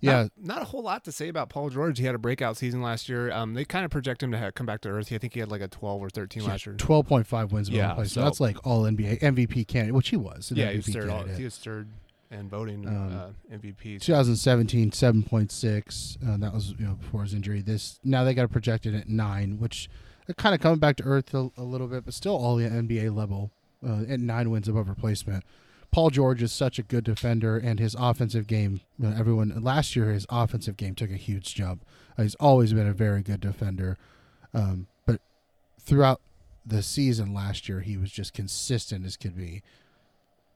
Speaker 2: Yeah,
Speaker 1: not, not a whole lot to say about Paul George. He had a breakout season last year. Um, they kind of project him to ha come back to earth. I think he had like a twelve or thirteen last year.
Speaker 2: twelve point five wins above
Speaker 1: Yeah,
Speaker 2: replacement.
Speaker 1: so-
Speaker 2: that's like all NBA MVP candidate, which he was.
Speaker 1: Yeah, he was third. All, he was third and voting
Speaker 2: Um,
Speaker 1: uh, MVP.
Speaker 2: 2017 7.6 uh, that was you know before his injury this now they got it projected at 9 which kind of coming back to earth a, a little bit but still all the nba level uh, at 9 wins above replacement paul george is such a good defender and his offensive game uh, everyone last year his offensive game took a huge jump uh, he's always been a very good defender um, but throughout the season last year he was just consistent as could be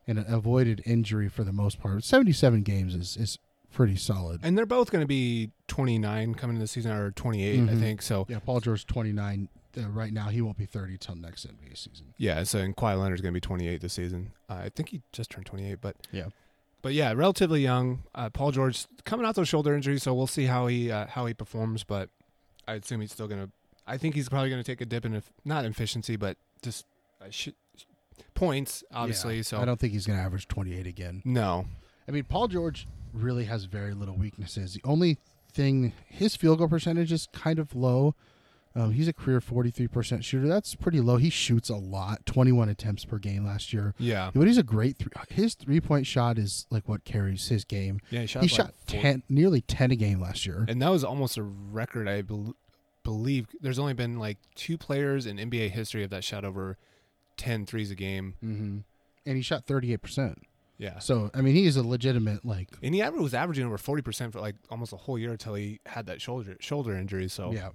Speaker 2: and avoided injury for the most part 77 games is, is pretty solid
Speaker 1: and they're both going to be 29 coming into the season, or 28, I
Speaker 2: Mhm.
Speaker 1: think. So
Speaker 2: Yeah, Paul George 29 uh, right now. He won't be 30 till next NBA season.
Speaker 1: yeah, so and Kawhi Leonard's going to be 28 this season. Uh, I think he just turned 28, but
Speaker 2: Yeah.
Speaker 1: but yeah, relatively young. Uh, Paul George coming out those shoulder injuries, so we'll see how he uh, how he performs. But I assume he's still going to. I think he's probably going to take a dip in if, not efficiency, but just uh, sh- points, obviously.
Speaker 2: Yeah.
Speaker 1: So
Speaker 2: I don't think he's going to average 28 again.
Speaker 1: no,
Speaker 2: I mean, Paul George really has very little weaknesses. The only thing, his field goal percentage is kind of low. Um, he's a career 43% shooter. That's pretty low. He shoots a lot, 21 attempts per game last year.
Speaker 1: yeah,
Speaker 2: But he's a great three. His three point shot is like what carries his game.
Speaker 1: yeah, he shot,
Speaker 2: he
Speaker 1: like
Speaker 2: shot 10, nearly 10 a game last year.
Speaker 1: and that was almost a record. I bel believe there's only been like two players in NBA history of that shot over 10 threes a game.
Speaker 2: Mm-hmm. And he shot 38%.
Speaker 1: Yeah.
Speaker 2: So, I mean, he is a legitimate, like,
Speaker 1: And he was averaging over 40% for like almost a whole year until he had that shoulder shoulder injury. So
Speaker 2: Yeah.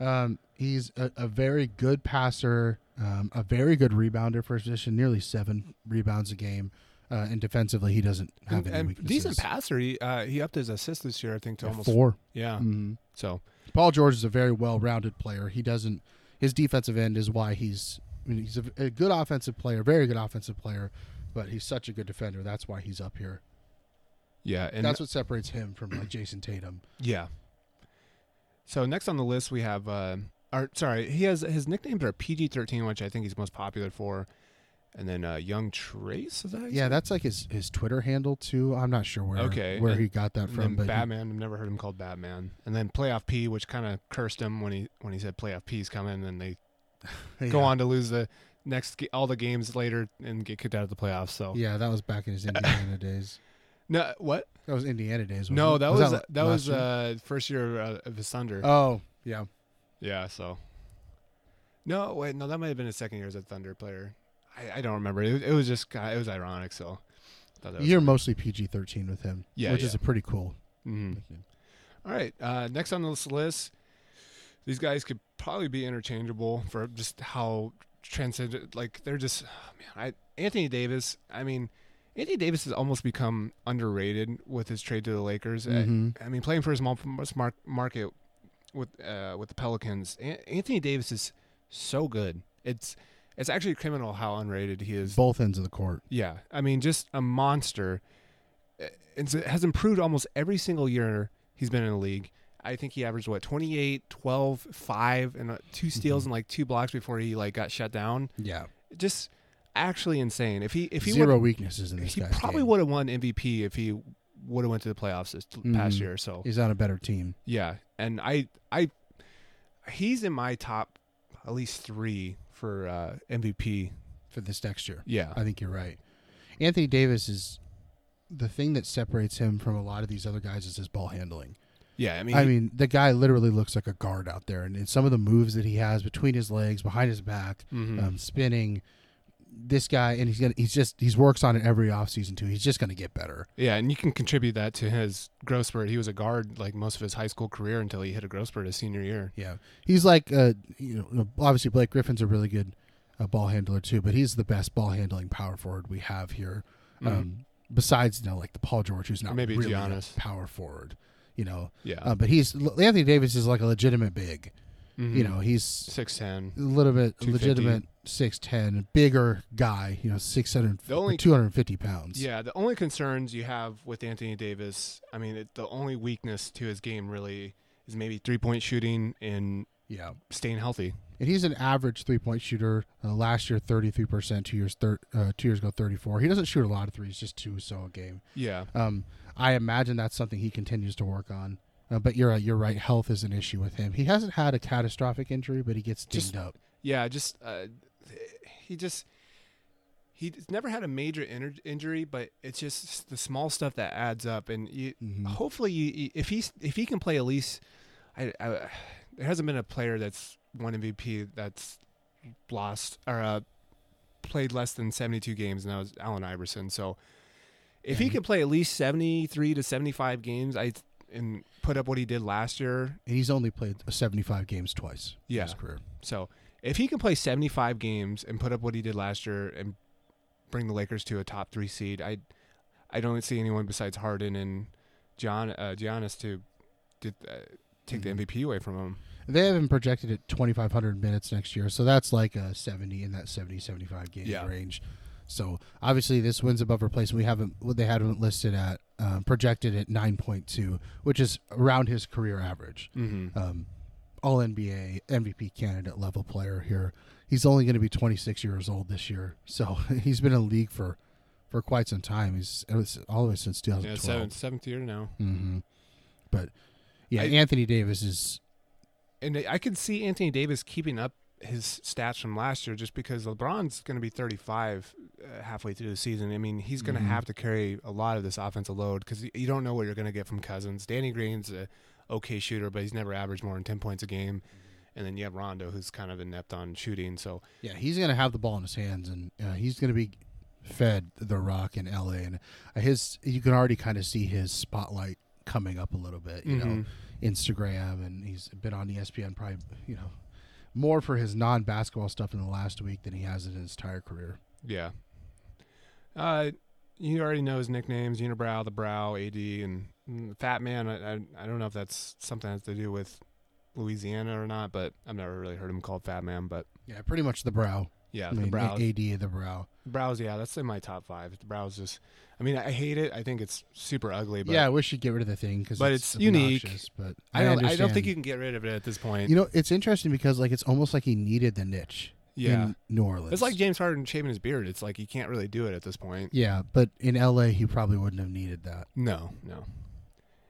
Speaker 2: Um, he's a, a very good passer, um, a very good rebounder for his position, nearly seven rebounds a game. Uh, and defensively, he doesn't have
Speaker 1: and,
Speaker 2: any
Speaker 1: and
Speaker 2: weaknesses.
Speaker 1: decent passer. He uh, he upped his assist this year, I think, to
Speaker 2: Yeah,
Speaker 1: almost
Speaker 2: four.
Speaker 1: Yeah.
Speaker 2: Mhm.
Speaker 1: So
Speaker 2: Paul George is a very well-rounded player. He doesn't. His defensive end is why he's. I mean, he's a, a good offensive player, very good offensive player, but he's such a good defender. That's why he's up here.
Speaker 1: yeah, and
Speaker 2: That's what separates him from like Jayson Tatum.
Speaker 1: yeah. So next on the list we have, uh, or sorry, he has his nicknames are PG thirteen, which I think he's most popular for. and then uh, Young Trace. Is that
Speaker 2: Yeah, that's like his his Twitter handle too. I'm not sure where
Speaker 1: Okay,
Speaker 2: where
Speaker 1: and-
Speaker 2: he got that from, but he-
Speaker 1: Batman. I've never heard him called Batman. And then Playoff P, which kind of cursed him when he when he said Playoff P's coming, and then they go on to lose the next all the games later and get kicked out of the playoffs. So
Speaker 2: Yeah, that was back in his Indiana days.
Speaker 1: No, what?
Speaker 2: That was Indiana days.
Speaker 1: No,
Speaker 2: it?
Speaker 1: that was
Speaker 2: that,
Speaker 1: that, was
Speaker 2: year?
Speaker 1: uh, first year uh, of his Thunder.
Speaker 2: oh, yeah.
Speaker 1: Yeah, so. No, wait, no, that might have been his second year as a Thunder player. I, I don't remember. It, it was just it was ironic. So. was
Speaker 2: You're
Speaker 1: funny.
Speaker 2: mostly PG-13 with him,
Speaker 1: Yeah,
Speaker 2: which
Speaker 1: yeah.
Speaker 2: is a pretty cool
Speaker 1: Mhm. All right. Uh, next on this list, these guys could probably be interchangeable for just how transcendent. Like they're just oh, man. I Anthony Davis. I mean, Anthony Davis has almost become underrated with his trade to the Lakers. I-
Speaker 2: Mhm.
Speaker 1: I, mean, playing for a small mar- market with uh, with the Pelicans, An- Anthony Davis is so good. It's it's actually criminal how unrated he is.
Speaker 2: Both ends of the court.
Speaker 1: Yeah, I mean, just a monster. Uh, It's, it has improved almost every single year he's been in the league. I think he averaged what 28, 12, 5 and uh, two steals
Speaker 2: Mhm.
Speaker 1: and like two blocks before he like got shut down.
Speaker 2: Yeah.
Speaker 1: Just actually insane. If he if he
Speaker 2: Zero weaknesses in this
Speaker 1: guy.
Speaker 2: he
Speaker 1: probably would have won MVP if he would have went to the playoffs this past
Speaker 2: Mhm.
Speaker 1: year. So
Speaker 2: He's on a better team.
Speaker 1: yeah, and I I he's in my top at least 3 for uh, MVP.
Speaker 2: for this next year.
Speaker 1: Yeah.
Speaker 2: I think you're right. Anthony Davis is the thing that separates him from a lot of these other guys is his ball handling.
Speaker 1: yeah, I mean,
Speaker 2: I mean, the guy literally looks like a guard out there, and, and some of the moves that he has between his legs, behind his back,
Speaker 1: mhm.
Speaker 2: um, spinning. This guy, and he's gonna, he's just, he's works on it every offseason too. He's just gonna get better.
Speaker 1: Yeah, and you can contribute that to his growth spurt. He was a guard like most of his high school career until he hit a growth spurt his senior year.
Speaker 2: Yeah, he's like, uh, you know, obviously Blake Griffin's a really good uh, ball handler too, but he's the best ball handling power forward we have here.
Speaker 1: Mhm.
Speaker 2: Um, besides, you know, like the Paul George, who's not
Speaker 1: Maybe
Speaker 2: really
Speaker 1: Giannis.
Speaker 2: a power forward. You know,
Speaker 1: yeah,
Speaker 2: uh, but he's Anthony Davis is like a legitimate big.
Speaker 1: Mhm.
Speaker 2: You know, he's
Speaker 1: six ten.
Speaker 2: a little bit legitimate six ten, bigger guy. You know, six hundred, two hundred fifty pounds.
Speaker 1: Yeah, the only concerns you have with Anthony Davis, I mean, it, the only weakness to his game really is maybe three point shooting and
Speaker 2: yeah.
Speaker 1: staying healthy.
Speaker 2: And he's an average three point shooter. Uh, last year, thirty three percent. Two years, thir- uh, two years ago, thirty four. He doesn't shoot a lot of threes, just two so a game.
Speaker 1: Yeah,
Speaker 2: Um, I imagine that's something he continues to work on. Uh, but you're right, you're right. Health is an issue with him. He hasn't had a catastrophic injury, but he gets dinged
Speaker 1: Just-
Speaker 2: up.
Speaker 1: yeah, just uh, he just he's never had a major in- injury, but it's just the small stuff that adds up. And you,
Speaker 2: Mhm.
Speaker 1: hopefully, you, if he's if he can play at least, I, I there hasn't been a player that's won MVP that's lost or uh, played less than seventy two games, and that was Allen Iverson. So if he
Speaker 2: Yeah.
Speaker 1: can play at least seventy three to seventy five games, I and put up what he did last year,
Speaker 2: And he's only played seventy five games twice. in
Speaker 1: Yeah.
Speaker 2: his career.
Speaker 1: So if he can play 75 games and put up what he did last year and bring the Lakers to a top three seed, I I don't see anyone besides Harden and John uh, Giannis to, to uh, take
Speaker 2: Mhm.
Speaker 1: the MVP away from him.
Speaker 2: They haven't projected at 2,500 minutes next year, so that's like a 70 in that 70, 75 game
Speaker 1: Yeah.
Speaker 2: range. So obviously, this wins above replacement. We haven't they him listed at um, projected at 9.2, which is around his career average.
Speaker 1: Mm-hmm.
Speaker 2: Um, All NBA MVP candidate level player here. He's only going to be 26 years old this year, so he's been in the league for for quite some time. He's it was all the way since
Speaker 1: Yeah,
Speaker 2: 2012.
Speaker 1: seventh, seventh year now.
Speaker 2: hmm But yeah,
Speaker 1: I-
Speaker 2: Anthony Davis is
Speaker 1: And I could see Anthony Davis keeping up his stats from last year just because LeBron's going to be 35 uh, halfway through the season. I mean, he's going to
Speaker 2: Mhm.
Speaker 1: have to carry a lot of this offensive load because you don't know what you're going to get from Cousins. Danny Green's a okay shooter, but he's never averaged more than 10 points a game. And then you have Rondo, who's kind of inept on shooting. So
Speaker 2: Yeah, he's going to have the ball in his hands, and uh, he's going to be fed the rock in LA, and uh, his you can already kind of see his spotlight coming up a little bit. You know,
Speaker 1: Mhm.
Speaker 2: Instagram, and he's been on ESPN probably you know more for his non-basketball stuff in the last week than he has in his entire career.
Speaker 1: yeah. Uh, you already know his nicknames: Unibrow, the Brow, AD, and Mm, Fat Man. I, I I don't know if that's something that has to do with Louisiana or not, but I've never really heard him called Fat Man. But
Speaker 2: Yeah, pretty much the brow.
Speaker 1: yeah,
Speaker 2: I
Speaker 1: the
Speaker 2: mean,
Speaker 1: Brow.
Speaker 2: AD of the brow.
Speaker 1: Brows, yeah, that's in my top five. The brows just, I mean, I hate it. I think it's super ugly, but
Speaker 2: yeah, I wish you'd get rid of the thing because
Speaker 1: But it's unique.
Speaker 2: But
Speaker 1: I don't, I don't think you can get rid of it at this point.
Speaker 2: You know, it's interesting because like it's almost like he needed the niche.
Speaker 1: Yeah.
Speaker 2: in New Orleans.
Speaker 1: It's like James Harden shaving his beard. It's like he can't really do it at this point.
Speaker 2: yeah, but in LA he probably wouldn't have needed that.
Speaker 1: No, no.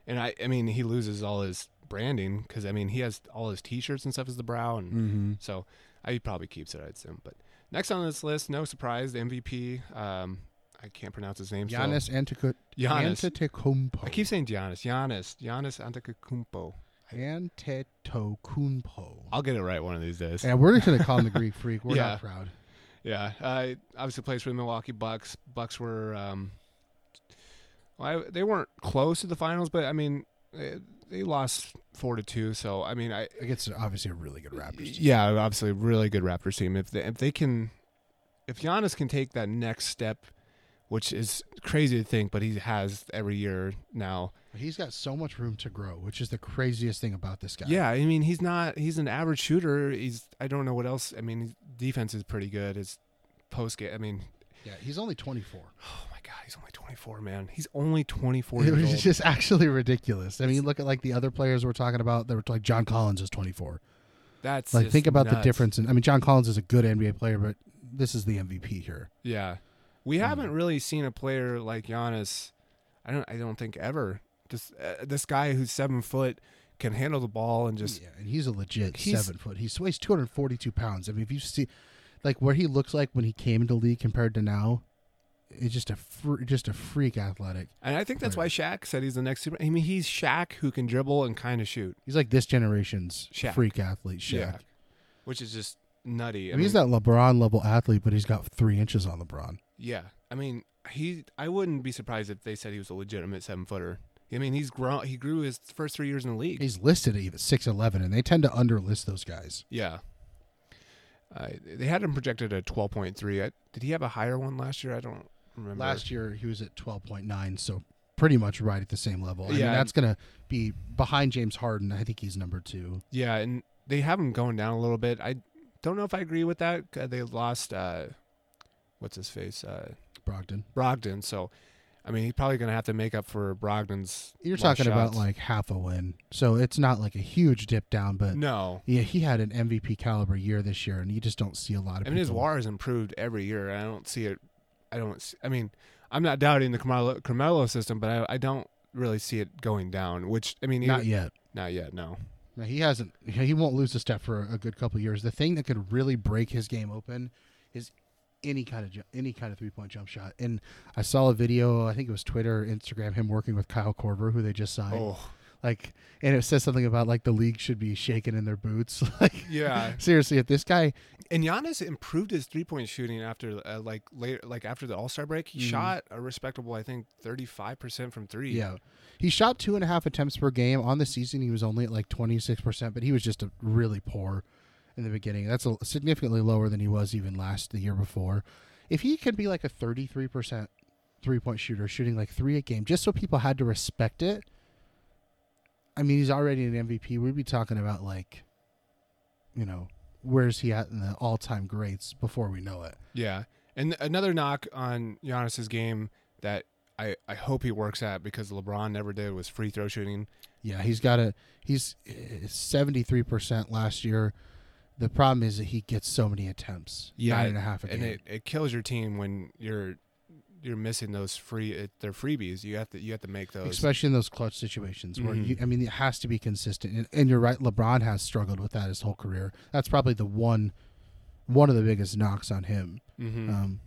Speaker 1: And I, I mean, he loses all his branding because I mean he has all his T-shirts and stuff as the brow, and
Speaker 2: Mm-hmm.
Speaker 1: so I he probably keeps it. I'd assume. But next on this list, no surprise, the MVP. Um, I can't pronounce his name. so-
Speaker 2: Giannis Antetokounmpo.
Speaker 1: Giannis.
Speaker 2: Antetokounmpo.
Speaker 1: I keep saying Giannis. Giannis. Giannis Antetokounmpo.
Speaker 2: Antetokounmpo.
Speaker 1: I'll get it right one of these days.
Speaker 2: Yeah, we're just gonna call him the Greek freak. We're
Speaker 1: Yeah.
Speaker 2: not proud.
Speaker 1: Yeah, uh, obviously plays for the Milwaukee Bucks. Bucks were, um, well, I, they weren't close to the finals, but I mean, they, they lost four to two. So I mean, I
Speaker 2: Against obviously a really good Raptors. team.
Speaker 1: yeah, obviously a really good Raptors team. If they, if they can, if Giannis can take that next step, which is crazy to think, but he has every year now.
Speaker 2: He's got so much room to grow, which is the craziest thing about this guy.
Speaker 1: Yeah, I mean, he's not. He's an average shooter. He's. I don't know what else. I mean, his defense is pretty good. His post game. I mean,
Speaker 2: Yeah, he's only 24.
Speaker 1: oh my god, he's only 24, man. He's only 24 years
Speaker 2: Which
Speaker 1: old.
Speaker 2: is just actually ridiculous. I mean, look at like the other players we're talking about. They were like John Collins is 24.
Speaker 1: That's
Speaker 2: Like think about the difference. In, I mean, John Collins is a good NBA player, but this is the MVP here.
Speaker 1: Yeah, we
Speaker 2: Hmm.
Speaker 1: haven't really seen a player like Giannis. I don't. I don't think ever. Just uh, this guy who's seven foot can handle the ball and just
Speaker 2: yeah, and he's a legit
Speaker 1: He's-
Speaker 2: seven foot. He weighs 242 pounds. I mean, if you see like where he looks like when he came into the league compared to now, it's just a fr- just a freak athletic.
Speaker 1: And I think that's why Shaq said he's the next super. I mean, he's Shaq who can dribble and kind of shoot.
Speaker 2: He's like this generation's
Speaker 1: Shaq.
Speaker 2: freak athlete, Shaq.
Speaker 1: Yeah, which is just nutty.
Speaker 2: I mean, he's that LeBron level athlete, but he's got three inches on LeBron.
Speaker 1: Yeah, I mean, he. I wouldn't be surprised if they said he was a legitimate seven footer. I mean, he's grown. He grew his first three years in the league.
Speaker 2: He's listed at even six eleven, and they tend to underlist those guys.
Speaker 1: Yeah. Uh, they had him projected at twelve point three. Did he have a higher one last year? I don't remember.
Speaker 2: Last year he was at twelve point nine, so pretty much right at the same level. I mean,
Speaker 1: Yeah.
Speaker 2: that's gonna be behind James Harden. I think he's number two.
Speaker 1: Yeah, and they have him going down a little bit. I don't know if I agree with that. Uh, They lost. Uh, what's his face? Uh,
Speaker 2: Brogdon.
Speaker 1: Brogdon. So, I mean, he's probably going to have to make up for Brogdon's.
Speaker 2: You're talking about like half a win, so it's not like a huge dip down, but
Speaker 1: no.
Speaker 2: yeah, he had an MVP caliber year this year, and you just don't see a lot of.
Speaker 1: I mean, his WAR has improved every year. I don't see it. I don't. I mean, I'm not doubting the Carmelo, Carmelo system, but I, I don't really see it going down. Which I mean,
Speaker 2: not
Speaker 1: even-
Speaker 2: yet.
Speaker 1: Not yet. No.
Speaker 2: No, he hasn't. He won't lose a step for a good couple of years. The thing that could really break his game open is any kind of ju- any kind of three point jump shot. And I saw a video. I think it was Twitter, or Instagram, him working with Kyle Korver, who they just signed.
Speaker 1: Oh,
Speaker 2: Like, and it says something about like the league should be shaken in their boots. like,
Speaker 1: yeah.
Speaker 2: seriously, if this guy,
Speaker 1: And Giannis improved his three point shooting after uh, like later, like after the All Star break. He
Speaker 2: Mhm.
Speaker 1: shot a respectable, I think, thirty five percent from three.
Speaker 2: yeah, he shot two and a half attempts per game on the season. He was only at like twenty six percent, but he was just a really poor in the beginning. That's a, significantly lower than he was even last the year before. If he could be like a thirty three percent three point shooter, shooting like three a game, just so people had to respect it. I mean, he's already an MVP. We'd be talking about like, you know, where's he at in the all time greats before we know it.
Speaker 1: Yeah. And another knock on Giannis's game that I, I hope he works at because LeBron never did was free throw shooting.
Speaker 2: Yeah, he's got a he's seventy three percent last year. The problem is that he gets so many attempts,
Speaker 1: Yeah,
Speaker 2: nine and a half a
Speaker 1: and
Speaker 2: game.
Speaker 1: it, it kills your team when you're you're missing those free it, they're freebies. You have to you have to make those.
Speaker 2: Especially in those clutch situations where
Speaker 1: Mhm.
Speaker 2: you, I mean, it has to be consistent. And, and you're right, LeBron has struggled with that his whole career. That's probably the one, one of the biggest knocks on him.
Speaker 1: Mhm.
Speaker 2: Um,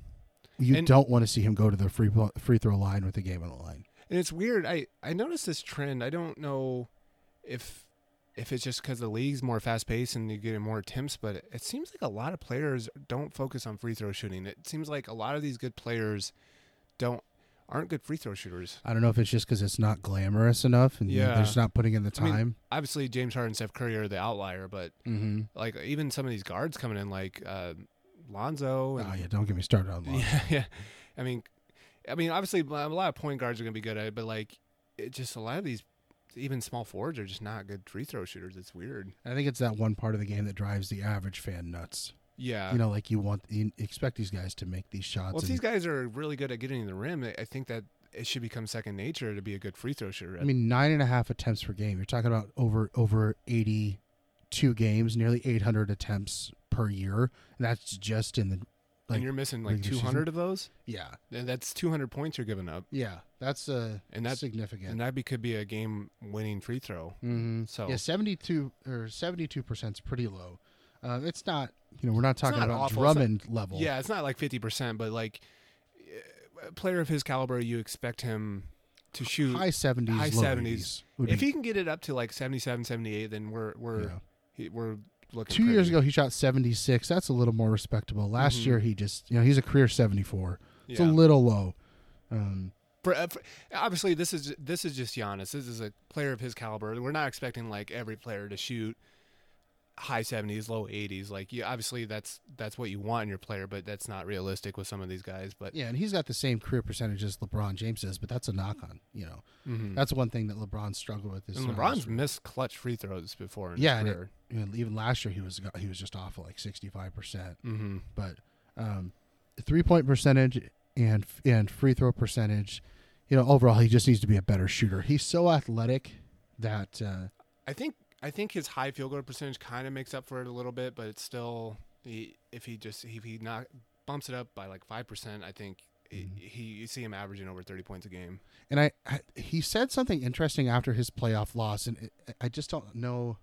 Speaker 2: you
Speaker 1: And-
Speaker 2: don't want to see him go to the free free throw line with the game on the line.
Speaker 1: And it's weird. I I noticed this trend. I don't know if if it's just because the league's more fast paced and you're getting more attempts, but it, it seems like a lot of players don't focus on free throw shooting. It seems like a lot of these good players don't aren't good free throw shooters.
Speaker 2: I don't know if it's just because it's not glamorous enough, and
Speaker 1: Yeah.
Speaker 2: they're just not putting in the
Speaker 1: I mean,
Speaker 2: time.
Speaker 1: Obviously, James Harden, and Steph Curry are the outlier, but
Speaker 2: mm-hmm.
Speaker 1: like even some of these guards coming in, like uh, Lonzo. And,
Speaker 2: Oh yeah, don't get me started on that.
Speaker 1: yeah, yeah. I mean, I mean, obviously, a lot of point guards are going to be good at it, but like, it just a lot of these, even small forwards, are just not good free throw shooters. It's weird.
Speaker 2: I think it's that one part of the game that drives the average fan nuts.
Speaker 1: Yeah.
Speaker 2: you know, like you want you expect these guys to make these shots.
Speaker 1: well, if
Speaker 2: and-
Speaker 1: these guys are really good at getting to the rim, I think that it should become second nature to be a good free throw shooter.
Speaker 2: I mean, nine and a half attempts per game. You're talking about over over eighty two games, nearly eight hundred attempts per year, and that's just in the like
Speaker 1: and you're missing like
Speaker 2: regular
Speaker 1: 200 of those.
Speaker 2: yeah
Speaker 1: And that's 200 points you're giving up,
Speaker 2: yeah that's uh
Speaker 1: and that's
Speaker 2: significant.
Speaker 1: and that be, could be a game-winning free throw.
Speaker 2: mm-hmm.
Speaker 1: So
Speaker 2: yeah, seventy two or seventy two percent is pretty low. Uh, it's not you know we're not talking
Speaker 1: not
Speaker 2: about
Speaker 1: awful. It's not-
Speaker 2: Drummond level.
Speaker 1: yeah, it's not like 50 percent, but like uh, a player of his caliber, you expect him to shoot.
Speaker 2: high seventies,
Speaker 1: high 70s. if
Speaker 2: be-
Speaker 1: he can get it up to like 77, 78, then we're we're
Speaker 2: yeah.
Speaker 1: he, we're looking.
Speaker 2: two years ago he shot seventy six. That's a little more respectable. Last
Speaker 1: Mhm.
Speaker 2: year he just you know he's a career seventy four. It's a little low. Um,
Speaker 1: For, uh, for- obviously this is this is just Giannis. This is a player of his caliber. We're not expecting like every player to shoot high 70s, low 80s. Like you, obviously that's that's what you want in your player, but that's not realistic with some of these guys. But
Speaker 2: yeah, and he's got the same career percentage as LeBron James does, but that's a knock on. You know,
Speaker 1: mhm.
Speaker 2: that's one thing that LeBron struggled with. Is
Speaker 1: and LeBron's missed clutch free throws before. In
Speaker 2: Yeah,
Speaker 1: his
Speaker 2: and it-
Speaker 1: career.
Speaker 2: you know, even last year he was he was just off at like sixty five percent.
Speaker 1: mm-hmm.
Speaker 2: But um, three point percentage and and free throw percentage, you know, overall he just needs to be a better shooter. He's so athletic that uh,
Speaker 1: I think I think his high field goal percentage kind of makes up for it a little bit, but it's still he, if he just if he not bumps it up by like five percent, I think he,
Speaker 2: Mhm.
Speaker 1: he you see him averaging over thirty points a game.
Speaker 2: And I, I he said something interesting after his playoff loss, and it, I just don't know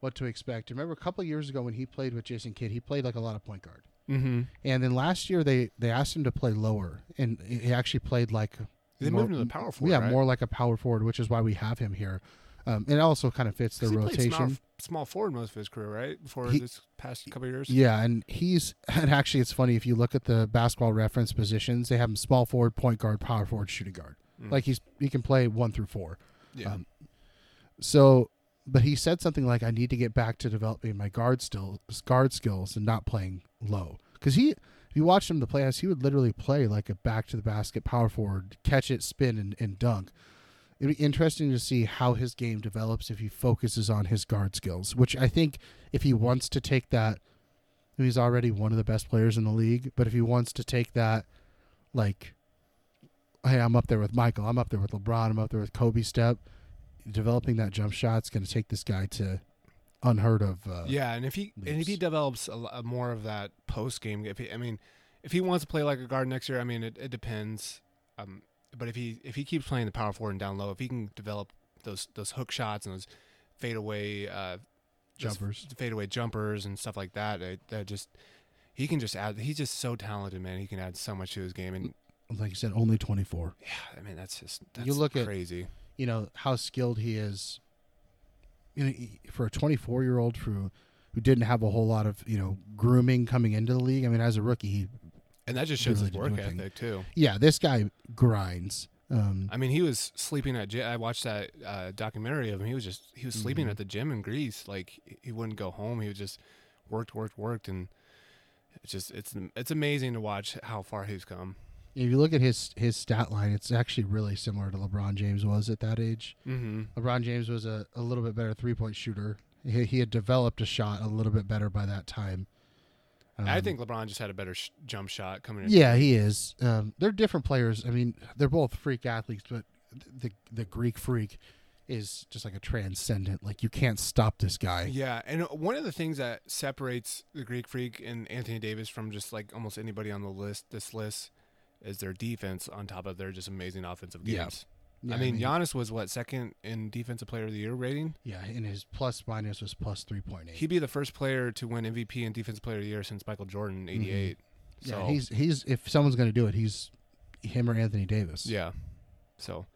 Speaker 2: what to expect. Remember a couple of years ago when he played with Jason Kidd, he played like a lot of point guard.
Speaker 1: Mm-hmm.
Speaker 2: And then last year they they asked him to play lower, and he actually played like
Speaker 1: They
Speaker 2: more-
Speaker 1: moved him to the power forward.
Speaker 2: yeah,
Speaker 1: right?
Speaker 2: more like a power forward, which is why we have him here. Um, it also kind of fits the rotation.
Speaker 1: Small, small forward most of his career, right? Before
Speaker 2: He-
Speaker 1: this past couple of years.
Speaker 2: Yeah, and he's and actually it's funny if you look at the basketball reference positions, they have him small forward, point guard, power forward, shooting guard.
Speaker 1: Mm.
Speaker 2: Like he's he can play one through four.
Speaker 1: yeah.
Speaker 2: um, So, but he said something like, "I need to get back to developing my guard still guard skills and not playing low." Because he, if you watch him the playoffs, he would literally play like a back to the basket power forward, catch it, spin, and, and dunk. It'd be interesting to see how his game develops if he focuses on his guard skills. Which I think, if he wants to take that, he's already one of the best players in the league. But if he wants to take that, like, hey, I'm up there with Michael, I'm up there with LeBron, I'm up there with Kobe step developing that jump shot's going to take this guy to unheard of. Uh,
Speaker 1: yeah, and if he and if he develops a, a more of that post game, if he, I mean, if he wants to play like a guard next year, I mean, it, it depends. Um, but if he if he keeps playing the power forward and down low, if he can develop those those hook shots and those fadeaway uh,
Speaker 2: jumpers.
Speaker 1: fadeaway jumpers and stuff like that, that just he can just add. He's just so talented, man. He can add so much to his game, and
Speaker 2: Like you said, only 24.
Speaker 1: yeah, I mean that's just that's
Speaker 2: You look at-
Speaker 1: crazy.
Speaker 2: You know how skilled he is. You know, for a 24 year old who who didn't have a whole lot of you know grooming coming into the league. I mean, as a rookie, he
Speaker 1: And that just shows his work ethic too.
Speaker 2: yeah, this guy grinds. Um,
Speaker 1: I mean, he was sleeping at. I watched that uh, documentary of him. He was just he was sleeping
Speaker 2: Mhm.
Speaker 1: at the gym in Greece. Like he wouldn't go home. He was just worked, worked, worked, and it's just it's it's amazing to watch how far he's come.
Speaker 2: if you look at his his stat line, it's actually really similar to LeBron James was at that age.
Speaker 1: Mm-hmm.
Speaker 2: LeBron James was a, a little bit better three point shooter. He, he had developed a shot a little bit better by that time.
Speaker 1: I
Speaker 2: Um,
Speaker 1: think LeBron just had a better sh- jump shot coming in.
Speaker 2: Yeah, he is. Um, they're different players. I mean, they're both freak athletes, but the the Greek freak is just like a transcendent. Like you can't stop this guy.
Speaker 1: Yeah, and one of the things that separates the Greek Freak and Anthony Davis from just like almost anybody on the list, this list, is their defense. On top of their just amazing offensive games.
Speaker 2: Yeah,
Speaker 1: I mean, Giannis was what second in Defensive Player of the Year rating.
Speaker 2: yeah, and his plus minus was plus three point eight.
Speaker 1: He'd be the first player to win MVP and Defensive Player of the Year since Michael Jordan in '88.
Speaker 2: Mm-hmm. yeah, he's he's if someone's going to do it, he's him or Anthony Davis.
Speaker 1: yeah. So,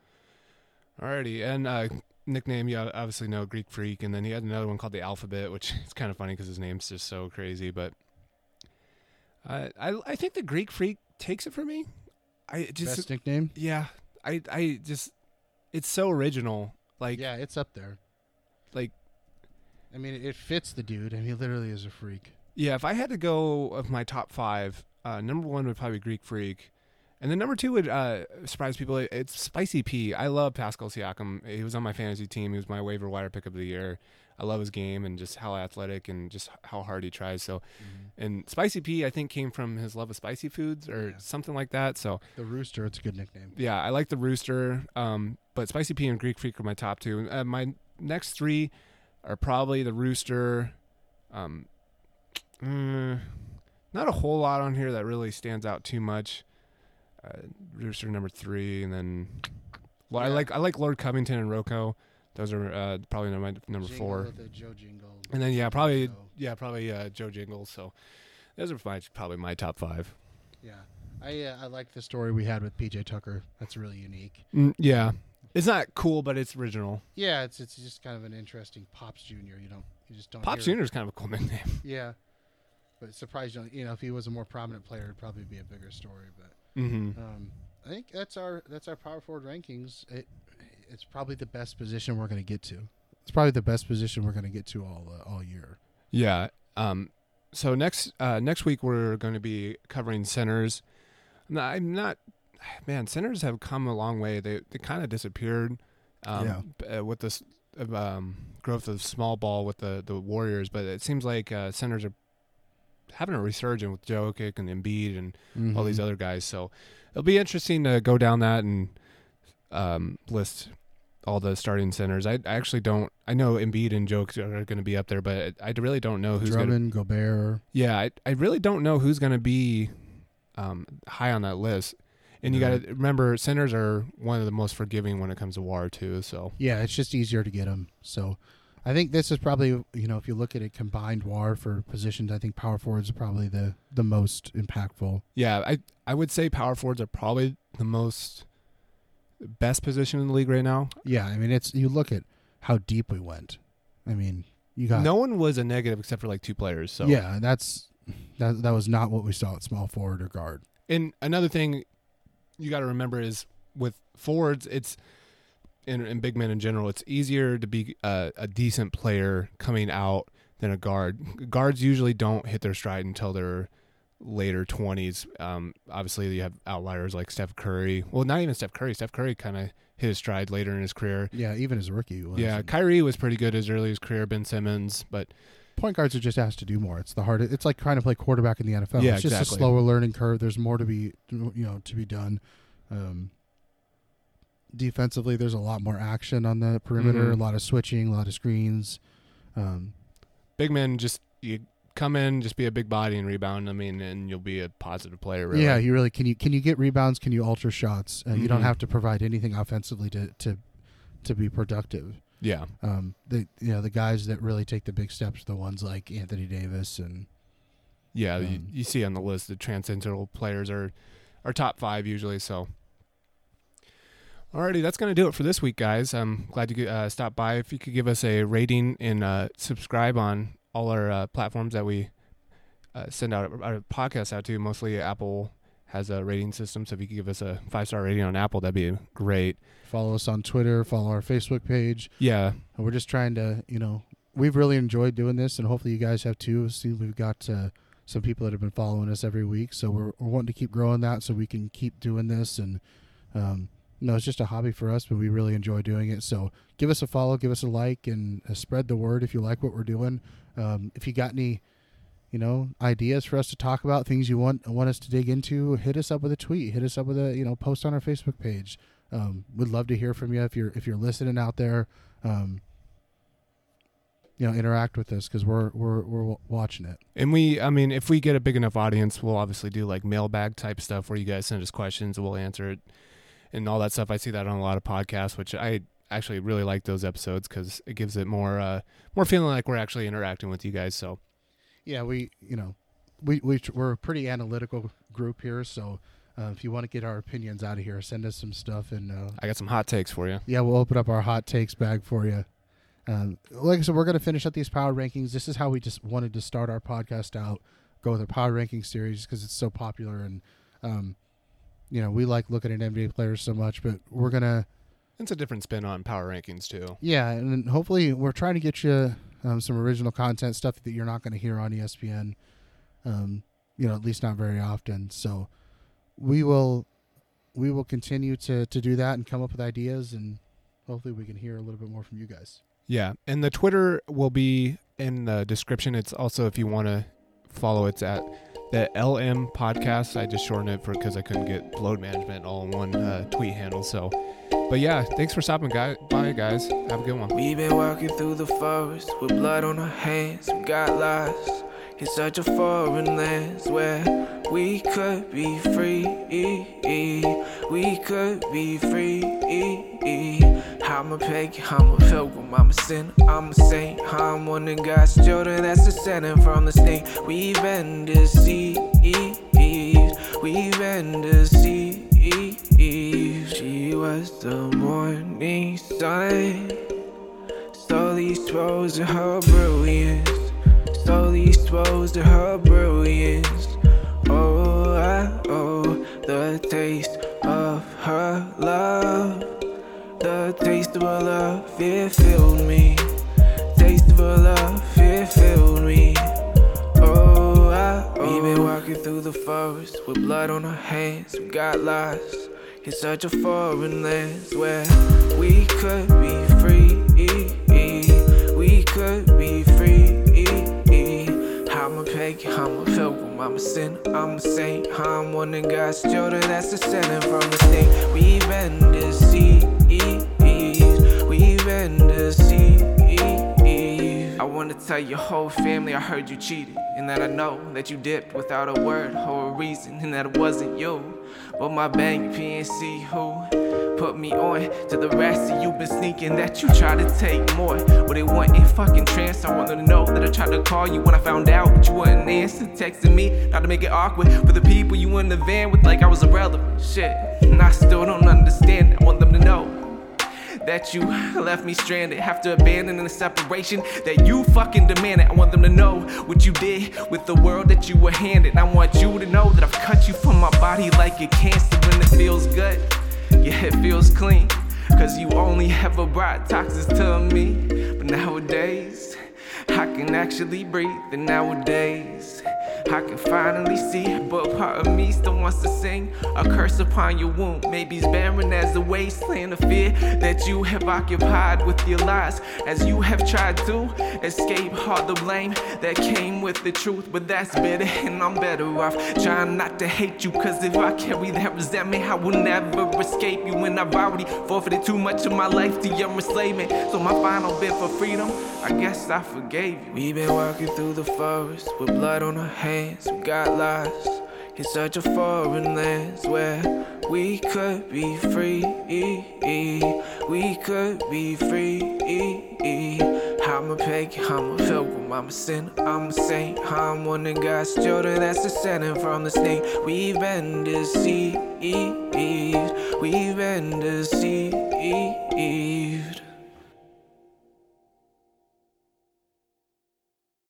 Speaker 1: alrighty, and uh, nickname you obviously know Greek Freak, and then he had another one called the Alphabet, which is kind of funny because his name's just so crazy. But I I I think the Greek Freak takes it for me. I just
Speaker 2: best nickname.
Speaker 1: yeah I I just it's so original. Like
Speaker 2: yeah, it's up there.
Speaker 1: like
Speaker 2: I mean, it fits the dude, and he literally is a freak.
Speaker 1: Yeah, if I had to go of my top five, uh, number one would probably be Greek Freak, and then number two would uh, surprise people. It's Spicy P. I love Pascal Siakam. He was on my fantasy team. He was my waiver wire pick of the year. I love his game and just how athletic and just how hard he tries. So, and Spicy P, I think came from his love of spicy foods or
Speaker 2: Yeah.
Speaker 1: something like that. So,
Speaker 2: The rooster, it's a good nickname.
Speaker 1: yeah, I like the Rooster. Um, but Spicy P and Greek Freak are my top two. Uh, my next three are probably the Rooster, um, Mm, not a whole lot on here that really stands out too much. Uh, Rooster number three, and then well, I like I like Lord Covington and RoCo. Those are uh, probably my number
Speaker 2: Jingle
Speaker 1: four.
Speaker 2: the Joe Jingle.
Speaker 1: And then yeah, probably
Speaker 2: So,
Speaker 1: yeah, probably uh, Joe Jingles. So those are my, probably my top five.
Speaker 2: yeah. I uh, I like the story we had with PJ Tucker. That's really unique.
Speaker 1: Mm, yeah, it's not cool, but it's original.
Speaker 2: Yeah, it's it's just kind of an interesting Pops Junior. You don't you just don't.
Speaker 1: Pops Junior is kind of a cool nickname.
Speaker 2: Yeah, but surprised you. You know, if he was a more prominent player, it'd probably be a bigger story. But
Speaker 1: Mm-hmm.
Speaker 2: um, I think that's our that's our power forward rankings. It it's probably the best position we're going to get to. It's probably the best position we're going to get to all uh, all year.
Speaker 1: Yeah. Um. So next uh, next week we're going to be covering centers. I'm not. Man, centers have come a long way. They they kind of disappeared. Um, b- uh, with this um, growth of small ball with the the Warriors, but it seems like uh, centers are having a resurgence with Jokic and Embiid and all these other guys. So it'll be interesting to go down that and um, list all the starting centers. I, I actually don't. I know Embiid and Jokic are going to be up there, but I really don't know who's going. to
Speaker 2: Drummond, Gobert.
Speaker 1: Yeah, I I really don't know who's going to be um, high on that list. And you got to remember, centers are one of the most forgiving when it comes to WAR too. So
Speaker 2: Yeah, it's just easier to get them. So I think this is probably you know if you look at it combined WAR for positions, I think power forwards are probably the the most impactful.
Speaker 1: yeah, I I would say power forwards are probably the most best position in the league right now.
Speaker 2: Yeah, I mean it's you look at how deep we went. I mean you got
Speaker 1: no one was a negative except for like two players. So
Speaker 2: yeah, that's that that was not what we saw at small forward or guard.
Speaker 1: And another thing you got to remember is with forwards, it's in, in big men in general, it's easier to be a, a decent player coming out than a guard. Guards usually don't hit their stride until their later 20s. Um, obviously, you have outliers like Steph Curry. Well, not even Steph Curry. Steph Curry kind of hit his stride later in his career.
Speaker 2: Yeah, even as a rookie. Was.
Speaker 1: Yeah, Kyrie was pretty good as early as career. Ben Simmons, but
Speaker 2: point guards are just asked to do more. It's the hard. It's like trying to play quarterback in the NFL.
Speaker 1: Yeah,
Speaker 2: it's just
Speaker 1: exactly.
Speaker 2: a slower learning curve. There's more to be, you know, to be done. Um, defensively, there's a lot more action on the perimeter.
Speaker 1: Mhm.
Speaker 2: A lot of switching, a lot of screens. Um,
Speaker 1: big men just you come in, just be a big body and rebound. I mean, and you'll be a positive player. Really.
Speaker 2: Yeah, you really can. You can you get rebounds? Can you alter shots? Uh, You don't
Speaker 1: Mhm.
Speaker 2: have to provide anything offensively to to to be productive.
Speaker 1: yeah.
Speaker 2: Um, the you know the guys that really take the big steps are the ones like Anthony Davis and
Speaker 1: Yeah, you,
Speaker 2: Um,
Speaker 1: you see on the list the transcendental players are are top five usually. So, alrighty, that's gonna do it for this week, guys. I'm glad you uh, stopped by. If you could give us a rating and uh, subscribe on all our uh, platforms that we uh, send out our podcasts out to, mostly Apple has a rating system. So if you could give us a five star rating on Apple, that'd be great.
Speaker 2: follow us on Twitter, follow our Facebook page.
Speaker 1: Yeah,
Speaker 2: And we're just trying to, you know, we've really enjoyed doing this, and hopefully you guys have too. See, we've got uh, some people that have been following us every week, so we're, we're wanting to keep growing that so we can keep doing this. And um, no, it's just a hobby for us, but we really enjoy doing it. So give us a follow, give us a like, and uh, spread the word if you like what we're doing. Um, if you got any, you know, ideas for us to talk about, things you want want us to dig into, hit us up with a tweet, hit us up with a you know post on our Facebook page. Um, we'd love to hear from you if you're if you're listening out there. Um, you know, interact with us because we're we're we're watching it.
Speaker 1: And we, I mean, if we get a big enough audience, we'll obviously do like mailbag type stuff where you guys send us questions and we'll answer it and all that stuff. I see that on a lot of podcasts, which I actually really like those episodes because it gives it more, uh, more feeling like we're actually interacting with you guys. So
Speaker 2: Yeah, we you know, we we we're a pretty analytical group here, so. Uh, if you want to get our opinions out of here, send us some stuff, and uh,
Speaker 1: I got some hot takes for you.
Speaker 2: yeah, we'll open up our hot takes bag for you. Um, like I said, we're going to finish up these power rankings. This is how we just wanted to start our podcast out. Go with a power ranking series because it's so popular, and um, you know we like looking at NBA players so much. But we're gonna,
Speaker 1: It's a different spin on power rankings too.
Speaker 2: yeah, and hopefully we're trying to get you um, some original content stuff that you're not going to hear on ESPN. Um, you know, at least not very often. So we will, we will continue to to do that and come up with ideas, and hopefully we can hear a little bit more from you guys.
Speaker 1: Yeah, and the Twitter will be in the description. It's also if you want to follow, it's at the LM Podcast. I just shortened it for because I couldn't get load management all in one uh, tweet handle. So, but yeah, thanks for stopping guy, by, guys. Have a good one.
Speaker 3: We've been walking through the forest with blood on our hands. We got lost, in such a foreign land where we could be free. We could be free. I'm a pagan, I'm a pilgrim, I'm a sinner, I'm a saint. I'm one of God's children that's descending from the snake. We've been deceived, we've been deceived. She was the morning sun, slowly exposed to her brilliance, slowly exposed to her brilliance. Oh, I oh the taste of her love. The taste of her love, it filled me. Taste of her love, it filled me. Oh, I, oh. We've been walking through the forest with blood on our hands. We got lost in such a foreign land where we could be free. We could be free. I'm a pagan, I'm a pilgrim, I'm a sinner, I'm a saint. I'm one of God's children that's descending from the snake. We've been deceived, we've been deceived. I wanna tell your whole family I heard you cheated, and that I know that you dipped without a word or a reason, and that it wasn't you, but my bank PNC who put me on to the rest of you been sneaking that you try to take more. But it wasn't fucking trance. I wanted to know that I tried to call you when I found out, but you wouldn't answer. Texting me, not to make it awkward for the people you in the van with, like I was irrelevant. Shit, and I still don't understand. I want them to know that you left me stranded after abandoning the separation that you fucking demanded. I want them to know what you did with the world that you were handed. I want you to know that I've cut you from my body like a cancer when it feels good. Yeah, it feels clean. Cause you only ever brought toxins to me. But nowadays, I can actually breathe. And nowadays, I can finally see. But part of me still wants to sing a curse upon your womb. Maybe it's barren as the wasteland of fear that you have occupied with your lies. As you have tried to escape all the blame that came with the truth. But that's better, and I'm better off trying not to hate you. Cause if I carry that resentment, I will never escape you. And I've already forfeited too much of my life to your enslavement. So my final bid for freedom, I guess I forgave you. We've been walking through the forest with blood on our hands. We got lost in such a foreign land where we could be free. We could be free. I'm a pagan, I'm a pilgrim, I'm a sinner, I'm a saint. I'm one of God's children that's descending from the snake. We've been deceived, we've been deceived.